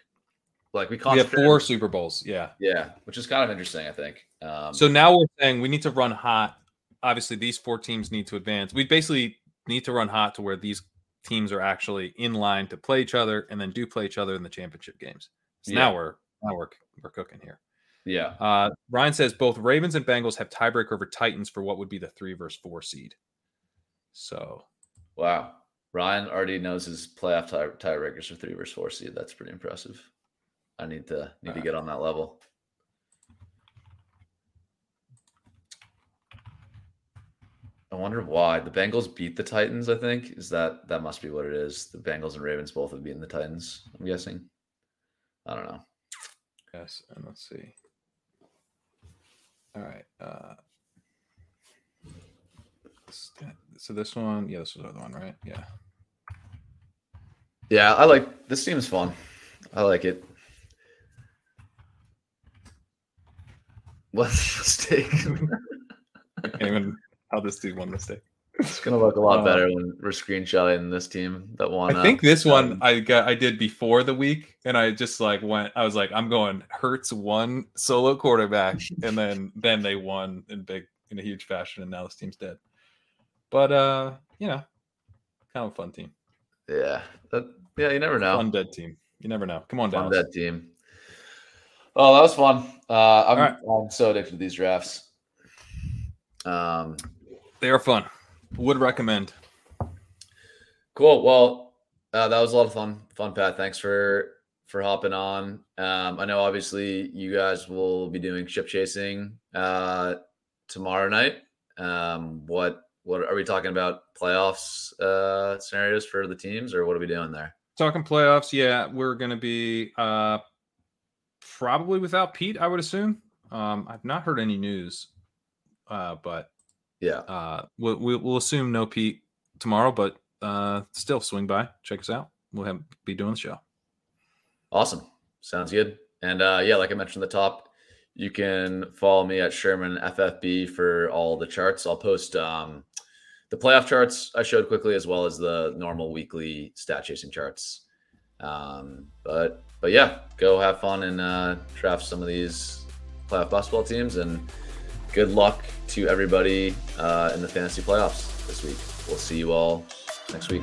Like we, we have four Super Bowls. Yeah, yeah, which is kind of interesting. I think. Um, so now we're saying we need to run hot. Obviously, these four teams need to advance. We basically need to run hot to where these teams are actually in line to play each other and then do play each other in the championship games. So yeah. now we're now we're we're cooking here. Yeah. Uh, Ryan says both Ravens and Bengals have tiebreak over Titans for what would be the three versus four seed. So, wow, Ryan already knows his playoff tie tiebreakers for three versus four seed. That's pretty impressive. I need to need to get on that level. I wonder why the Bengals beat the Titans. I think is that that must be what it is. The Bengals and Ravens both have beaten the Titans. I'm guessing. I don't know. Yes, and let's see. All right. Uh, so this one, yeah, this was the other one, right? Yeah. Yeah, I like this team is fun. I like it. What's the mistake? I can't even how this dude one mistake. It's gonna look a lot uh, better when we're screenshotting this team that won. I think this one I got I did before the week, and I just like went. I was like, I'm going Hurts one solo quarterback, and then then they won in big in a huge fashion, and now this team's dead. But uh, you know, kind of a fun team. Yeah, that, yeah, you never know. Fun dead team. You never know. Come on, fun Dallas. dead team. Oh, that was fun. Uh, I'm, right. I'm so addicted to these drafts. Um, they are fun. Would recommend. Cool. Well, uh, that was a lot of fun. Fun, Pat. Thanks for for hopping on. Um, I know obviously you guys will be doing ship chasing uh, tomorrow night. Um, what what are we talking about? Playoffs uh, scenarios for the teams, or what are we doing there? Talking playoffs, yeah, we're going to be uh, probably without Pete. I would assume. Um, I've not heard any news, uh, but yeah. Uh, we'll, we'll assume no Pete tomorrow, but uh, still swing by, check us out. We'll have, be doing the show. Awesome. Sounds good. And uh, yeah, like I mentioned at the top, you can follow me at Sherman FFB for all the charts. I'll post um, the playoff charts I showed quickly, as well as the normal weekly stat chasing charts. Um, but but yeah, go have fun and uh, draft some of these playoff best ball teams and good luck to everybody uh, in the fantasy playoffs this week. We'll see you all next week.